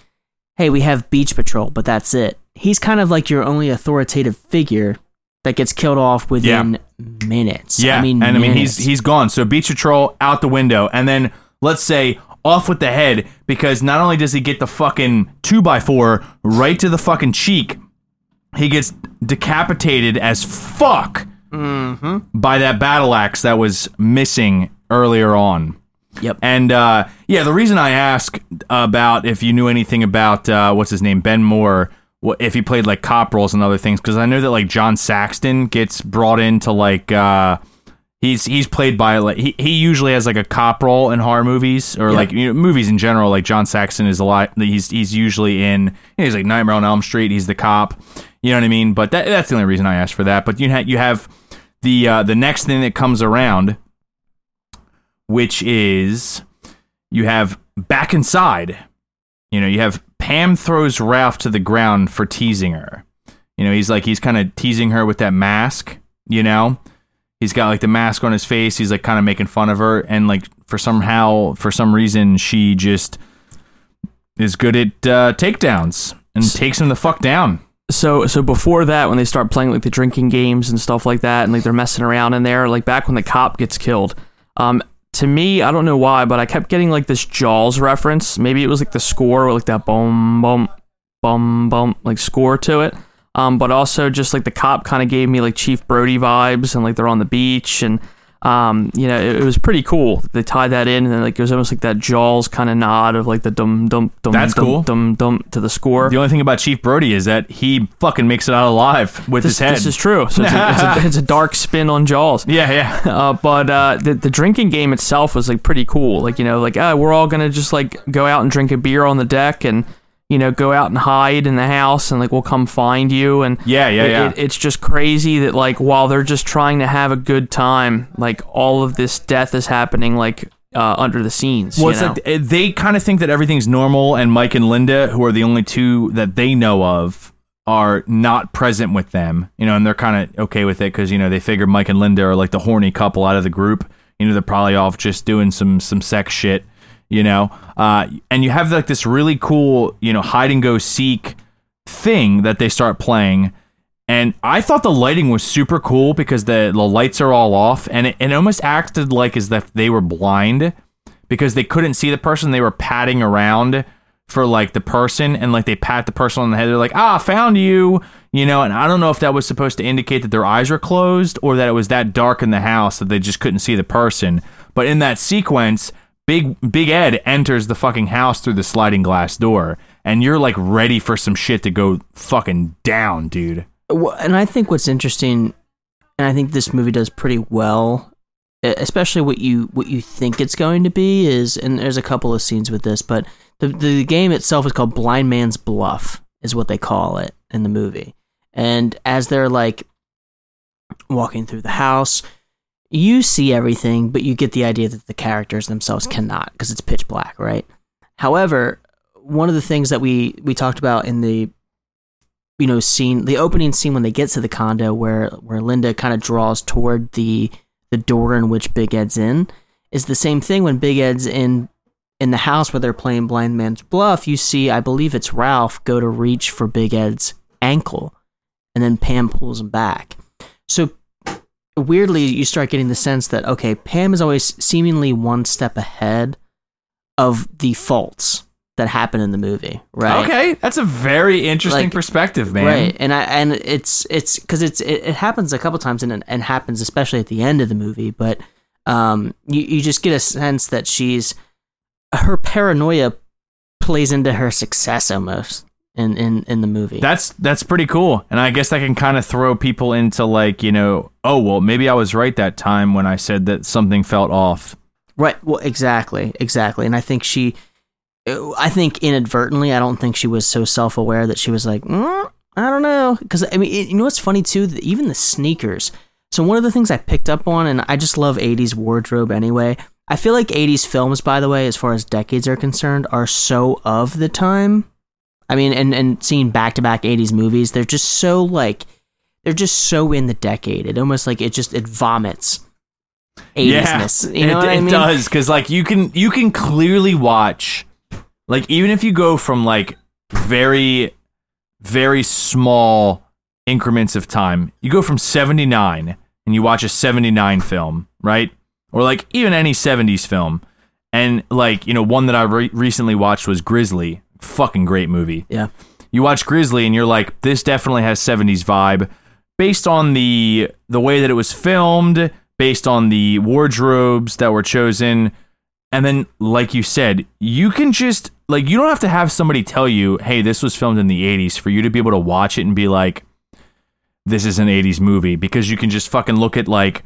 Speaker 2: hey we have beach patrol but that's it he's kind of like your only authoritative figure that gets killed off within minutes
Speaker 1: yeah,
Speaker 2: i mean
Speaker 1: and I mean he's he's gone. So beach patrol out the window, and then let's say off with the head because not only does he get the fucking two by four right to the fucking cheek, he gets decapitated as fuck by that battle axe that was missing earlier on.
Speaker 2: Yep.
Speaker 1: And uh, yeah, the reason I ask about if you knew anything about uh, what's his name, Ben Moore, wh- if he played like cop roles and other things because I know that like John Saxton gets brought into like uh he's he's played by like he, he usually has like a cop role in horror movies or like you know, movies in general. Like John Saxton is a lot he's he's usually in you know, he's like Nightmare on Elm Street he's the cop you know what I mean? But that that's the only reason I asked for that. But you ha- you have the uh the next thing that comes around which is you have back inside you know, you have Pam throws Ralph to the ground for teasing her. You know, he's like he's kind of teasing her with that mask, you know? He's got like the mask on his face. He's like kind of making fun of her and like for somehow for some reason she just is good at uh, takedowns and takes him the fuck down.
Speaker 3: So so before that, when they start playing like the drinking games and stuff like that, and like they're messing around in there, like back when the cop gets killed, um, to me, I don't know why, but I kept getting like this Jaws reference. Maybe it was like the score, with like that boom boom bum bum like score to it. Um, but also just like the cop kind of gave me like Chief Brody vibes, and like they're on the beach, and um, you know, it, it was pretty cool. They tied that in, and like it was almost like that Jaws kind of nod of like the dum dum dum.
Speaker 1: That's
Speaker 3: dum,
Speaker 1: cool.
Speaker 3: Dum dum to the score.
Speaker 1: The only thing about Chief Brody is that he fucking makes it out alive with
Speaker 3: this,
Speaker 1: his head.
Speaker 3: this is true. So it's a, it's, a, it's a dark spin on Jaws.
Speaker 1: yeah, yeah.
Speaker 3: Uh, but uh, the the drinking game itself was like pretty cool. Like you know, like uh, we're all gonna just like go out and drink a beer on the deck, and you know, go out and hide in the house, and like we'll come find you. And
Speaker 1: Yeah, yeah,
Speaker 3: it-
Speaker 1: yeah.
Speaker 3: it- it's just crazy that like while they're just trying to have a good time, like all of this death is happening like uh, under the scenes.
Speaker 1: Well,
Speaker 3: you
Speaker 1: it's
Speaker 3: know?
Speaker 1: like eh, they kind of think that everything's normal, and Mike and Linda, who are the only two that they know of, are not present with them. You know, and they're kind of okay with it because you know they figure Mike and Linda are like the horny couple out of the group. You know, they're probably off just doing some some sex shit. You know, uh, and you have like this really cool, you know, hide and go seek thing that they start playing. And I thought the lighting was super cool because the, the lights are all off, and it, it almost acted like as if they were blind because they couldn't see the person. They were patting around for like the person, and like they pat the person on the head. They're like, "Ah, found you," you know. And I don't know if that was supposed to indicate that their eyes were closed or that it was that dark in the house that they just couldn't see the person. But in that sequence, Big Big Ed enters the fucking house through the sliding glass door, and you're like ready for some shit to go fucking down, dude.
Speaker 2: Well, and I think what's interesting, and I think this movie does pretty well, especially what you what you think it's going to be is, and there's a couple of scenes with this, but the the game itself is called Blind Man's Bluff, is what they call it in the movie, and as they're like walking through the house. You see everything, but you get the idea that the characters themselves cannot because it's pitch black, right? However, one of the things that we we talked about in the you know scene the opening scene when they get to the condo where where Linda kind of draws toward the the door in which Big Ed's in is the same thing when Big Ed's in in the house where they're playing blind man's bluff you see I believe it's Ralph go to reach for Big Ed's ankle and then Pam pulls him back so weirdly you start getting the sense that okay Pam is always seemingly one step ahead of the faults that happen in the movie right
Speaker 1: Okay, that's a very interesting
Speaker 2: Like,
Speaker 1: perspective, man.
Speaker 2: Right, and I and it's it's because it's it, it happens a couple times and and happens especially at the end of the movie. But um, you you just get a sense that she's her paranoia plays into her success almost in in in the movie.
Speaker 1: That's that's pretty cool, and I guess that can kind of throw people into like you know, oh well, maybe I was right that time when I said that something felt off.
Speaker 2: Right. Well, exactly, exactly. And I think she, I think inadvertently, I don't think she was so self aware that she was like, mm, I don't know, because I mean, it, you know what's funny too? That even the sneakers. So one of the things I picked up on, and I just love '80s wardrobe anyway. I feel like '80s films, by the way, as far as decades are concerned, are so of the time. I mean, and and seeing back to back '80s movies, they're just so like, they're just so in the decade. It almost like it just it vomits. 80s-ness. you know
Speaker 1: it,
Speaker 2: I
Speaker 1: it does because like you can you can clearly watch, like even if you go from like very very small increments of time, you go from seventy nine and you watch a seventy nine film, right? Or like even any seventies film, and like you know one that I re- recently watched was Grizzly, fucking great movie.
Speaker 2: Yeah.
Speaker 1: you watch Grizzly and you're like, this definitely has 70s vibe based on the the way that it was filmed, based on the wardrobes that were chosen. And then like you said, you can just like you don't have to have somebody tell you, "Hey, this was filmed in the 80s" for you to be able to watch it and be like this is an 80s movie because you can just fucking look at like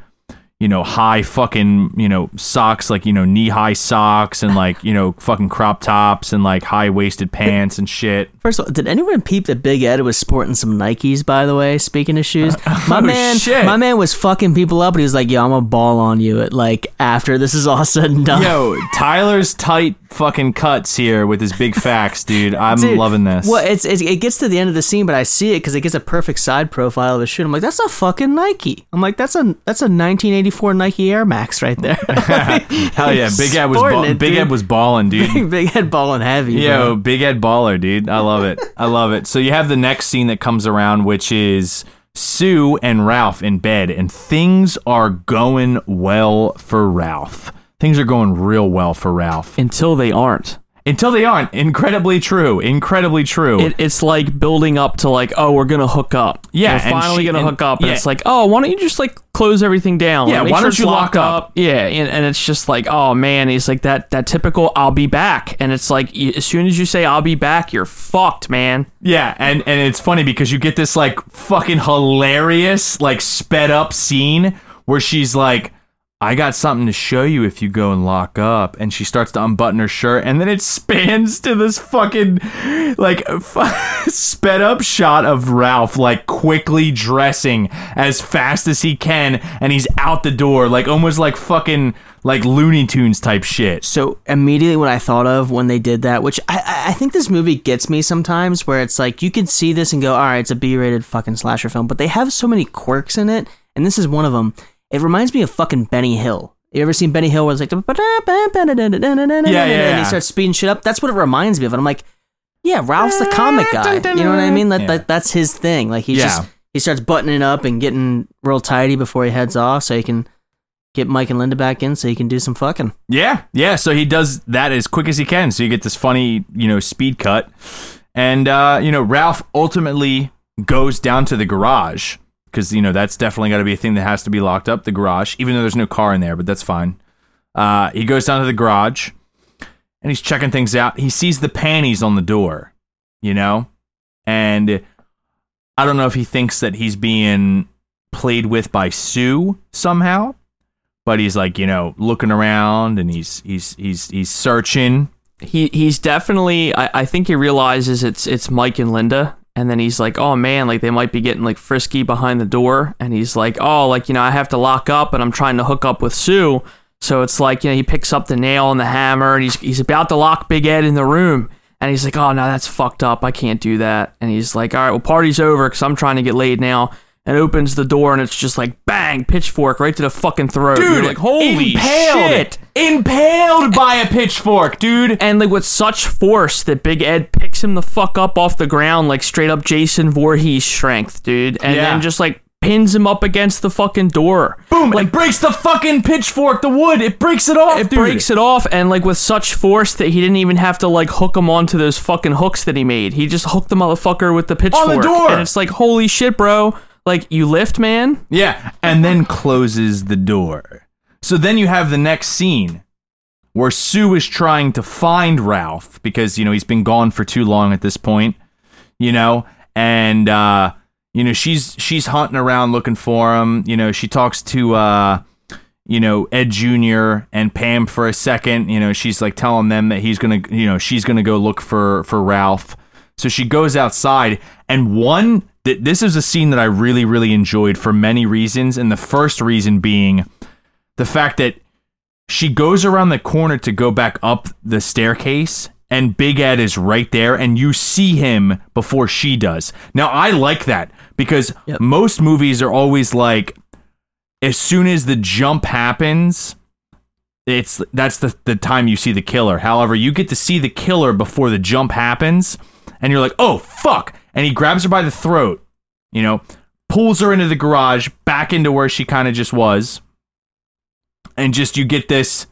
Speaker 1: you know, high fucking, you know, socks, like, you know, knee high socks and like, you know, fucking crop tops and like high waisted pants and shit.
Speaker 2: First of all, did anyone peep that Big Ed was sporting some Nikes? By the way, speaking of shoes, oh, my
Speaker 1: Oh,
Speaker 2: man,
Speaker 1: shit.
Speaker 2: my man was fucking people up, and he was like, "Yo, I'm gonna ball on you." At like after this is all said and done.
Speaker 1: Yo, Tyler's tight fucking cuts here with his big facts, dude. I'm
Speaker 2: Dude,
Speaker 1: loving this.
Speaker 2: Well, it's, it's it gets to the end of the scene, but I see it because it gets a perfect side profile of his shoe. I'm like, that's a fucking Nike. I'm like, that's a that's a 1984 Nike Air Max right there.
Speaker 1: Hell yeah, Big Ed was ball-
Speaker 2: it,
Speaker 1: Big. Ed was balling, dude.
Speaker 2: Big Ed balling heavy.
Speaker 1: Yo,
Speaker 2: bro.
Speaker 1: Big Ed baller, dude. I love it. I love it. So you have the next scene that comes around, which is Sue and Ralph in bed, and things are going well for Ralph. Things are going real well for Ralph
Speaker 3: Until they aren't.
Speaker 1: Until they aren't. Incredibly true. Incredibly true.
Speaker 3: It, it's like building up to like, oh, we're gonna hook up.
Speaker 1: Yeah,
Speaker 3: we're
Speaker 1: and
Speaker 3: finally
Speaker 1: she-
Speaker 3: gonna
Speaker 1: and-
Speaker 3: hook up, and
Speaker 1: yeah.
Speaker 3: it's like, oh, why don't you just like close everything down?
Speaker 1: Yeah,
Speaker 3: Like,
Speaker 1: why
Speaker 3: sure
Speaker 1: don't you lock up?
Speaker 3: Yeah, and, and it's just like, oh man, he's like that that typical I'll be back, and it's like as soon as you say I'll be back, you're fucked, man.
Speaker 1: Yeah, and and it's funny because you get this like fucking hilarious like sped up scene where she's like I got something to show you if you go and lock up and she starts to unbutton her shirt and then it spans to this fucking like f- sped up shot of Ralph like quickly dressing as fast as he can and he's out the door like almost like fucking like Looney Tunes type shit.
Speaker 2: So immediately what I thought of when they did that, which I- I, think this movie gets me sometimes, where it's like you can see this and go, all right, it's a B-rated fucking slasher film, but they have so many quirks in it, and this is one of them. It reminds me of fucking Benny Hill. You ever seen Benny Hill where it's like, yeah,
Speaker 1: yeah,
Speaker 2: and
Speaker 1: yeah.
Speaker 2: he starts speeding shit up? That's what it reminds me of. And I'm like, yeah, Ralph's the comic guy. You know what I mean? That,
Speaker 1: Yeah.
Speaker 2: that that's his thing. Like he's
Speaker 1: Yeah.
Speaker 2: just he starts buttoning up and getting real tidy before he heads off, so he can get Mike and Linda back in, so he can do some fucking.
Speaker 1: Yeah, yeah. So he does that as quick as he can. So you get this funny, you know, speed cut. And, uh, you know, Ralph ultimately goes down to the garage because, you know, that's definitely got to be a thing that has to be locked up the garage, even though there's no car in there, but that's fine. Uh, he goes down to the garage and he's checking things out. He sees the panties on the door, you know? And I don't know if he thinks that he's being played with by Sue somehow but he's like you know looking around and he's he's he's he's searching
Speaker 3: He he's definitely. I, I think he realizes it's it's Mike and Linda, and then he's like, oh man, like they might be getting like frisky behind the door, and he's like, oh, like you know, I have to lock up, and I'm trying to hook up with Sue. So it's like you know, he picks up the nail and the hammer, and he's he's about to lock Big Ed in the room, and he's like, oh no, that's fucked up. I can't do that. And he's like, all right, well, party's over because I'm trying to get laid now. And opens the door, and it's just like bang, pitchfork right to the fucking throat. You're like, holy
Speaker 1: impaled
Speaker 3: shit!
Speaker 1: impaled by a pitchfork dude
Speaker 3: and like with such force that Big Ed picks him the fuck up off the ground, like straight up Jason Voorhees strength, dude, and
Speaker 1: Yeah.
Speaker 3: then just like pins him up against the fucking door.
Speaker 1: boom like breaks the fucking pitchfork the wood it breaks it off
Speaker 3: It
Speaker 1: dude.
Speaker 3: breaks it off, and like with such force that he didn't even have to like hook him onto those fucking hooks that he made. He just hooked the motherfucker with the pitchfork.
Speaker 1: on the door.
Speaker 3: And it's like, holy shit, bro. Like, you lift, man?
Speaker 1: yeah. And then closes the door. So then you have the next scene where sue is trying to find ralph because you know he's been gone for too long at this point you know? And uh you know she's she's hunting around looking for him. You know she talks to uh you know ed jr and pam for a second. You know she's like telling them that he's gonna you know she's gonna go look for for ralph. So she goes outside and one th- this is a scene that i really really enjoyed for many reasons and the first reason being the fact that she goes around the corner to go back up the staircase and Big Ed is right there and you see him before she does. Now I like that because
Speaker 2: Yep.
Speaker 1: most movies are always like as soon as the jump happens it's that's the the time you see the killer. However, you get to see the killer before the jump happens and you're like, "Oh fuck." And he grabs her by the throat, you know, pulls her into the garage back into where she kind of just was. And just you get this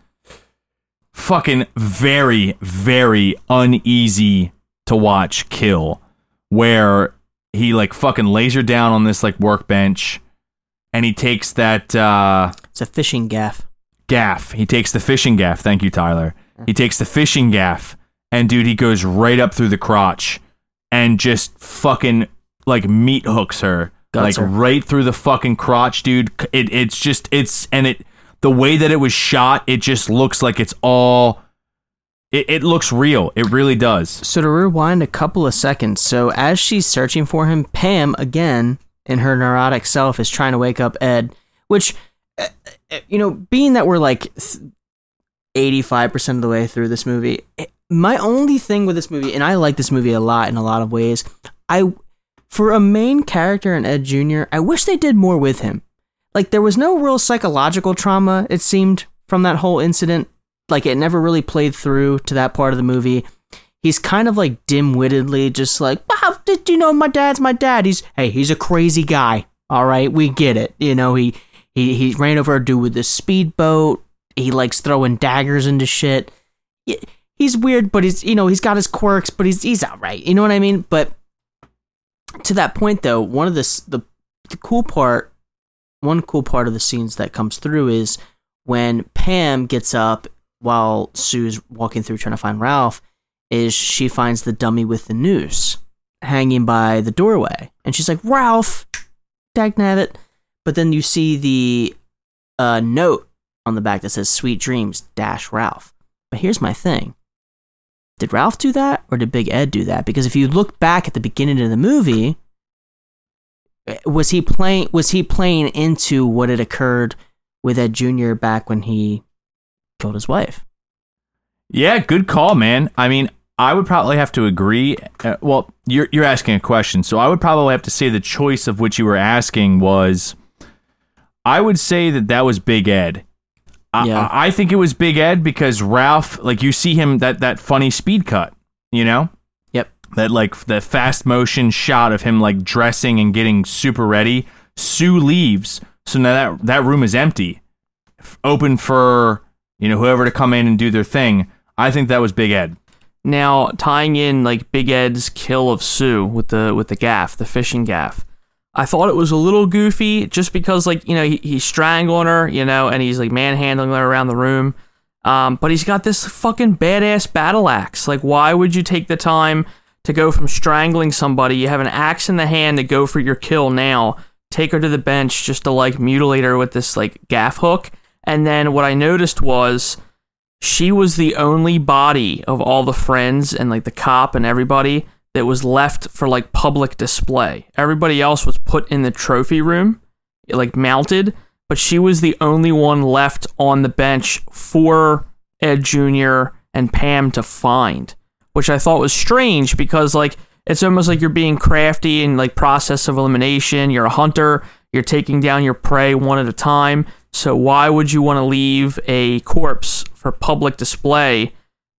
Speaker 1: fucking very very uneasy to watch kill where he like fucking laser down on this like workbench and he takes that uh
Speaker 2: It's a fishing gaff.
Speaker 1: gaff. He takes the fishing gaff. Thank you tyler. He takes the fishing gaff and dude, he goes right up through the crotch and just fucking like meat hooks her,
Speaker 2: Guts
Speaker 1: like
Speaker 2: her.
Speaker 1: right through the fucking crotch, dude. It it's just it's and it the way that it was shot, it just looks like it's all. It, it looks real. It really does.
Speaker 2: So to rewind a couple of seconds, so as she's searching for him, Pam again in her neurotic self is trying to wake up Ed, which uh, uh, you know, being that we're like eighty-five percent of the way through this movie, eh, my only thing with this movie, and I like this movie a lot in a lot of ways, I for a main character in Ed Jr., I wish they did more with him. Like there was no real psychological trauma, it seemed, from that whole incident. Like it never really played through to that part of the movie. He's kind of like dim-wittedly just like, "Ah, did you know my dad's my dad? He's hey, he's a crazy guy. All right, we get it. You know, he he he ran over a dude with a speedboat. He likes throwing daggers into shit. Y- He's weird, but he's you know he's got his quirks, but he's he's all right. You know what I mean? But to that point though, one of the the the cool part, one cool part of the scenes that comes through is when Pam gets up while Sue's walking through trying to find Ralph, is she finds the dummy with the noose hanging by the doorway, and she's like, "Ralph, dagnabbit!" But then you see the uh, note on the back that says "Sweet Dreams dash Ralph." But here's my thing: did Ralph do that, or did Big Ed do that? Because if you look back at the beginning of the movie, was he playing? Was he playing into what had occurred with Ed Junior back when he killed his wife?
Speaker 1: Yeah, good call, man. I mean, I would probably have to agree. Uh, well, you're you're asking a question, so I would probably have to say the choice of which you were asking was. I would say that that was Big Ed. I,
Speaker 2: Yeah.
Speaker 1: I I think it was Big Ed because Ralph, like you see him that that funny speed cut, you know,
Speaker 2: Yep.
Speaker 1: that like the fast motion shot of him like dressing and getting super ready. Sue leaves, so now that that room is empty, f- open for you know whoever to come in and do their thing. I think that was Big Ed.
Speaker 3: Now tying in like Big Ed's kill of Sue with the with the gaff, the fishing gaff. I thought it was a little goofy just because like, you know, he, he's strangling her, you know, and he's like manhandling her around the room. Um, but he's got this fucking badass battle axe. Like, why would you take the time to go from strangling somebody? You have an axe in the hand to go for your kill now. Take her to the bench just to like mutilate her with this like gaff hook. And then what I noticed was she was the only body of all the friends and like the cop and everybody that was left for like public display. Everybody else was put in the trophy room, like mounted, but she was the only one left on the bench for Ed Jr. and Pam to find, which I thought was strange because like it's almost like you're being crafty and like process of elimination. You're a hunter, you're taking down your prey one at a time. So why would you want to leave a corpse for public display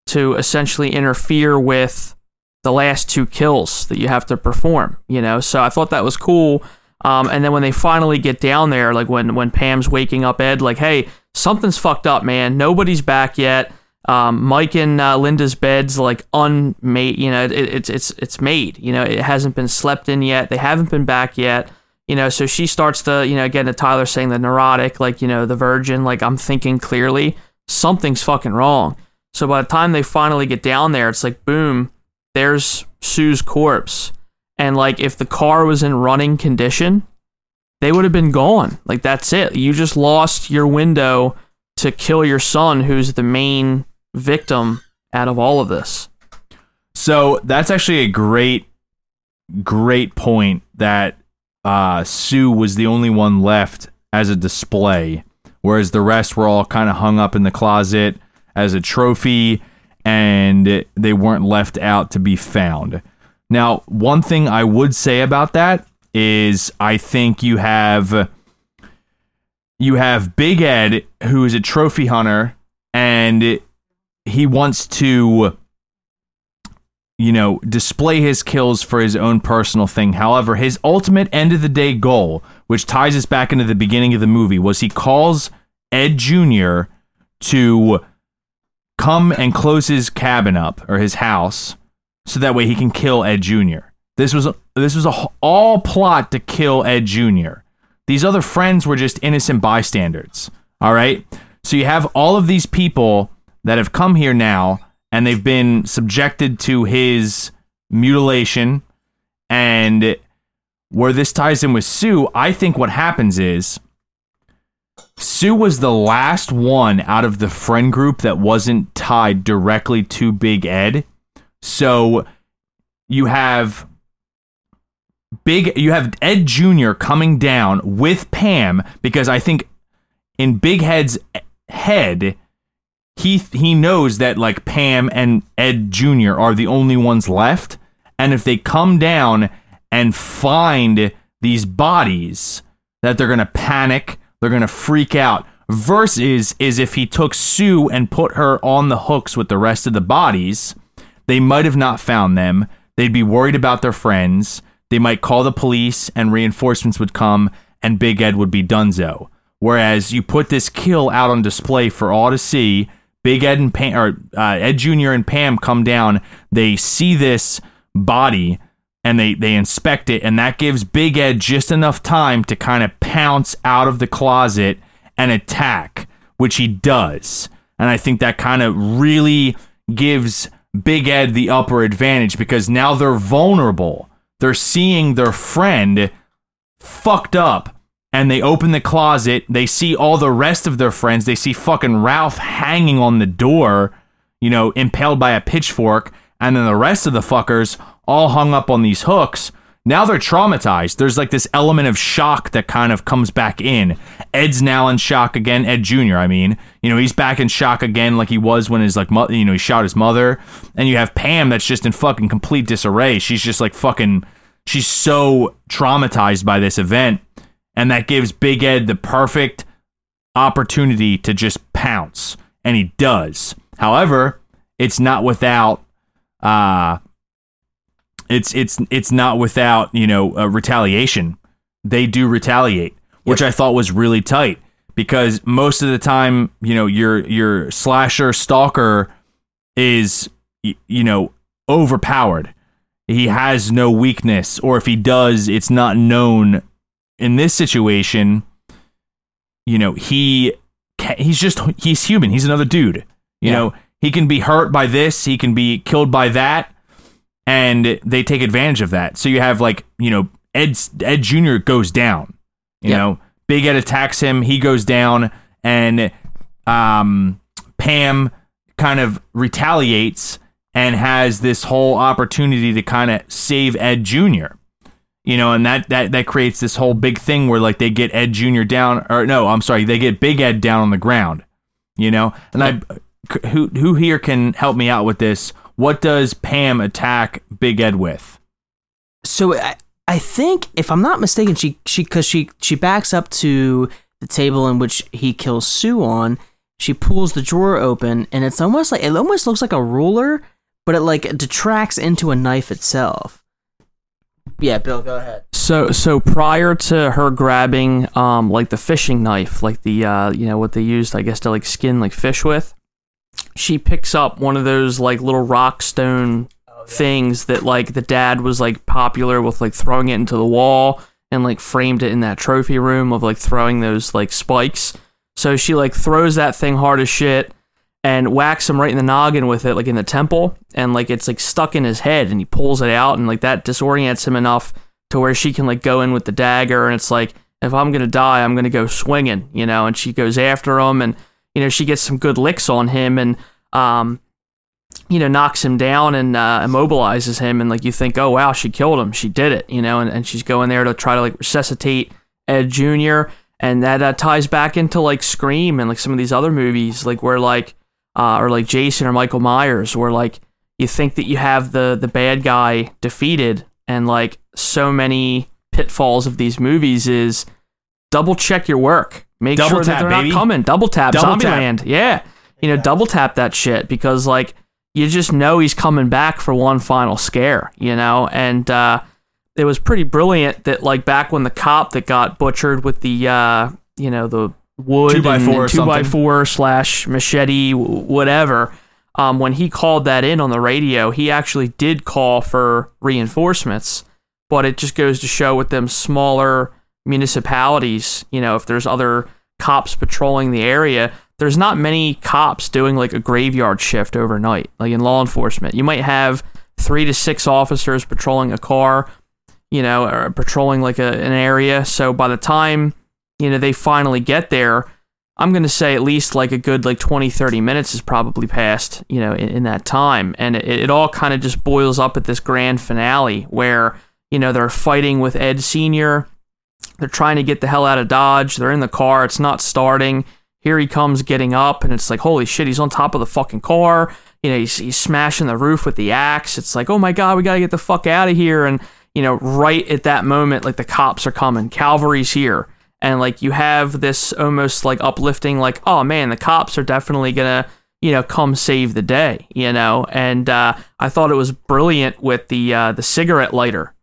Speaker 3: to essentially interfere with the last two kills that you have to perform? You know, so I thought that was cool. Um, and then when they finally get down there, like when when Pam's waking up Ed, like, hey, something's fucked up, man. Nobody's back yet. Um, Mike and uh, Linda's bed's like unmade. You know, it, it's it's it's made. You know, it hasn't been slept in yet. They haven't been back yet. You know, so she starts to you know again to Tyler saying the neurotic, like you know the virgin, like I'm thinking clearly. Something's fucking wrong. So by the time they finally get down there, it's like boom, there's Sue's corpse. And like if the car was in running condition, they would have been gone. Like that's it. You just lost your window to kill your son, who's the main victim out of all of this.
Speaker 1: So that's actually a great, great point that uh, Sue was the only one left as a display, whereas the rest were all kind of hung up in the closet as a trophy and they weren't left out to be found. Now, one thing I would say about that is I think you have you have Big Ed who is a trophy hunter and he wants to you know, display his kills for his own personal thing. However, his ultimate end of the day goal, which ties us back into the beginning of the movie, was he calls Ed Jr. to come and close his cabin up or his house so that way he can kill Ed Jr. This was this was a all plot to kill Ed Jr. These other friends were just innocent bystanders. All right? So you have all of these people that have come here now and they've been subjected to his mutilation. And where this ties in with Sue, I think what happens is Sue was the last one out of the friend group that wasn't tied directly to Big Ed. So you have Big you have Ed Jr. coming down with Pam because I think in Big Ed's head he he knows that like Pam and Ed Jr. are the only ones left and if they come down and find these bodies that they're going to panic, they're going to freak out versus is if he took Sue and put her on the hooks with the rest of the bodies, they might have not found them. They'd be worried about their friends. They might call the police and reinforcements would come and Big Ed would be donezo. Whereas you put this kill out on display for all to see, Big Ed and Pam, or uh, Ed Jr. and Pam come down. They see this body and they they inspect it, and that gives Big Ed just enough time to kind of pounce out of the closet and attack, which he does. And I think that kind of really gives Big Ed the upper advantage because now they're vulnerable. They're seeing their friend fucked up and they open the closet. They see all the rest of their friends. They see fucking Ralph hanging on the door, you know, impaled by a pitchfork. And then the rest of the fuckers all hung up on these hooks. Now they're traumatized. There's like this element of shock that kind of comes back in. Ed's now in shock again. Ed Jr., I mean. You know, he's back in shock again like he was when his, like, mo- you know, he shot his mother. And you have Pam that's just in fucking complete disarray. She's just like fucking, she's so traumatized by this event. And that gives Big Ed the perfect opportunity to just pounce. And he does. However, it's not without, uh, it's it's it's not without you know uh, retaliation. They do retaliate, which I thought was really tight because most of the time, you know, your your slasher stalker is you know overpowered. He has no weakness, or if he does, it's not known. In this situation, you know, he he's just he's human. He's another dude. You
Speaker 2: Yeah.
Speaker 1: know, he can be hurt by this. He can be killed by that and they take advantage of that. So you have like you know Ed Ed Jr. goes down. You
Speaker 2: Yeah.
Speaker 1: know, Big Ed attacks him. He goes down, and um, Pam kind of retaliates and has this whole opportunity to kind of save Ed Jr. You know, and that that that creates this whole big thing where like they get Ed Jr. down, or no, I'm sorry, they get Big Ed down on the ground. You know, and I who who here can help me out with this? What does Pam attack Big Ed with?
Speaker 2: So I, I think, if I'm not mistaken, she she because she she backs up to the table in which he kills Sue on. She pulls the drawer open, and it's almost like it almost looks like a ruler, but it like detracts into a knife itself. Yeah, Bill, go ahead.
Speaker 3: So so prior to her grabbing um like the fishing knife, like the uh you know what they used I guess to like skin like fish with, she picks up one of those like little rock stone oh, things that like the dad was like popular with like throwing it into the wall and like framed it in that trophy room of like throwing those like spikes. So she like throws that thing hard as shit and whacks him right in the noggin with it, like in the temple, and like it's like stuck in his head, and he pulls it out, and like that disorients him enough to where she can like go in with the dagger, and it's like if I'm gonna die, I'm gonna go swinging, you know, and she goes after him, and you know she gets some good licks on him, and um, you know knocks him down and uh, immobilizes him, and like you think, oh wow, she killed him, she did it, you know, and, and she's going there to try to like resuscitate Ed Jr. And that uh, ties back into like Scream and like some of these other movies, like where like uh, or like Jason or Michael Myers, where like you think that you have the the bad guy defeated, and like so many pitfalls of these movies is double check your work, make
Speaker 1: Double
Speaker 3: sure that
Speaker 1: tap,
Speaker 3: they're
Speaker 1: baby.
Speaker 3: not coming, double tap,
Speaker 1: Double tap.
Speaker 3: Zombieland, yeah, you know, double tap that shit because like you just know he's coming back for one final scare, you know, and uh, it was pretty brilliant that like back when the cop that got butchered with the uh, you know the wood
Speaker 1: Two by
Speaker 3: and-
Speaker 1: four
Speaker 3: and two by four slash machete whatever um, when he called that in on the radio he actually did call for reinforcements but it just goes to show with them smaller municipalities you know if there's other cops patrolling the area there's not many cops doing like a graveyard shift overnight, like in law enforcement. You might have three to six officers patrolling a car, you know, or patrolling like a, an area. So by the time, you know, they finally get there, I'm going to say at least like a good like 20, 30 minutes has probably passed, you know, in, in that time. And it, it all kind of just boils up at this grand finale where, you know, they're fighting with Ed Sr. They're trying to get the hell out of Dodge. They're in the car. It's not starting. Here he comes getting up, and it's like, holy shit, he's on top of the fucking car. You know, he's, he's smashing the roof with the axe. It's like, oh my God, we got to get the fuck out of here. And, you know, right at that moment, like the cops are coming, cavalry's here. And like you have this almost like uplifting, like, oh man, the cops are definitely going to, you know, come save the day, you know? And uh, I thought it was brilliant with the, uh, the cigarette lighter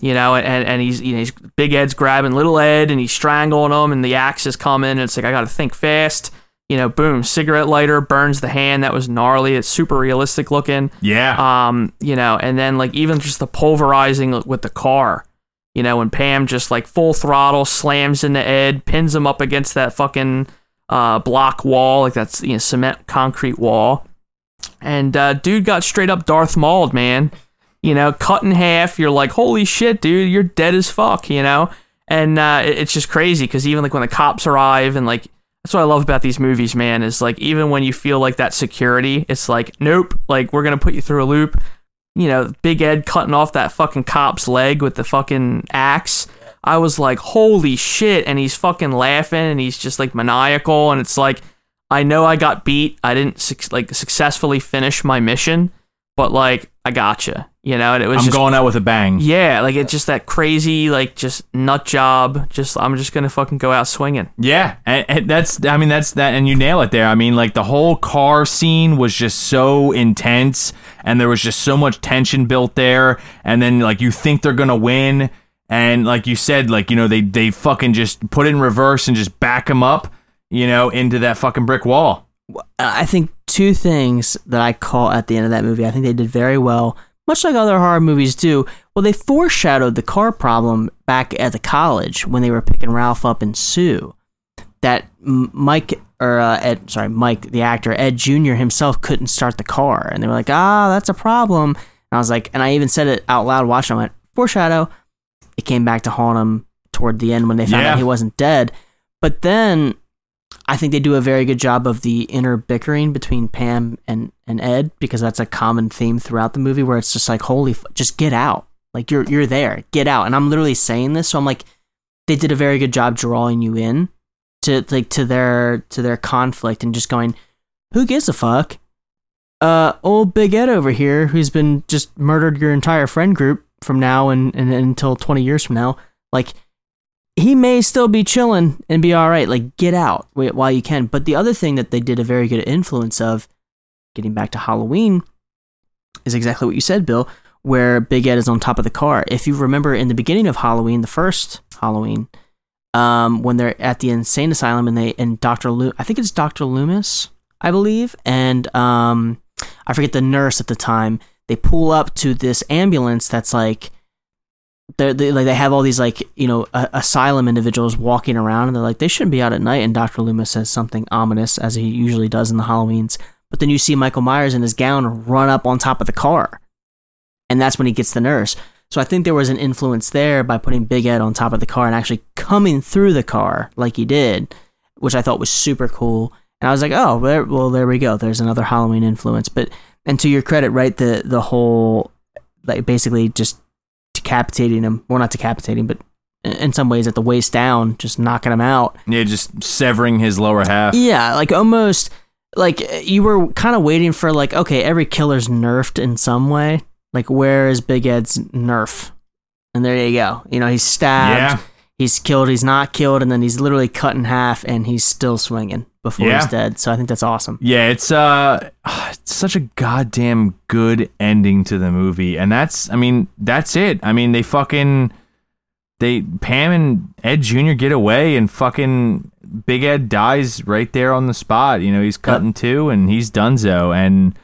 Speaker 3: you know, and, and he's you know he's Big Ed's grabbing Little Ed and he's strangling him, and the axe is coming. And it's like I got to think fast. You know, boom, cigarette lighter burns the hand. That was gnarly. It's super realistic looking.
Speaker 1: Yeah.
Speaker 3: Um, you know, and then like even just the pulverizing with the car. You know, when Pam just like full throttle slams into Ed, pins him up against that fucking uh, block wall, like that's you know cement concrete wall, and uh, dude got straight up Darth Mauled, man you know, cut in half. You're like, holy shit, dude, you're dead as fuck, you know? And uh, it's just crazy because even like when the cops arrive and like, that's what I love about these movies, man, is like even when you feel like that security, it's like, nope, like we're going to put you through a loop. You know, Big Ed cutting off that fucking cop's leg with the fucking axe. I was like, holy shit. And he's fucking laughing and he's just like maniacal. And it's like, I know I got beat. I didn't like successfully finish my mission, but like, I gotcha you know, and it was
Speaker 1: I'm
Speaker 3: just,
Speaker 1: going out with a bang.
Speaker 3: yeah, like it's just that crazy, like just nut job. Just I'm just gonna fucking go out swinging.
Speaker 1: Yeah, and, and that's I mean that's that, and you nail it there. I mean, like the whole car scene was just so intense, and there was just so much tension built there. And then like you think they're gonna win, and like you said, like you know they they fucking just put it in reverse and just back them up, you know, into that fucking brick wall.
Speaker 2: I think two things that I call at the end of that movie. I think they did very well much like other horror movies do, well, they foreshadowed the car problem back at the college when they were picking Ralph up and Sue. That Mike or uh, Ed, sorry, Mike, the actor Ed Jr. himself couldn't start the car, and they were like, "Ah, that's a problem." And I was like, and I even said it out loud watching. I went, "Foreshadow." It came back to haunt him toward the end when they found
Speaker 1: Yeah.
Speaker 2: out he wasn't dead. But then I think they do a very good job of the inner bickering between Pam and, and Ed because that's a common theme throughout the movie where it's just like, holy, f- just get out. Like you're you're there, get out. And I'm literally saying this, so I'm like, they did a very good job drawing you in to like to their to their conflict and just going, who gives a fuck? Uh, old Big Ed over here, who's been just murdered your entire friend group from now and, and until 20 years from now, like he may still be chilling and be all right. Like, get out while you can. But the other thing that they did a very good influence of, getting back to Halloween, is exactly what you said, Bill, where Big Ed is on top of the car. If you remember in the beginning of Halloween, the first Halloween, um, when they're at the insane asylum and they and Doctor Lu, I think it's Doctor Loomis, I believe, and um, I forget the nurse at the time. They pull up to this ambulance that's like they're, they like they have all these like you know asylum individuals walking around and they're like they shouldn't be out at night and Dr. Loomis says something ominous as he usually does in the Halloweens. But then you see Michael Myers in his gown run up on top of the car. And that's when he gets the nurse. So I think there was an influence there by putting Big Ed on top of the car and actually coming through the car like he did which I thought was super cool. And I was like oh well there we go. There's another Halloween influence. But and to your credit right the the whole like basically just decapitating him. Well, not decapitating, but in- some ways at the waist down, just knocking him out.
Speaker 1: Yeah, just severing his lower half.
Speaker 2: Yeah, like almost like uh, you were kind of waiting for like okay, every killer's nerfed in some way. Like where is Big Ed's nerf? And there you go. You know, he's stabbed,
Speaker 1: Yeah.
Speaker 2: he's killed, he's not killed, and then he's literally cut in half, and he's still swinging before
Speaker 1: Yeah.
Speaker 2: he's dead. So I think that's awesome.
Speaker 1: Yeah, it's uh it's such a goddamn good ending to the movie. And that's I mean, that's it. I mean, they fucking they Pam and Ed Jr. get away and fucking Big Ed dies right there on the spot. You know, he's cut in two and he's donezo and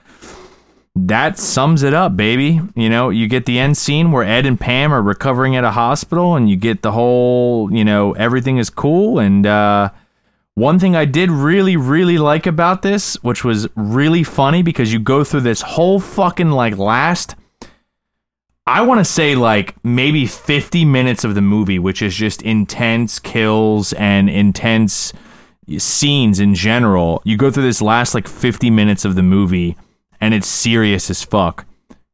Speaker 1: that sums it up, baby. You know, you get the end scene where Ed and Pam are recovering at a hospital and you get the whole, you know, everything is cool and uh One thing I did really, really like about this, which was really funny because you go through this whole fucking like last, I want to say like maybe 50 minutes of the movie, which is just intense kills and intense scenes in general. You go through this last like 50 minutes of the movie and it's serious as fuck.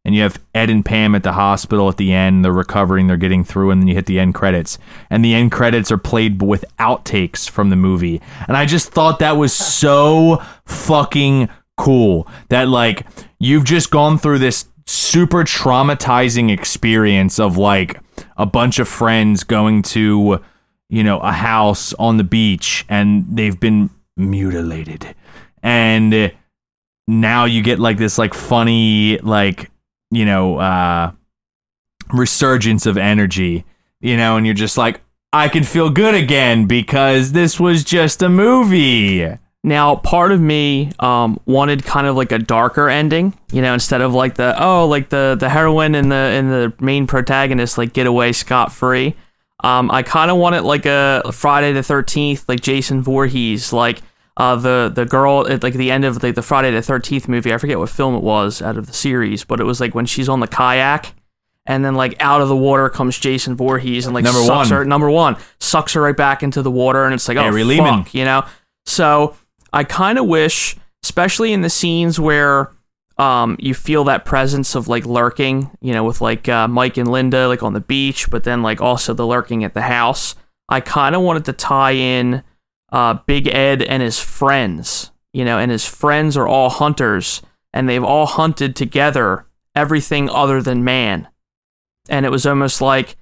Speaker 1: And you have Ed and Pam at the hospital at the end. They're recovering, they're getting through, and then you hit the end credits. And the end credits are played with outtakes from the movie. And I just thought that was so fucking cool. That, like, you've just gone through this super traumatizing experience of, like, a bunch of friends going to, you know, a house on the beach and they've been mutilated. And now you get like this like funny like you know uh resurgence of energy you know and you're just like i can feel good again because this was just a movie
Speaker 3: Now, part of me um, wanted kind of like a darker ending, you know, instead of like the oh, like the the heroine and the and the main protagonist like get away scot free. Um, I kind of wanted like a Friday the Thirteenth, like Jason Voorhees, like uh, the the girl at like the end of like the Friday the Thirteenth movie. I forget what film it was out of the series, but it was like when she's on the kayak. And then, like out of the water comes Jason Voorhees, and like
Speaker 1: Number
Speaker 3: sucks
Speaker 1: one.
Speaker 3: her. Number one sucks her right back into the water, and it's like, oh
Speaker 1: Harry
Speaker 3: fuck,
Speaker 1: Lehman.
Speaker 3: you know. So I kind of wish, especially in the scenes where um, you feel that presence of like lurking, you know, with like uh, Mike and Linda like on the beach, but then like also the lurking at the house. I kind of wanted to tie in uh, Big Ed and his friends, you know, and his friends are all hunters and they've all hunted together everything other than man. And it was almost like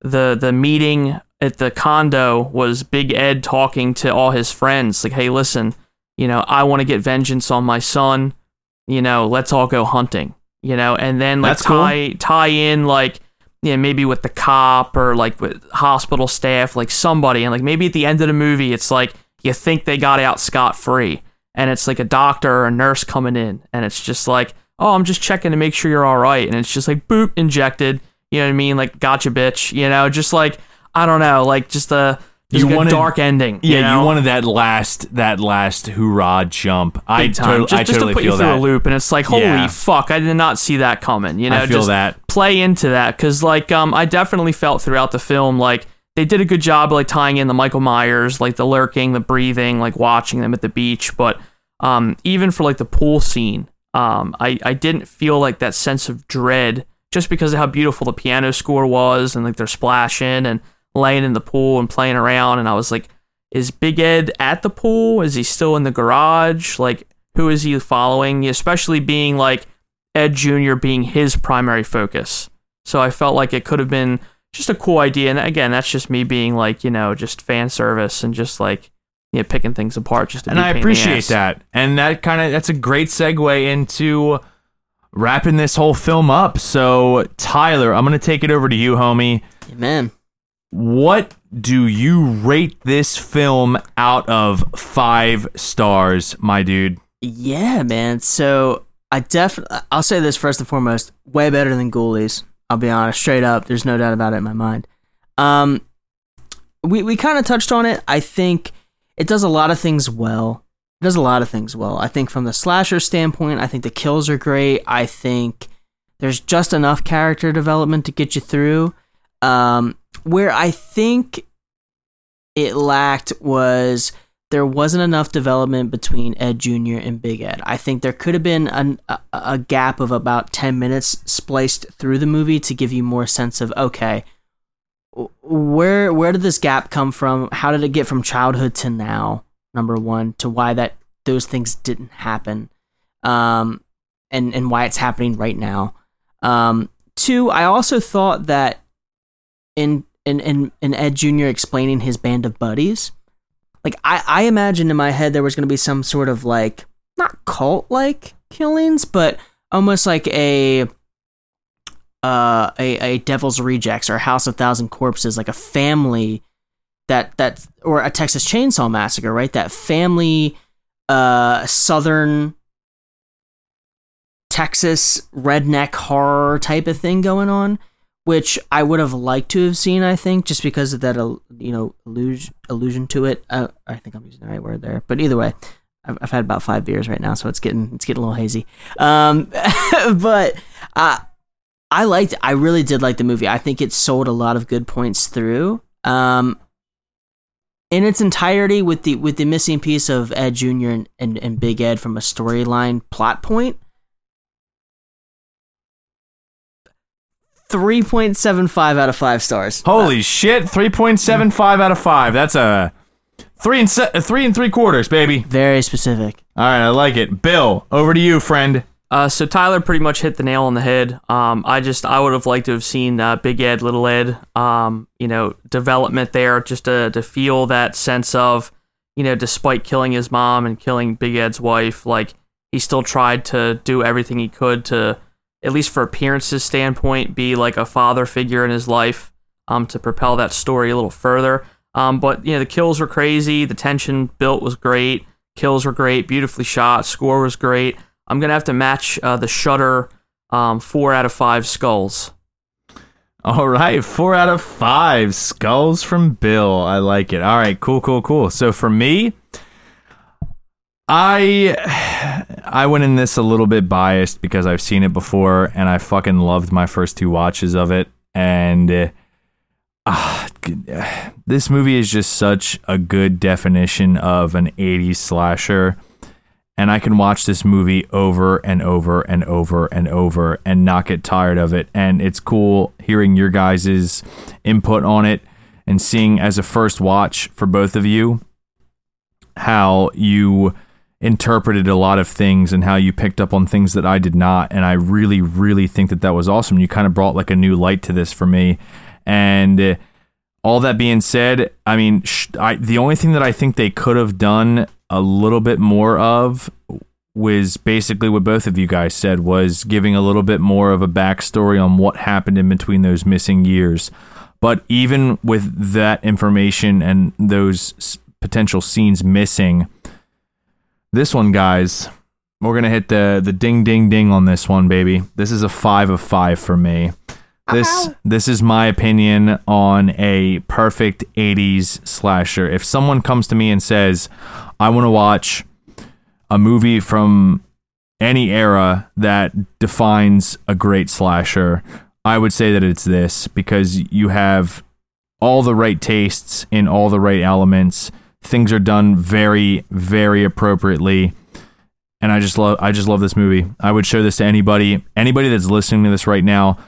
Speaker 3: the the meeting at the condo was Big Ed talking to all his friends, like, "Hey, listen, you know, I want to get vengeance on my son. You know, let's all go hunting. You know, and then like
Speaker 1: That's cool.
Speaker 3: tie tie in like, you know, maybe with the cop or like with hospital staff, like somebody, and like maybe at the end of the movie, it's like you think they got out scot free, and it's like a doctor or a nurse coming in, and it's just like, oh, I'm just checking to make sure you're all right, and it's just like boop injected. You know what I mean? Like, gotcha, bitch. You know, just like I don't know, like just a
Speaker 1: You
Speaker 3: like a
Speaker 1: wanted-
Speaker 3: dark ending.
Speaker 1: yeah
Speaker 3: you, know?
Speaker 1: you wanted that last that last hoorah jump i
Speaker 3: Big time.
Speaker 1: totally
Speaker 3: just,
Speaker 1: i
Speaker 3: just
Speaker 1: totally
Speaker 3: to put
Speaker 1: feel
Speaker 3: you through
Speaker 1: that
Speaker 3: a loop, and it's like, holy
Speaker 1: Yeah.
Speaker 3: fuck, I did not see that coming. You know,
Speaker 1: I feel
Speaker 3: just
Speaker 1: that.
Speaker 3: play into that because, like, um, I definitely felt throughout the film like they did a good job like tying in the Michael Myers, like the lurking, the breathing, like watching them at the beach. But um, even for like the pool scene, um, I I didn't feel like that sense of dread just because of how beautiful the piano score was and like they're splashing and laying in the pool and playing around, and I was like. Is Big Ed at the pool? Is he still in the garage? Like, who is he following? Especially being like Ed Jr. being his primary focus. So I felt like it could have been just a cool idea. And again, that's just me being like, you know, just fan service and just like, you know, picking things apart just to
Speaker 1: and
Speaker 3: be a
Speaker 1: I
Speaker 3: pain in the
Speaker 1: appreciate that. And that kind of that's a great segue into wrapping this whole film up. So Tyler, I'm gonna take it over to you, homie.
Speaker 2: Man,
Speaker 1: What do you rate this film out of five stars, my dude?
Speaker 2: yeah, man. So I definitely, I'll say this first and foremost, way better than Ghoulies. I'll be honest, straight up. There's no doubt about it in my mind. Um, we we kind of touched on it. I think it does a lot of things well. It does a lot of things well. I think from the slasher standpoint, I think the kills are great. I think there's just enough character development to get you through. Um, where I think it lacked was there wasn't enough development between Ed Jr. and Big Ed. I think there could have been an, a, a gap of about 10 minutes spliced through the movie to give you more sense of okay, where where did this gap come from? How did it get from childhood to now? Number one, to why that those things didn't happen, um, and and why it's happening right now. Um, two, I also thought that in in in, Ed Jr. explaining his band of buddies, like I I imagined in my head there was to be some sort of like not cult like killings, but almost like a uh a, a devil's rejects or a house of thousand corpses like a family that that or a texas chainsaw massacre right that family uh southern texas redneck horror type of thing going on which I would have liked to have seen. I think just because of that, you know, allusion, allusion to it. Uh, I think I'm using the right word there, but either way, I've, I've had about five beers right now, so it's getting it's getting a little hazy. Um, but uh, I liked. I really did like the movie. I think it sold a lot of good points through. Um, in its entirety, with the with the missing piece of Ed Junior and, and, and Big Ed from a storyline plot point. 3.75 out of 5 stars.
Speaker 1: Holy shit! Three point seven five out of five. That's a three and se- three and three quarters, baby.
Speaker 2: Very specific.
Speaker 1: All right, I like it. Bill, over to you, friend.
Speaker 3: Uh, so Tyler pretty much hit the nail on the head. Um, I just I would have liked to have seen uh, Big Ed, Little Ed, um, you know, development there, just to to feel that sense of, you know, despite killing his mom and killing Big Ed's wife, like he still tried to do everything he could to, at least for appearances standpoint, be like a father figure in his life, um, to propel that story a little further. Um, but you know, the kills were crazy, the tension built was great, kills were great, beautifully shot, score was great. I'm gonna have to match uh, the Shudder um, four out of five skulls.
Speaker 1: All right, four out of five skulls from Bill. I like it. All right, cool, cool, cool. So for me, I I went in this a little bit biased because I've seen it before and I fucking loved my first two watches of it. And uh, ah, this movie is just such a good definition of an 80s slasher and I can watch this movie over and over and over and over and not get tired of it. And it's cool hearing your guys' input on it and seeing as a first watch for both of you how you interpreted a lot of things and how you picked up on things that I did not. And I really, really think that that was awesome. You kind of brought like a new light to this for me. And uh, all that being said, I mean, sh- I, the only thing that I think they could have done a little bit more of was basically what both of you guys said was giving a little bit more of a backstory on what happened in between those missing years. But even with that information and those potential scenes missing, this one, guys, we're gonna hit the the ding ding ding on this one, baby. This is a five of five for me. This uh-huh. this is my opinion on a perfect 80s slasher. If someone comes to me and says, "I want to watch a movie from any era that defines a great slasher," I would say that it's this because you have all the right tastes in all the right elements. Things are done very very appropriately and I just love I just love this movie. I would show this to anybody anybody that's listening to this right now.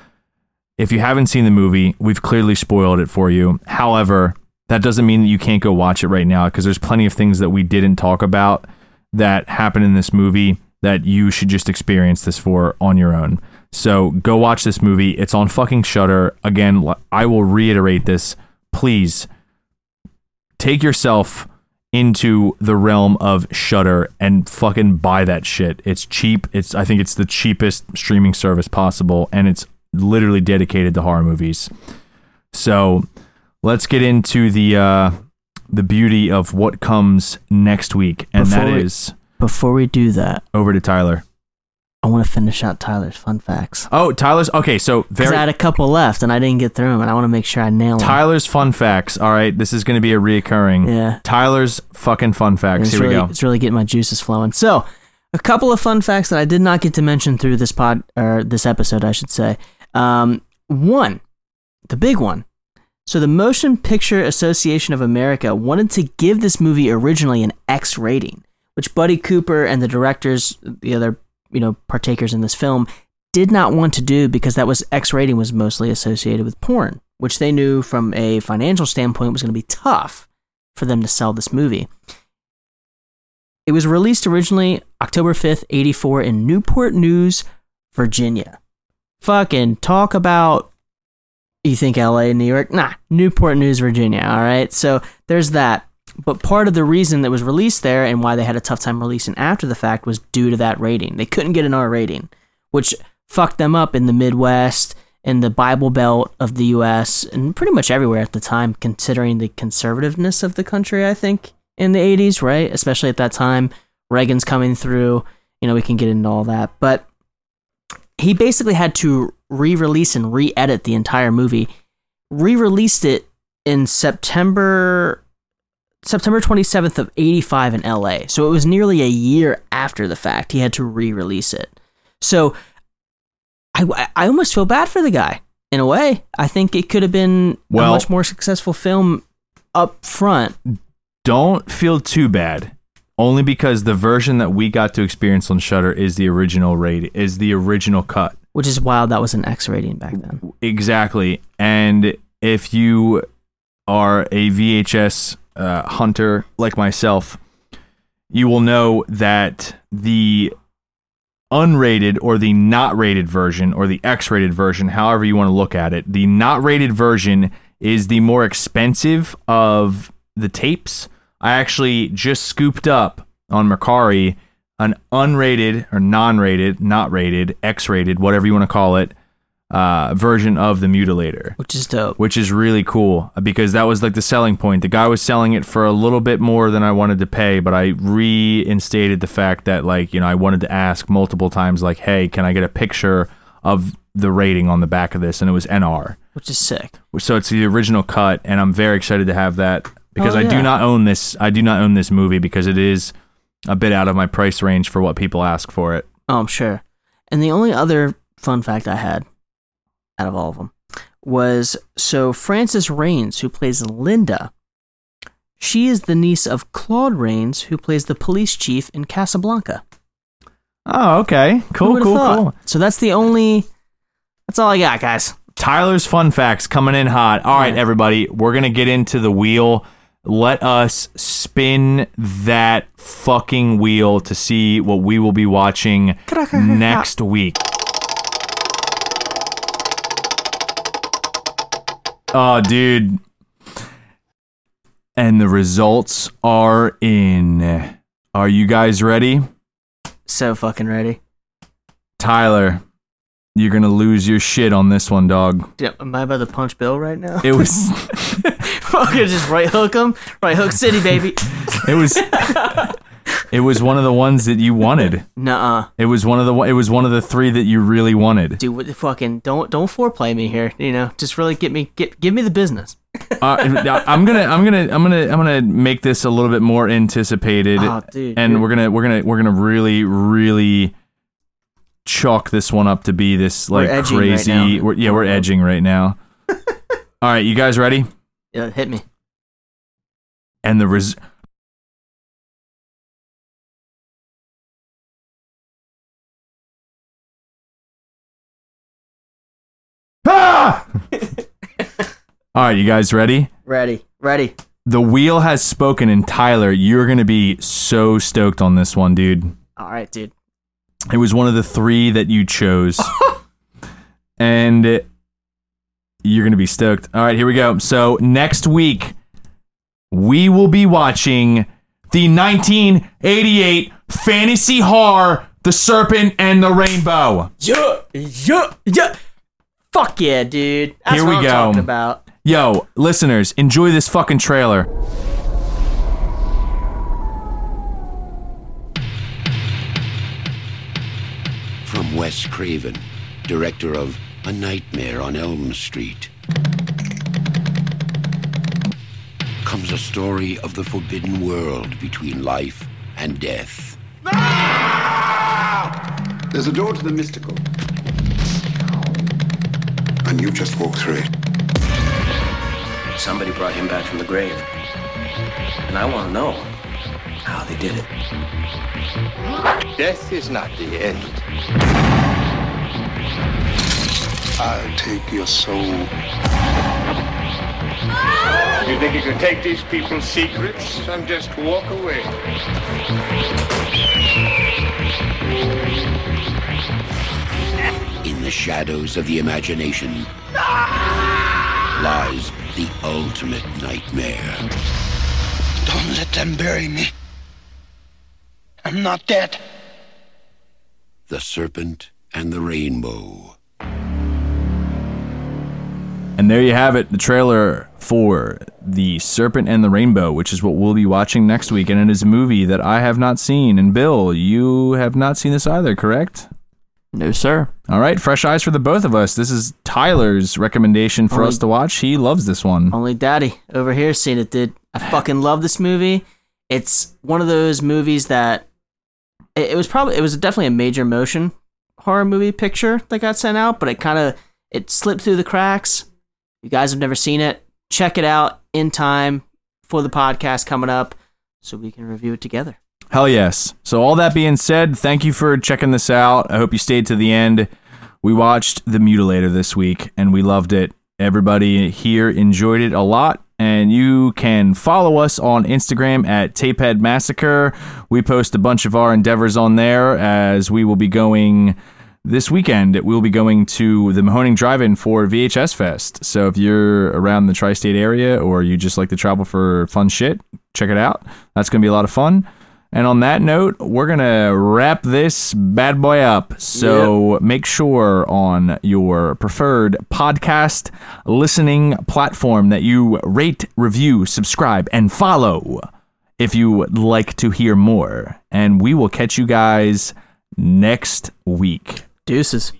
Speaker 1: If you haven't seen the movie, we've clearly spoiled it for you. However, that doesn't mean that you can't go watch it right now because there's plenty of things that we didn't talk about that happen in this movie that you should just experience this for on your own. So go watch this movie. It's on fucking Shudder. Again, I will reiterate this. Please take yourself into the realm of Shudder and fucking buy that shit. It's cheap. It's I think it's the cheapest streaming service possible and it's literally dedicated to horror movies. So, let's get into the uh the beauty of what comes next week and that
Speaker 2: we-
Speaker 1: is
Speaker 2: Before we do that,
Speaker 1: over to Tyler.
Speaker 2: I want to finish out Tyler's fun facts.
Speaker 1: Oh, Tyler's okay, so very
Speaker 2: I had a couple left and I didn't get through them, and I want to make sure I nail them.
Speaker 1: Tyler's fun facts. All right, this is going to be a reoccurring.
Speaker 2: Yeah.
Speaker 1: Tyler's fucking fun facts.
Speaker 2: it's
Speaker 1: Here
Speaker 2: really,
Speaker 1: we go.
Speaker 2: It's really getting my juices flowing. So, a couple of fun facts that I did not get to mention through this pod or this episode, I should say. Um, one, the big one. So, the Motion Picture Association of America wanted to give this movie originally an X rating, which Buddy Cooper and the directors, the other you know partakers in this film, did not want to do because that was X rating was mostly associated with porn, which they knew from a financial standpoint was going to be tough for them to sell this movie. It was released originally October 5th, 84 in Newport News, Virginia. Fucking talk about you think LA, New York? Nah, Newport News, Virginia, all right? So there's that. But part of the reason that was released there and why they had a tough time releasing after the fact was due to that rating. They couldn't get an R rating, which fucked them up in the Midwest in the Bible Belt of the US and pretty much everywhere at the time, considering the conservativeness of the country, I think, in the 80s, right? Especially at that time. Reagan's coming through. You know, we can get into all that. But he basically had to re-release and re-edit the entire movie. Re-released it in September September 27th of 85 in LA. So it was nearly a year after the fact he had to re-release it. So I I almost feel bad for the guy in a way. I think it could have been
Speaker 1: Well-
Speaker 2: a much more successful film up front.
Speaker 1: Don't feel too bad. Only because the version that we got to experience on Shudder is the original rate is the original cut.
Speaker 2: Which is wild. That was an X rating back then.
Speaker 1: Exactly. And if you are a VHS uh, hunter like myself, you will know that the unrated or the not rated version or the X rated version, however you want to look at it, the not rated version is the more expensive of the tapes. I actually just scooped up on Mercari an unrated or non rated, not rated, X rated, whatever you want to call it, uh, version of the Mutilator
Speaker 2: Which is dope.
Speaker 1: which is really cool because that was like the selling point. The guy was selling it for a little bit more than I wanted to pay, but I reinstated the fact that like, you know, I wanted to ask multiple times like, "Hey, can I get a picture of the rating on the back of this?" And it was NR.
Speaker 2: Which is sick.
Speaker 1: So it's the original cut and I'm very excited to have that because
Speaker 2: Oh,
Speaker 1: I do not own this I do not own this movie because it is a bit out of my price range for what people ask for it.
Speaker 2: Oh, I'm sure. And the only other fun fact I had out of all of them was so Frances Raines, who plays Linda, she is the niece of Claude Rains, who plays the police chief in Casablanca.
Speaker 1: Oh, okay. Cool, cool,
Speaker 2: thought?
Speaker 1: cool.
Speaker 2: So that's the only. That's all I got, guys.
Speaker 1: Tyler's fun facts coming in hot. All right,
Speaker 2: Yeah.
Speaker 1: everybody, we're gonna get into the wheel. Let us spin that fucking wheel to see what we will be watching next week. Oh, dude. And the results are in. Are you guys ready?
Speaker 2: So fucking ready.
Speaker 1: Tyler, you're gonna lose your shit on this one, dog.
Speaker 2: Yeah, am I about to punch Bill right now?
Speaker 1: It was.
Speaker 2: Fucking just right hook him. Right hook city, baby.
Speaker 1: It was it was one of the ones that you wanted.
Speaker 2: Nuh-uh.
Speaker 1: It was one of the it was one of the three that you really wanted.
Speaker 2: Dude, what the fucking don't don't foreplay me here. You know, just really get me get give me the business.
Speaker 1: Uh, I'm gonna I'm gonna I'm gonna I'm gonna make this a little bit more anticipated,
Speaker 2: Oh, dude,
Speaker 1: and
Speaker 2: you're-
Speaker 1: we're gonna we're gonna we're gonna really really chalk this one up to be this like
Speaker 2: right
Speaker 1: crazy.
Speaker 2: now.
Speaker 1: we're, yeah, we're edging right now. All right, you guys ready?
Speaker 2: Yeah, hit me.
Speaker 1: And the res- Ah! All right, you guys ready?
Speaker 2: Ready. Ready.
Speaker 1: The wheel has spoken, and Tyler, you're gonna be so stoked on this one, dude.
Speaker 2: All right, dude.
Speaker 1: It was one of the three that you chose, and you're gonna be stoked. All right, here we go. So next week, we will be watching the 1988 fantasy horror, The Serpent and the Rainbow.
Speaker 2: Yeah, yeah, yeah. Fuck yeah, dude. That's
Speaker 1: Here
Speaker 2: what
Speaker 1: we
Speaker 2: I'm
Speaker 1: go.
Speaker 2: talking about.
Speaker 1: Yo, listeners, enjoy this fucking trailer.
Speaker 10: From Wes Craven, director of A Nightmare on Elm Street, comes a story of the forbidden world between life and death.
Speaker 11: There's a door to the mystical. And you just walk through it.
Speaker 6: Somebody brought him back from the grave. And I want to know how they did it.
Speaker 11: Death is not the end. I'll take your soul. You think you can take these people's secrets and just walk away?
Speaker 10: The shadows of the imagination lies the ultimate nightmare.
Speaker 11: Don't let them bury me. I'm not dead.
Speaker 10: The Serpent and the Rainbow.
Speaker 1: And there you have it, the trailer for The Serpent and the Rainbow, which is what we'll be watching next week. And it is a movie that I have not seen. And Bill, you have not seen this either, correct?
Speaker 3: No, sir.
Speaker 1: All right, fresh eyes for the both of us. This is Tyler's recommendation for
Speaker 2: Only-
Speaker 1: us to watch. He loves this one.
Speaker 2: Only daddy over here seen it, dude. I fucking love this movie. It's one of those movies that it, it was probably it was definitely a major motion horror movie picture that got sent out, but it kind of it slipped through the cracks. You guys have never seen it. Check it out in time for the podcast coming up so we can review it together.
Speaker 1: Hell yes. So, all that being said, thank you for checking this out. I hope you stayed to the end. We watched The Mutilator this week and we loved it. Everybody here enjoyed it a lot. And you can follow us on Instagram at Tapehead Massacre. We post a bunch of our endeavors on there as we will be going this weekend. We'll be going to the Mahoning Drive-In for VHS Fest. So if you're around the tri-state area or you just like to travel for fun shit, check it out. That's going to be a lot of fun. And on that note, we're going to wrap this bad boy up. So make sure on your preferred podcast listening platform that you rate, review, subscribe, and follow if you would like to hear more. And we will catch you guys next week.
Speaker 2: Deuces.